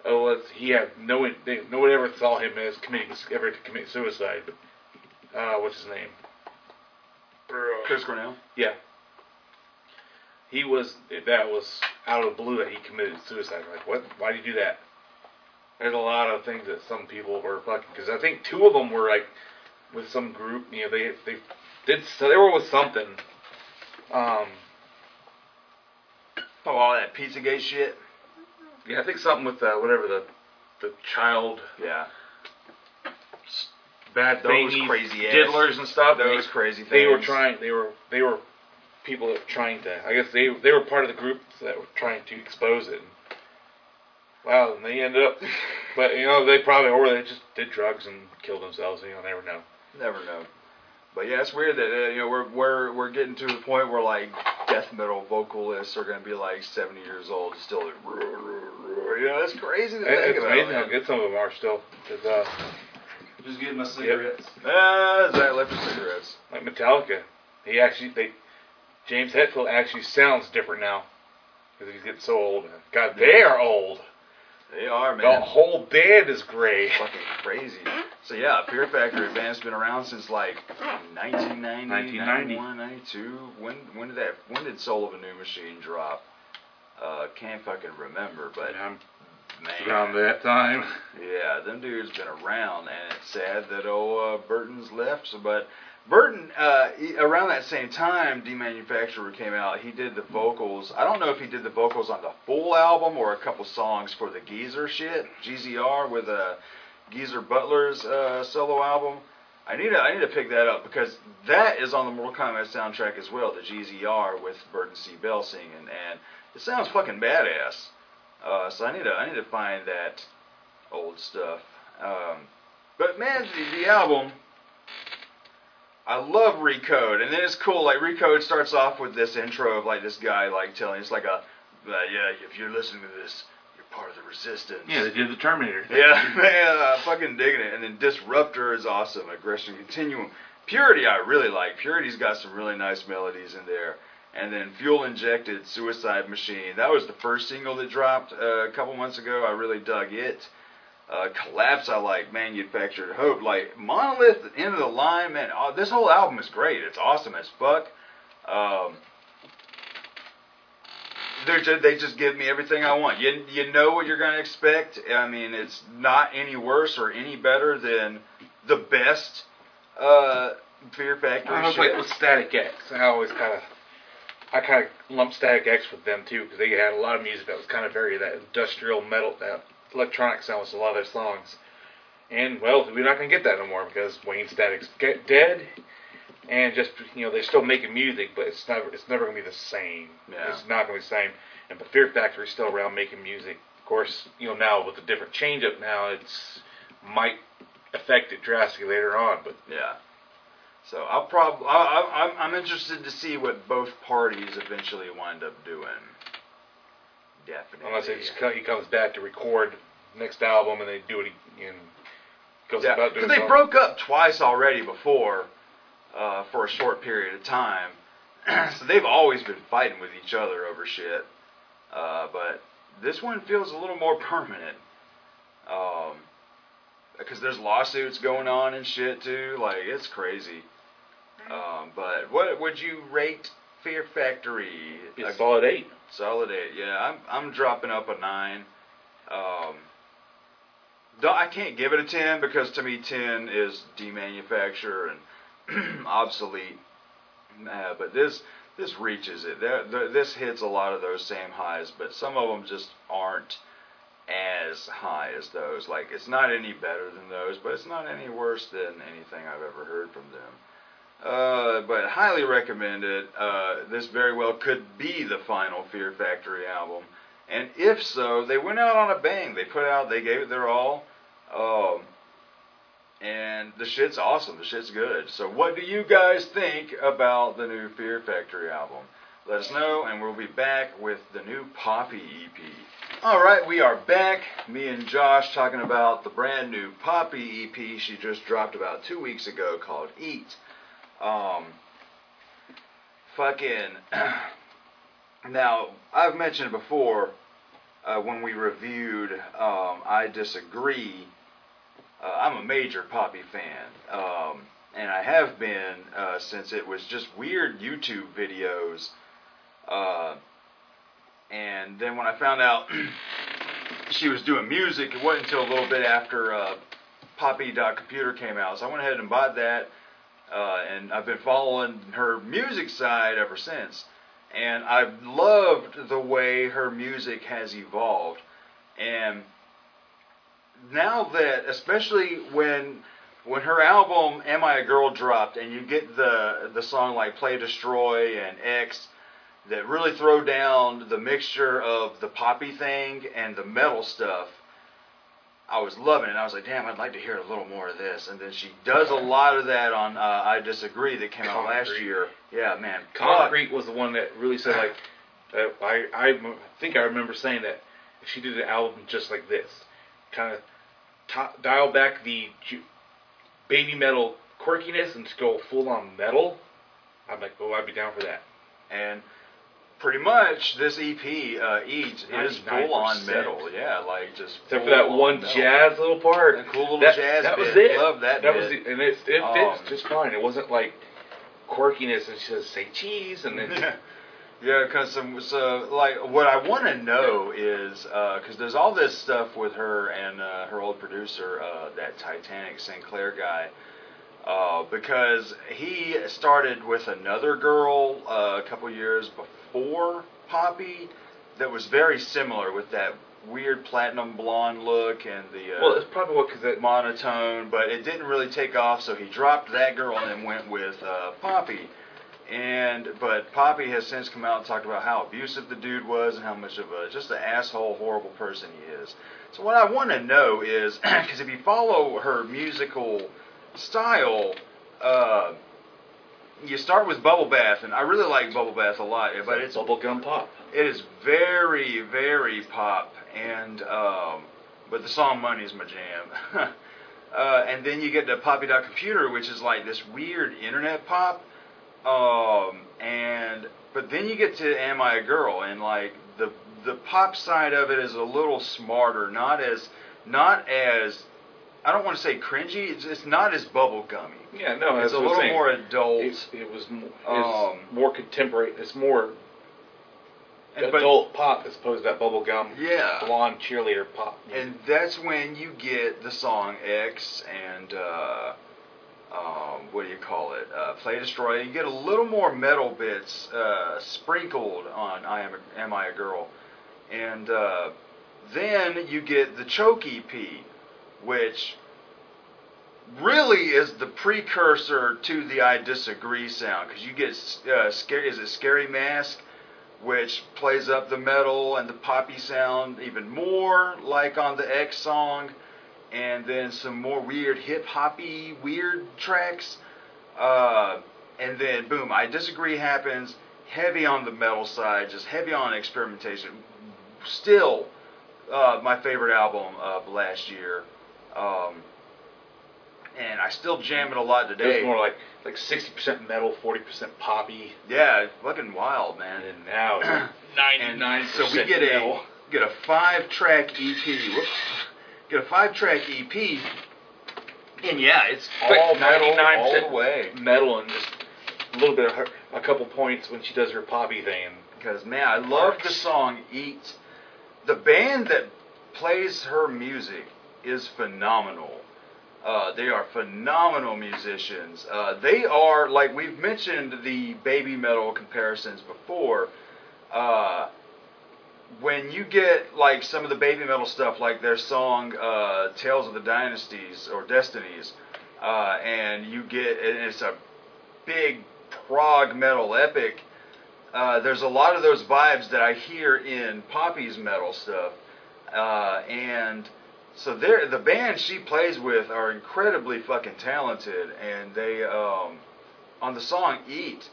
Oh, let's, he had no one. They, no one ever saw him as committing ever to commit suicide. But uh, what's his name? Chris Cornell. Yeah. He was that was out of the blue that he committed suicide. Like, what? Why did you do that? There's a lot of things that some people were fucking. Because I think two of them were like with some group. You know, they they did so they were with something. Um, Oh, all that Pizzagate shit. yeah, I think something with uh, whatever the the child Yeah, bad Those thingies, crazy ass- diddlers and stuff. those they, crazy things. they were trying. They were they were people that were trying to. I guess they they were part of the group that were trying to expose it. Wow, and they ended up. But you know, they probably or they just did drugs and killed themselves. You know, never know. Never know. But yeah, it's weird that uh, you know we're we're we're getting to the point where like death metal vocalists are gonna be like 70 years old, still like, you know that's crazy to think It's about. amazing man. how good some of them are still. 'Cause, uh, Just getting my cigarettes. Ah, Zach left his cigarettes. like Metallica, he actually they James Hetfield actually sounds different now because he's getting so old. God, they are old. They are man. The whole band is gray. Fucking crazy. So yeah, Fear Factory band's been around since like 1990, 1990. 91, 92. When when did that? When did Soul of a New Machine drop? Uh, can't fucking remember, but Yeah, man, around that time. yeah, them dudes been around, and it's sad that old uh, Burton's left. So, but Burton, uh, he- around that same time, Demanufacturer came out. He did the vocals. I don't know if he did the vocals on the full album or a couple songs for the Geezer shit, GZR with uh, Geezer Butler's uh, solo album. I need to I need to pick that up because that is on the Mortal Kombat soundtrack as well, the GZR with Burton C. Bell singing, and it sounds fucking badass. Uh, so I need to I need to find that old stuff. Um, but man, the, the album, I love Recode, and then it's cool. Like Recode starts off with this intro of like this guy like telling it's like a uh, yeah, if you're listening to this, you're part of the resistance. Yeah, they did the Terminator. thing. Yeah, man, I'm fucking digging it. And then Disruptor is awesome. Aggression Continuum. Purity, I really like. Purity's got some really nice melodies in there. And then Fuel Injected Suicide Machine. That was the first single that dropped uh, a couple months ago. I really dug it. Uh, Collapse, I like. Manufactured Hope. Like, Monolith, End of the Line, man. Oh, this whole album is great. It's awesome as fuck. Um, they're just, they just give me everything I want. You you know what you're going to expect. I mean, it's not any worse or any better than the best uh, Fear Factory I was shit. like with Static X. I always kind of, I kind of lumped Static X with them too because they had a lot of music that was kind of very that industrial metal, that electronic sound was a lot of their songs. And well, we're not gonna get that no more because Wayne Static's get dead, and just you know they're still making music, but it's never it's never gonna be the same. Yeah. It's not gonna be the same. And but Fear Factory's still around making music. Of course, you know now with the different change up now, it's might affect it drastically later on, but Yeah. So I'll probably I'm I'm interested to see what both parties eventually wind up doing. Definitely. Unless it just, co- he comes back to record next album and they do it and goes Yeah, because they broke up twice already before, uh, for a short period of time. so they've always been fighting with each other over shit. Uh, but this one feels a little more permanent. Um, because there's lawsuits going on and shit too. Like it's crazy. Um, but what would you rate Fear Factory? It's A solid eight. Solid eight. Yeah, I'm I'm dropping up a nine. Um, I can't give it a ten because to me ten is demanufacture and obsolete. Uh, but this this reaches it. There- there- This hits a lot of those same highs, but some of them just aren't as high as those. Like it's not any better than those, but it's not any worse than anything I've ever heard from them. Uh, but highly recommended. Uh, this very well could be the final Fear Factory album, and if so, they went out on a bang. They put out, they gave it their all, um, and the shit's awesome. The shit's good. So, what do you guys think about the new Fear Factory album? Let us know, and we'll be back with the new Poppy EP. All right, we are back. Me and Josh talking about the brand new Poppy EP she just dropped about two weeks ago called Eat. Um, fucking. now, I've mentioned before uh, when we reviewed um, I Disagree, uh, I'm a major Poppy fan. Um, and I have been uh, since it was just weird YouTube videos. Uh, and then when I found out she was doing music, it wasn't until a little bit after uh, Poppy.computer came out. So I went ahead and bought that. Uh, and I've been following her music side ever since. And I've loved the way her music has evolved. And now that, especially when when her album "Am I a Girl" dropped, and you get the the song like "Play Destroy" and "X," that really throw down the mixture of the poppy thing and the metal stuff. I was loving it. I was like, damn, I'd like to hear a little more of this. And then she does a lot of that on uh, I Disagree that came out last year. Yeah, man. Concrete was the one that really said like, uh, I think I remember saying that if she did an album just like this, kind of dial back the ju- baby metal quirkiness and just go full on metal. I'm like, oh, I'd be down for that. And pretty much this EP, uh, Eat, is full on metal. Yeah, like just Except for that one metal. jazz little part. That cool little that, jazz that was bit. it. Love that That bit. was the, and it, it Um, fits just fine. It wasn't like quirkiness and she says say cheese and then Yeah, because some so like what I want to know is because there's all this stuff with her and uh, her old producer, uh, that Titanic Sinclair guy, uh, because he started with another girl uh, a couple years before Poppy that was very similar with that weird platinum blonde look and the uh, Well, it's probably what because it. monotone, but it didn't really take off, so he dropped that girl and then went with uh, Poppy. And but Poppy has since come out and talked about how abusive the dude was and how much of a just an asshole, horrible person he is. So what I want to know is because if you follow her musical style, uh, you start with Bubble Bath, and I really like Bubble Bath a lot, but it's bubble gum pop. it is very, very pop, and um, but the song "Money" is my jam. uh, and then you get to Poppy Dot Computer, which is like this weird internet pop. Um, and but then you get to "Am I a Girl?" and like the the pop side of it is a little smarter, not as not as I don't want to say cringy. It's, it's not as bubblegummy. Yeah, no, it's a little saying. more adult. It, it was mo- Um, more contemporary. It's more but- adult pop as opposed to that bubblegum Yeah. blonde cheerleader pop. And that's when you get the song X and uh, um, what do you call it? Uh, Play Destroy. You get a little more metal bits uh, sprinkled on I Am a, Am I a Girl, and uh, then you get the Choke EP, which really is the precursor to the I Disagree sound because you get uh, scary. Is it Scary Mask? which plays up the metal and the poppy sound even more, like on the X song, and then some more weird hip hoppy weird tracks. Uh, and then boom, I disagree happens. Heavy on the metal side, just heavy on experimentation. Still, uh, my favorite album of last year. Um, and I still jam it a lot It today. was more like like sixty percent metal, forty percent poppy, yeah, fucking wild, man. and now it's ninety And so we get a get a five track EP. Whoops. Get a five track EP. And yeah, it's Like all metal 99% all the way. metal and just a little bit of her, a couple points when she does her poppy thing. Because man, I love the song "Eat." The band that plays her music is phenomenal. Uh, they are phenomenal musicians. Uh, they are like we've mentioned the baby metal comparisons before. Uh, when you get like some of the baby metal stuff, like their song uh, "Tales of the Dynasties" or "Destinies," uh, and you get and it's a big prog metal epic. Uh, there's a lot of those vibes that I hear in Poppy's metal stuff, and so they're, the band she plays with are incredibly fucking talented, and they um, on the song "Eat."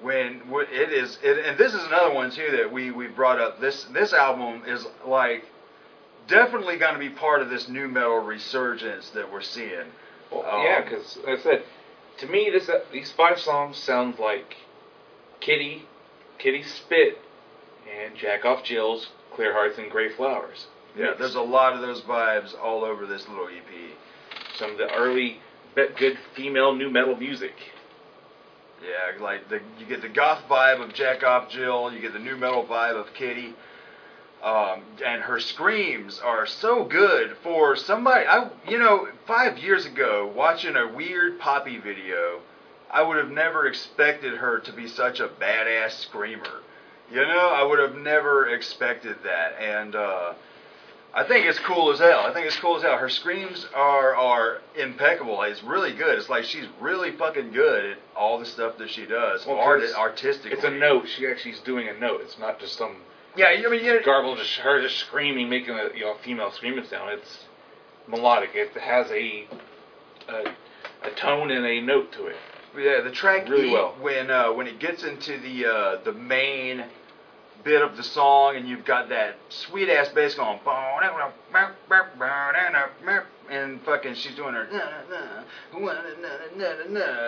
When wh- it is, it, and this is another one too that we we brought up. This this album is like definitely going to be part of this nu metal resurgence that we're seeing. Well, Um, yeah, because like I said, to me, this uh, these five songs sound like Kittie, Kittie Spit, and Jack Off Jill's Clear Hearts and Gray Flowers. Yeah, there's a lot of those vibes all over this little EP. some of the early good female nu metal music. Yeah, like the you get the goth vibe of Jack Off Jill, you get the nu metal vibe of Kittie, um, and her screams are so good for somebody. I you know five years ago watching a weird poppy video, I would have never expected her to be such a badass screamer. You know, I would have never expected that, and uh, I think it's cool as hell. I think it's cool as hell. Her screams are are impeccable. It's really good. It's like she's really fucking good at all the stuff that she does, Well, art artistically. It's a note. She actually is doing a note. It's not just some Yeah, I mean, you garble, just her just screaming, making a you know female screaming sound. It's melodic. It has a a, a tone and a note to it. Yeah, the track Really E, well. when uh, when it gets into the uh, the main bit of the song, and you've got that sweet ass bass going, and fucking she's doing her,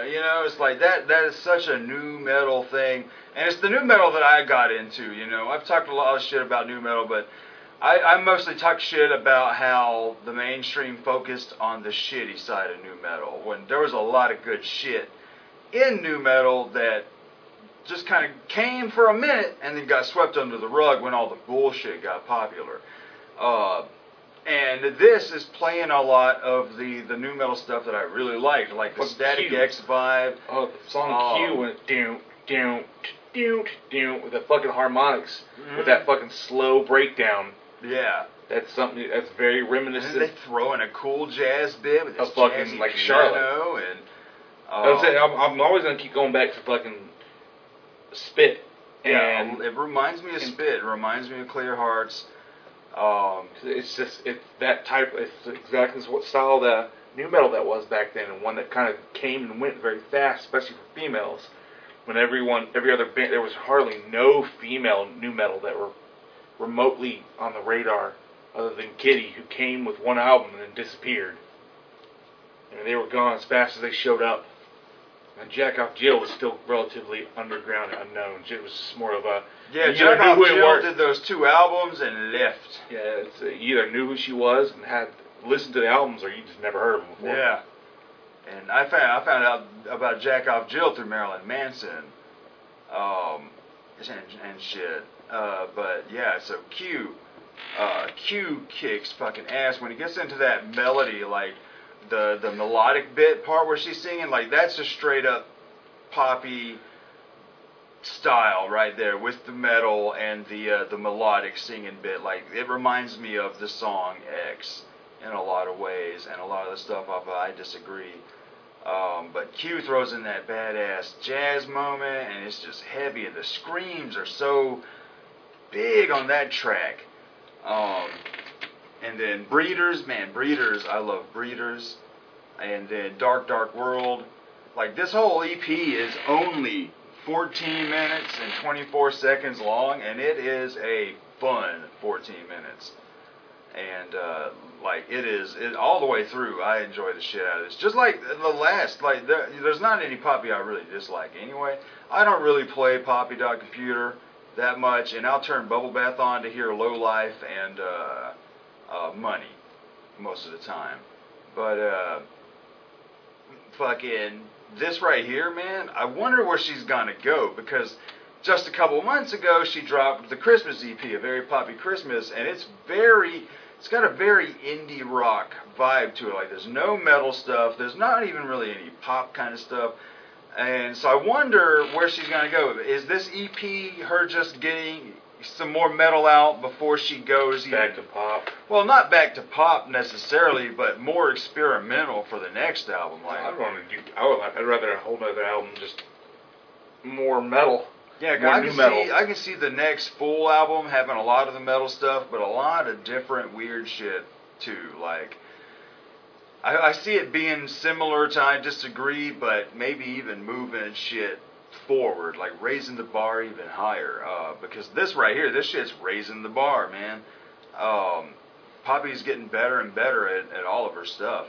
you know, it's like that. That is such a nu metal thing, and it's the nu metal that I got into. You know, I've talked a lot of shit about nu metal, but I, I mostly talk shit about how the mainstream focused on the shitty side of nu metal when there was a lot of good shit in nu metal that just kind of came for a minute and then got swept under the rug when all the bullshit got popular. Uh, and this is playing a lot of the, the nu metal stuff that I really liked, like the What Static Q? X vibe. Oh, the song Oh. Q went down, down, down, down with the fucking harmonics, Mhm. with that fucking slow breakdown. Yeah. That's something that's very reminiscent. And they throw in a cool jazz bit with A this fucking, jazzy like, Charlotte. and. I was uh, saying, I'm, I'm always gonna keep going back to fucking spit. Yeah, And it reminds me of Spit. It reminds me of Clear Hearts. Um, it's just it's that type. It's exactly what style the nu metal that was back then, and one that kind of came and went very fast, especially for females. When everyone, every other band, there was hardly no female nu metal that were remotely on the radar, other than Kittie, who came with one album and then disappeared. And they were gone as fast as they showed up. And Jack Off Jill was still relatively underground and unknown. It was just more of a yeah, Jack Off Jill did those two albums and left. Yeah, it's, uh, you either knew who she was and had listened to the albums, or you just never heard of them before. Yeah. And I found I found out about Jack Off Jill through Marilyn Manson, um, and, and shit. Uh, but yeah, so Q, uh, Q kicks fucking ass when he gets into that melody, like the the melodic bit part where she's singing, like that's a straight up poppy style right there with the metal and the uh, the melodic singing bit. Like it reminds me of the song X in a lot of ways, and a lot of the stuff off of I Disagree. Um, but Q throws in that badass jazz moment, and it's just heavy, and the screams are so big on that track. Um, and then Breeders, man, Breeders, I love Breeders. And then Dark Dark World. Like this whole EP is only 14 minutes and 24 seconds long, and it is a fun 14 minutes. And uh, like it is, it, all the way through, I enjoy the shit out of this. Just like the last, like there, there's not any Poppy I really dislike anyway. I don't really play Poppy Dot Computer that much, and I'll turn Bubble Bath on to hear Low Life and uh, uh, Money most of the time. But uh, fucking this right here, man, I wonder where she's gonna go because just a couple months ago she dropped the Christmas EP, a very poppy Christmas, and it's very, it's got a very indie rock vibe to it. Like there's no metal stuff, there's not even really any pop kind of stuff. And so I wonder where she's gonna go. Is this EP her just getting some more metal out before she goes Back to pop. well, not back to pop necessarily, but more experimental for the next album. Like, I want to do. I would. I'd rather a whole other album just more metal. Yeah, more I can metal. see I can see the next full album having a lot of the metal stuff, but a lot of different weird shit too. Like, I, I see it being similar to I Disagree, but maybe even moving shit forward, like raising the bar even higher. Uh, because this right here, this shit's raising the bar, man. Um, Poppy's getting better and better at, at all of her stuff,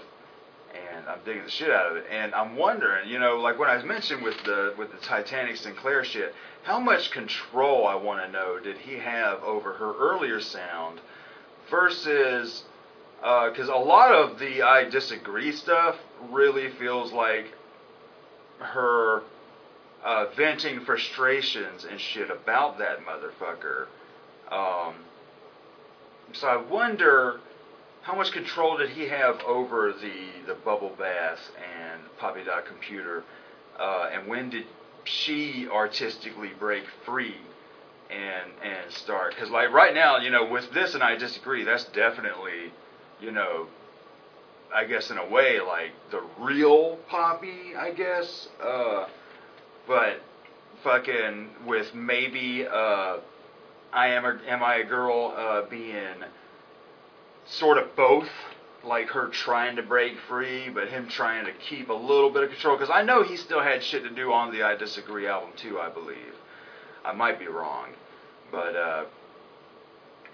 and I'm digging the shit out of it. And I'm wondering, you know, like when I mentioned with the with the Titanic Sinclair shit, how much control I want to know did he have over her earlier sound versus because a lot of the I disagree stuff really feels like her uh, venting frustrations and shit about that motherfucker. Um, so I wonder how much control did he have over the the bubble bath and Poppy Dot Computer, uh, and when did she artistically break free and and start? Because like right now, you know, with this and I disagree. That's definitely, you know, I guess in a way like the real Poppy, I guess. Uh, but fucking with maybe uh, I am am I a girl uh, being sort of both, like her trying to break free, but him trying to keep a little bit of control. Because I know he still had shit to do on the I Disagree album too. I believe I might be wrong, but uh,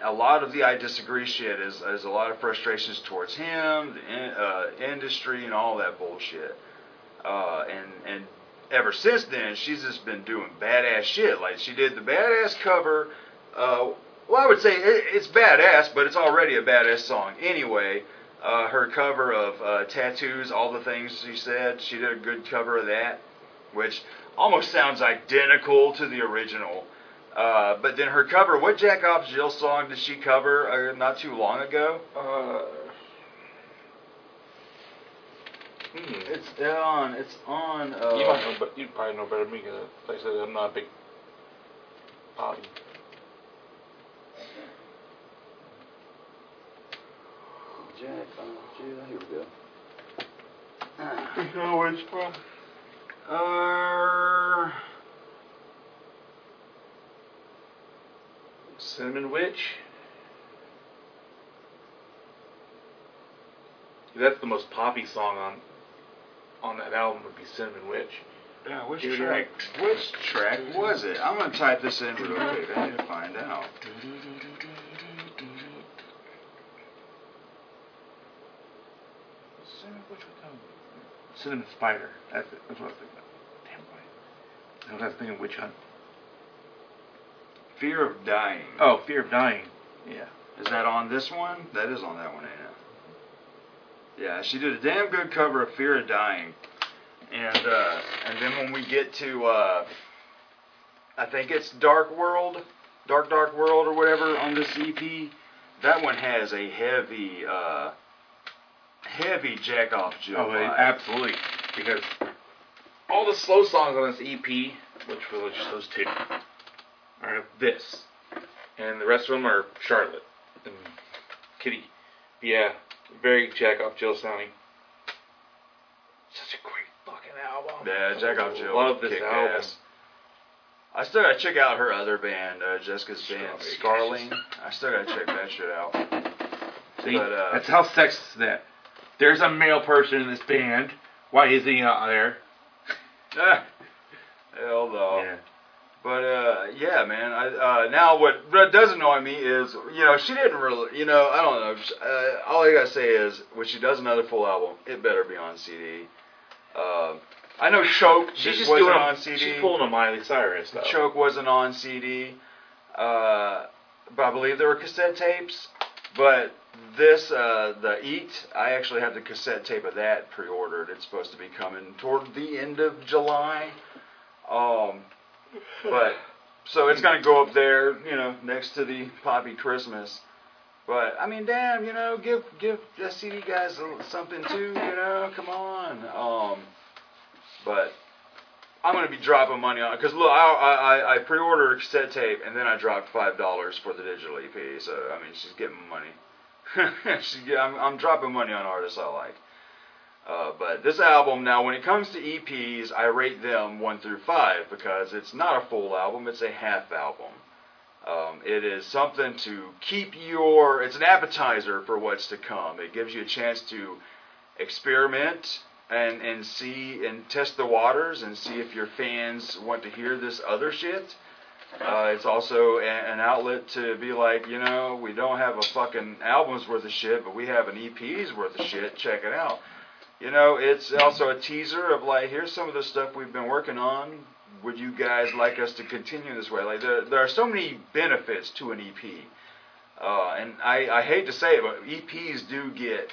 a lot of the I Disagree shit is is a lot of frustrations towards him, the in, uh, industry, and all that bullshit. Uh, and and ever since then, she's just been doing badass shit. Like she did the badass cover. Uh, well, I would say it, it's badass, but it's already a badass song anyway. Uh, her cover of uh, t.A.T.u.'s, all the things she said, she did a good cover of that. Which almost sounds identical to the original. Uh, but then her cover, what Jack Off Jill song did she cover uh, not too long ago? Uh, hmm. It's on. It's on. Uh, you might know, but you probably know better than me because, like I said, I'm not a big Bobby. Jack Off Jill. Here we go. You know where it's from? Uh, Cinnamon Witch. That's the most poppy song on on that album would be Cinnamon Witch. yeah, which Give it a track? Which track was it? I'm gonna type this in real quick. I need to find out. Cinnamon Spider. That's it. That's what I was thinking. of. Damn right. I was thinking Witch Hunt. Fear of Dying. Oh, Fear of Dying. Yeah. Is that on this one? That is on that one, ain't it? Yeah, she did a damn good cover of Fear of Dying. And uh, and then when we get to uh, I think it's Dark World, Dark Dark World or whatever on this EP, that one has a heavy uh, heavy jack off Jill. Oh, absolutely. Because all the slow songs on this EP, which were just those two, are this. And the rest of them are Charlotte and Kittie. Yeah, very Jack Off Jill sounding. Such a great fucking album. Yeah, Jack Off Jill. Love this kick album. ass. I still gotta check out her other band, uh, Jessica's band, Scarling. I still gotta check that shit out. See, But, uh, that's how sexist is that. There's a male person in this band. Why is he not there? Ah, hell no. Yeah. But uh, yeah, man. I, uh, now what, does annoy me is, you know, she didn't really, you know, I don't know. Uh, all I gotta say is, when she does another full album, it better be on CD. Uh, I know Choke She's just doing on a, CD. She's pulling a Miley Cyrus though. Choke wasn't on CD, uh, but I believe there were cassette tapes. But this, uh, the Eat, I actually have the cassette tape of that pre-ordered. It's supposed to be coming toward the end of July. Um, but so it's gonna go up there, you know, next to the Poppy Christmas. But I mean, damn, you know, give give the CD guys something too, you know. Come on. Um, but I'm gonna be dropping money on because look, I, I I pre-ordered cassette tape and then I dropped five dollars for the digital EP. So I mean, she's getting money. I'm I'm dropping money on artists I like. Uh, but this album now, when it comes to EPs, I rate them one through five because it's not a full album; it's a half album. Um, it is something to keep your. It's an appetizer for what's to come. It gives you a chance to experiment and and see and test the waters and see if your fans want to hear this other shit. Uh, it's also a, an outlet to be like, you know, we don't have a fucking album's worth of shit, but we have an EP's worth of shit. Check it out. You know, it's also a teaser of like, here's some of the stuff we've been working on. Would you guys like us to continue this way? Like, there, there are so many benefits to an EP. Uh, and I, I hate to say it, but EPs do get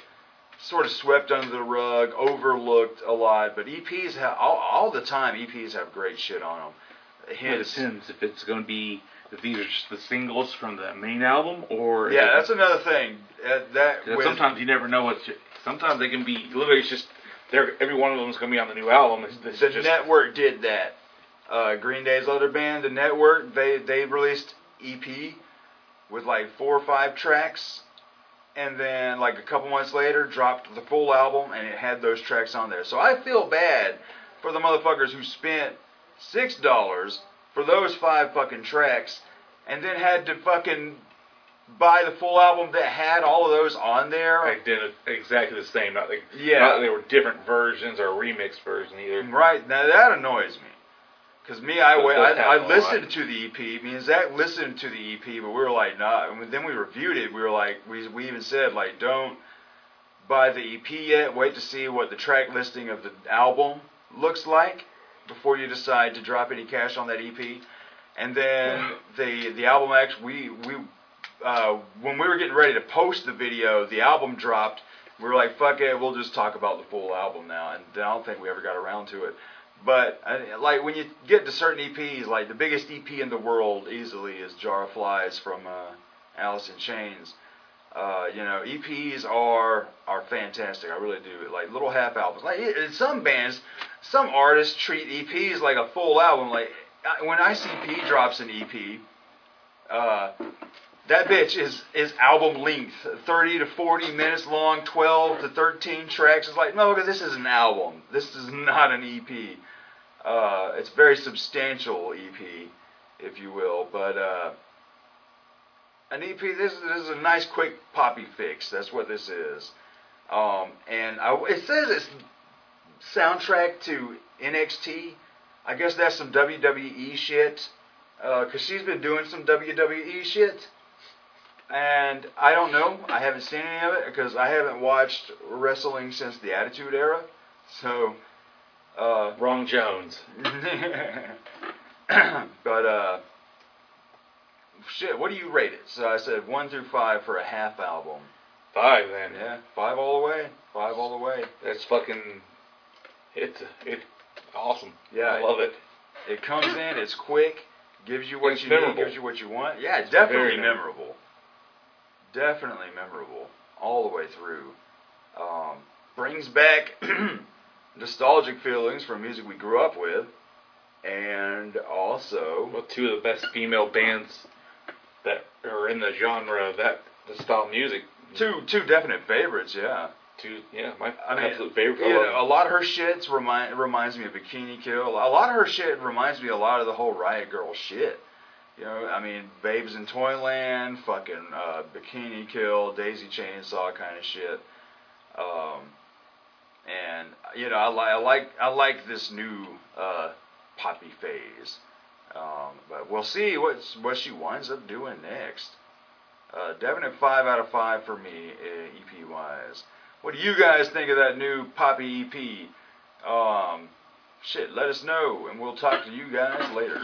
sort of swept under the rug, overlooked a lot. But EPs have all, all the time. EPs have great shit on them. It depends if it's going to be if these are just the singles from the main album or Yeah, that's another thing. Uh, that with- sometimes you never know what's. Sometimes they can be literally it's just they're every one of them is going to be on the new album. It's, it's the just network did that. Uh, Green Day's other band, the network, they they released EP with like four or five tracks, and then like a couple months later dropped the full album, and it had those tracks on there. So I feel bad for the motherfuckers who spent six dollars for those five fucking tracks, and then had to fucking buy the full album that had all of those on there. I did it exactly the same. Not like Yeah. not that they were different versions or a remix version either. Right now that annoys me, because me I does I, I listened to the EP. Me and Zach listened to the EP, but we were like, nah. And then we reviewed it. We were like, we we even said like, don't buy the EP yet. Wait to see what the track listing of the album looks like before you decide to drop any cash on that EP. And then the the album actually we we uh, when we were getting ready to post the video, the album dropped. We were like, fuck it, we'll just talk about the full album now. And I don't think we ever got around to it. But like when you get to certain EPs, like the biggest EP in the world easily is Jar of Flies from uh, Alice in Chains. Uh, you know, EPs are are fantastic. I really do. Like little half albums. Like some bands, some artists treat EPs like a full album. Like I- when ICP drops an EP, uh, that bitch is is album length, 30 to 40 minutes long, 12 to 13 tracks. It's like no, this is an album. This is not an EP. Uh, it's very substantial EP, if you will, but. Uh, an EP. This, this is a nice, quick poppy fix. That's what this is. Um, and I, it says it's soundtrack to NXT. I guess that's some WWE shit. Because she's been doing some WWE shit. And I don't know. I haven't seen any of it because I haven't watched wrestling since the Attitude Era. So. Uh, Wrong Jones. but uh, shit, what do you rate it? So I said one through five for a half album. Five then. Yeah, five all the way. Five all the way. That's fucking. It's it's awesome. Yeah, I love it. It comes in, it's quick, gives you what It's you memorable. need, gives you what you want. Yeah, it's definitely very memorable. Definitely memorable all the way through. Um, brings back nostalgic feelings from music we grew up with, and also Well, two of the best female bands that are in the genre of that the style of music. two two definite favorites. Yeah. Two, yeah, my I mean, absolute favorite. You know, a lot of her shit remind reminds me of Bikini Kill. A lot of her shit reminds me a lot of the whole Riot Girl shit. You know, I mean, Babes in Toyland, fucking uh, Bikini Kill, Daisy Chainsaw kind of shit. Um, and you know, I, li- I like I like this new uh, poppy phase. Um, but we'll see what what she winds up doing next. Uh, definite five out of five for me, uh, EP wise. What do you guys think of that new Poppy EP? Um, shit, let us know, and we'll talk to you guys later.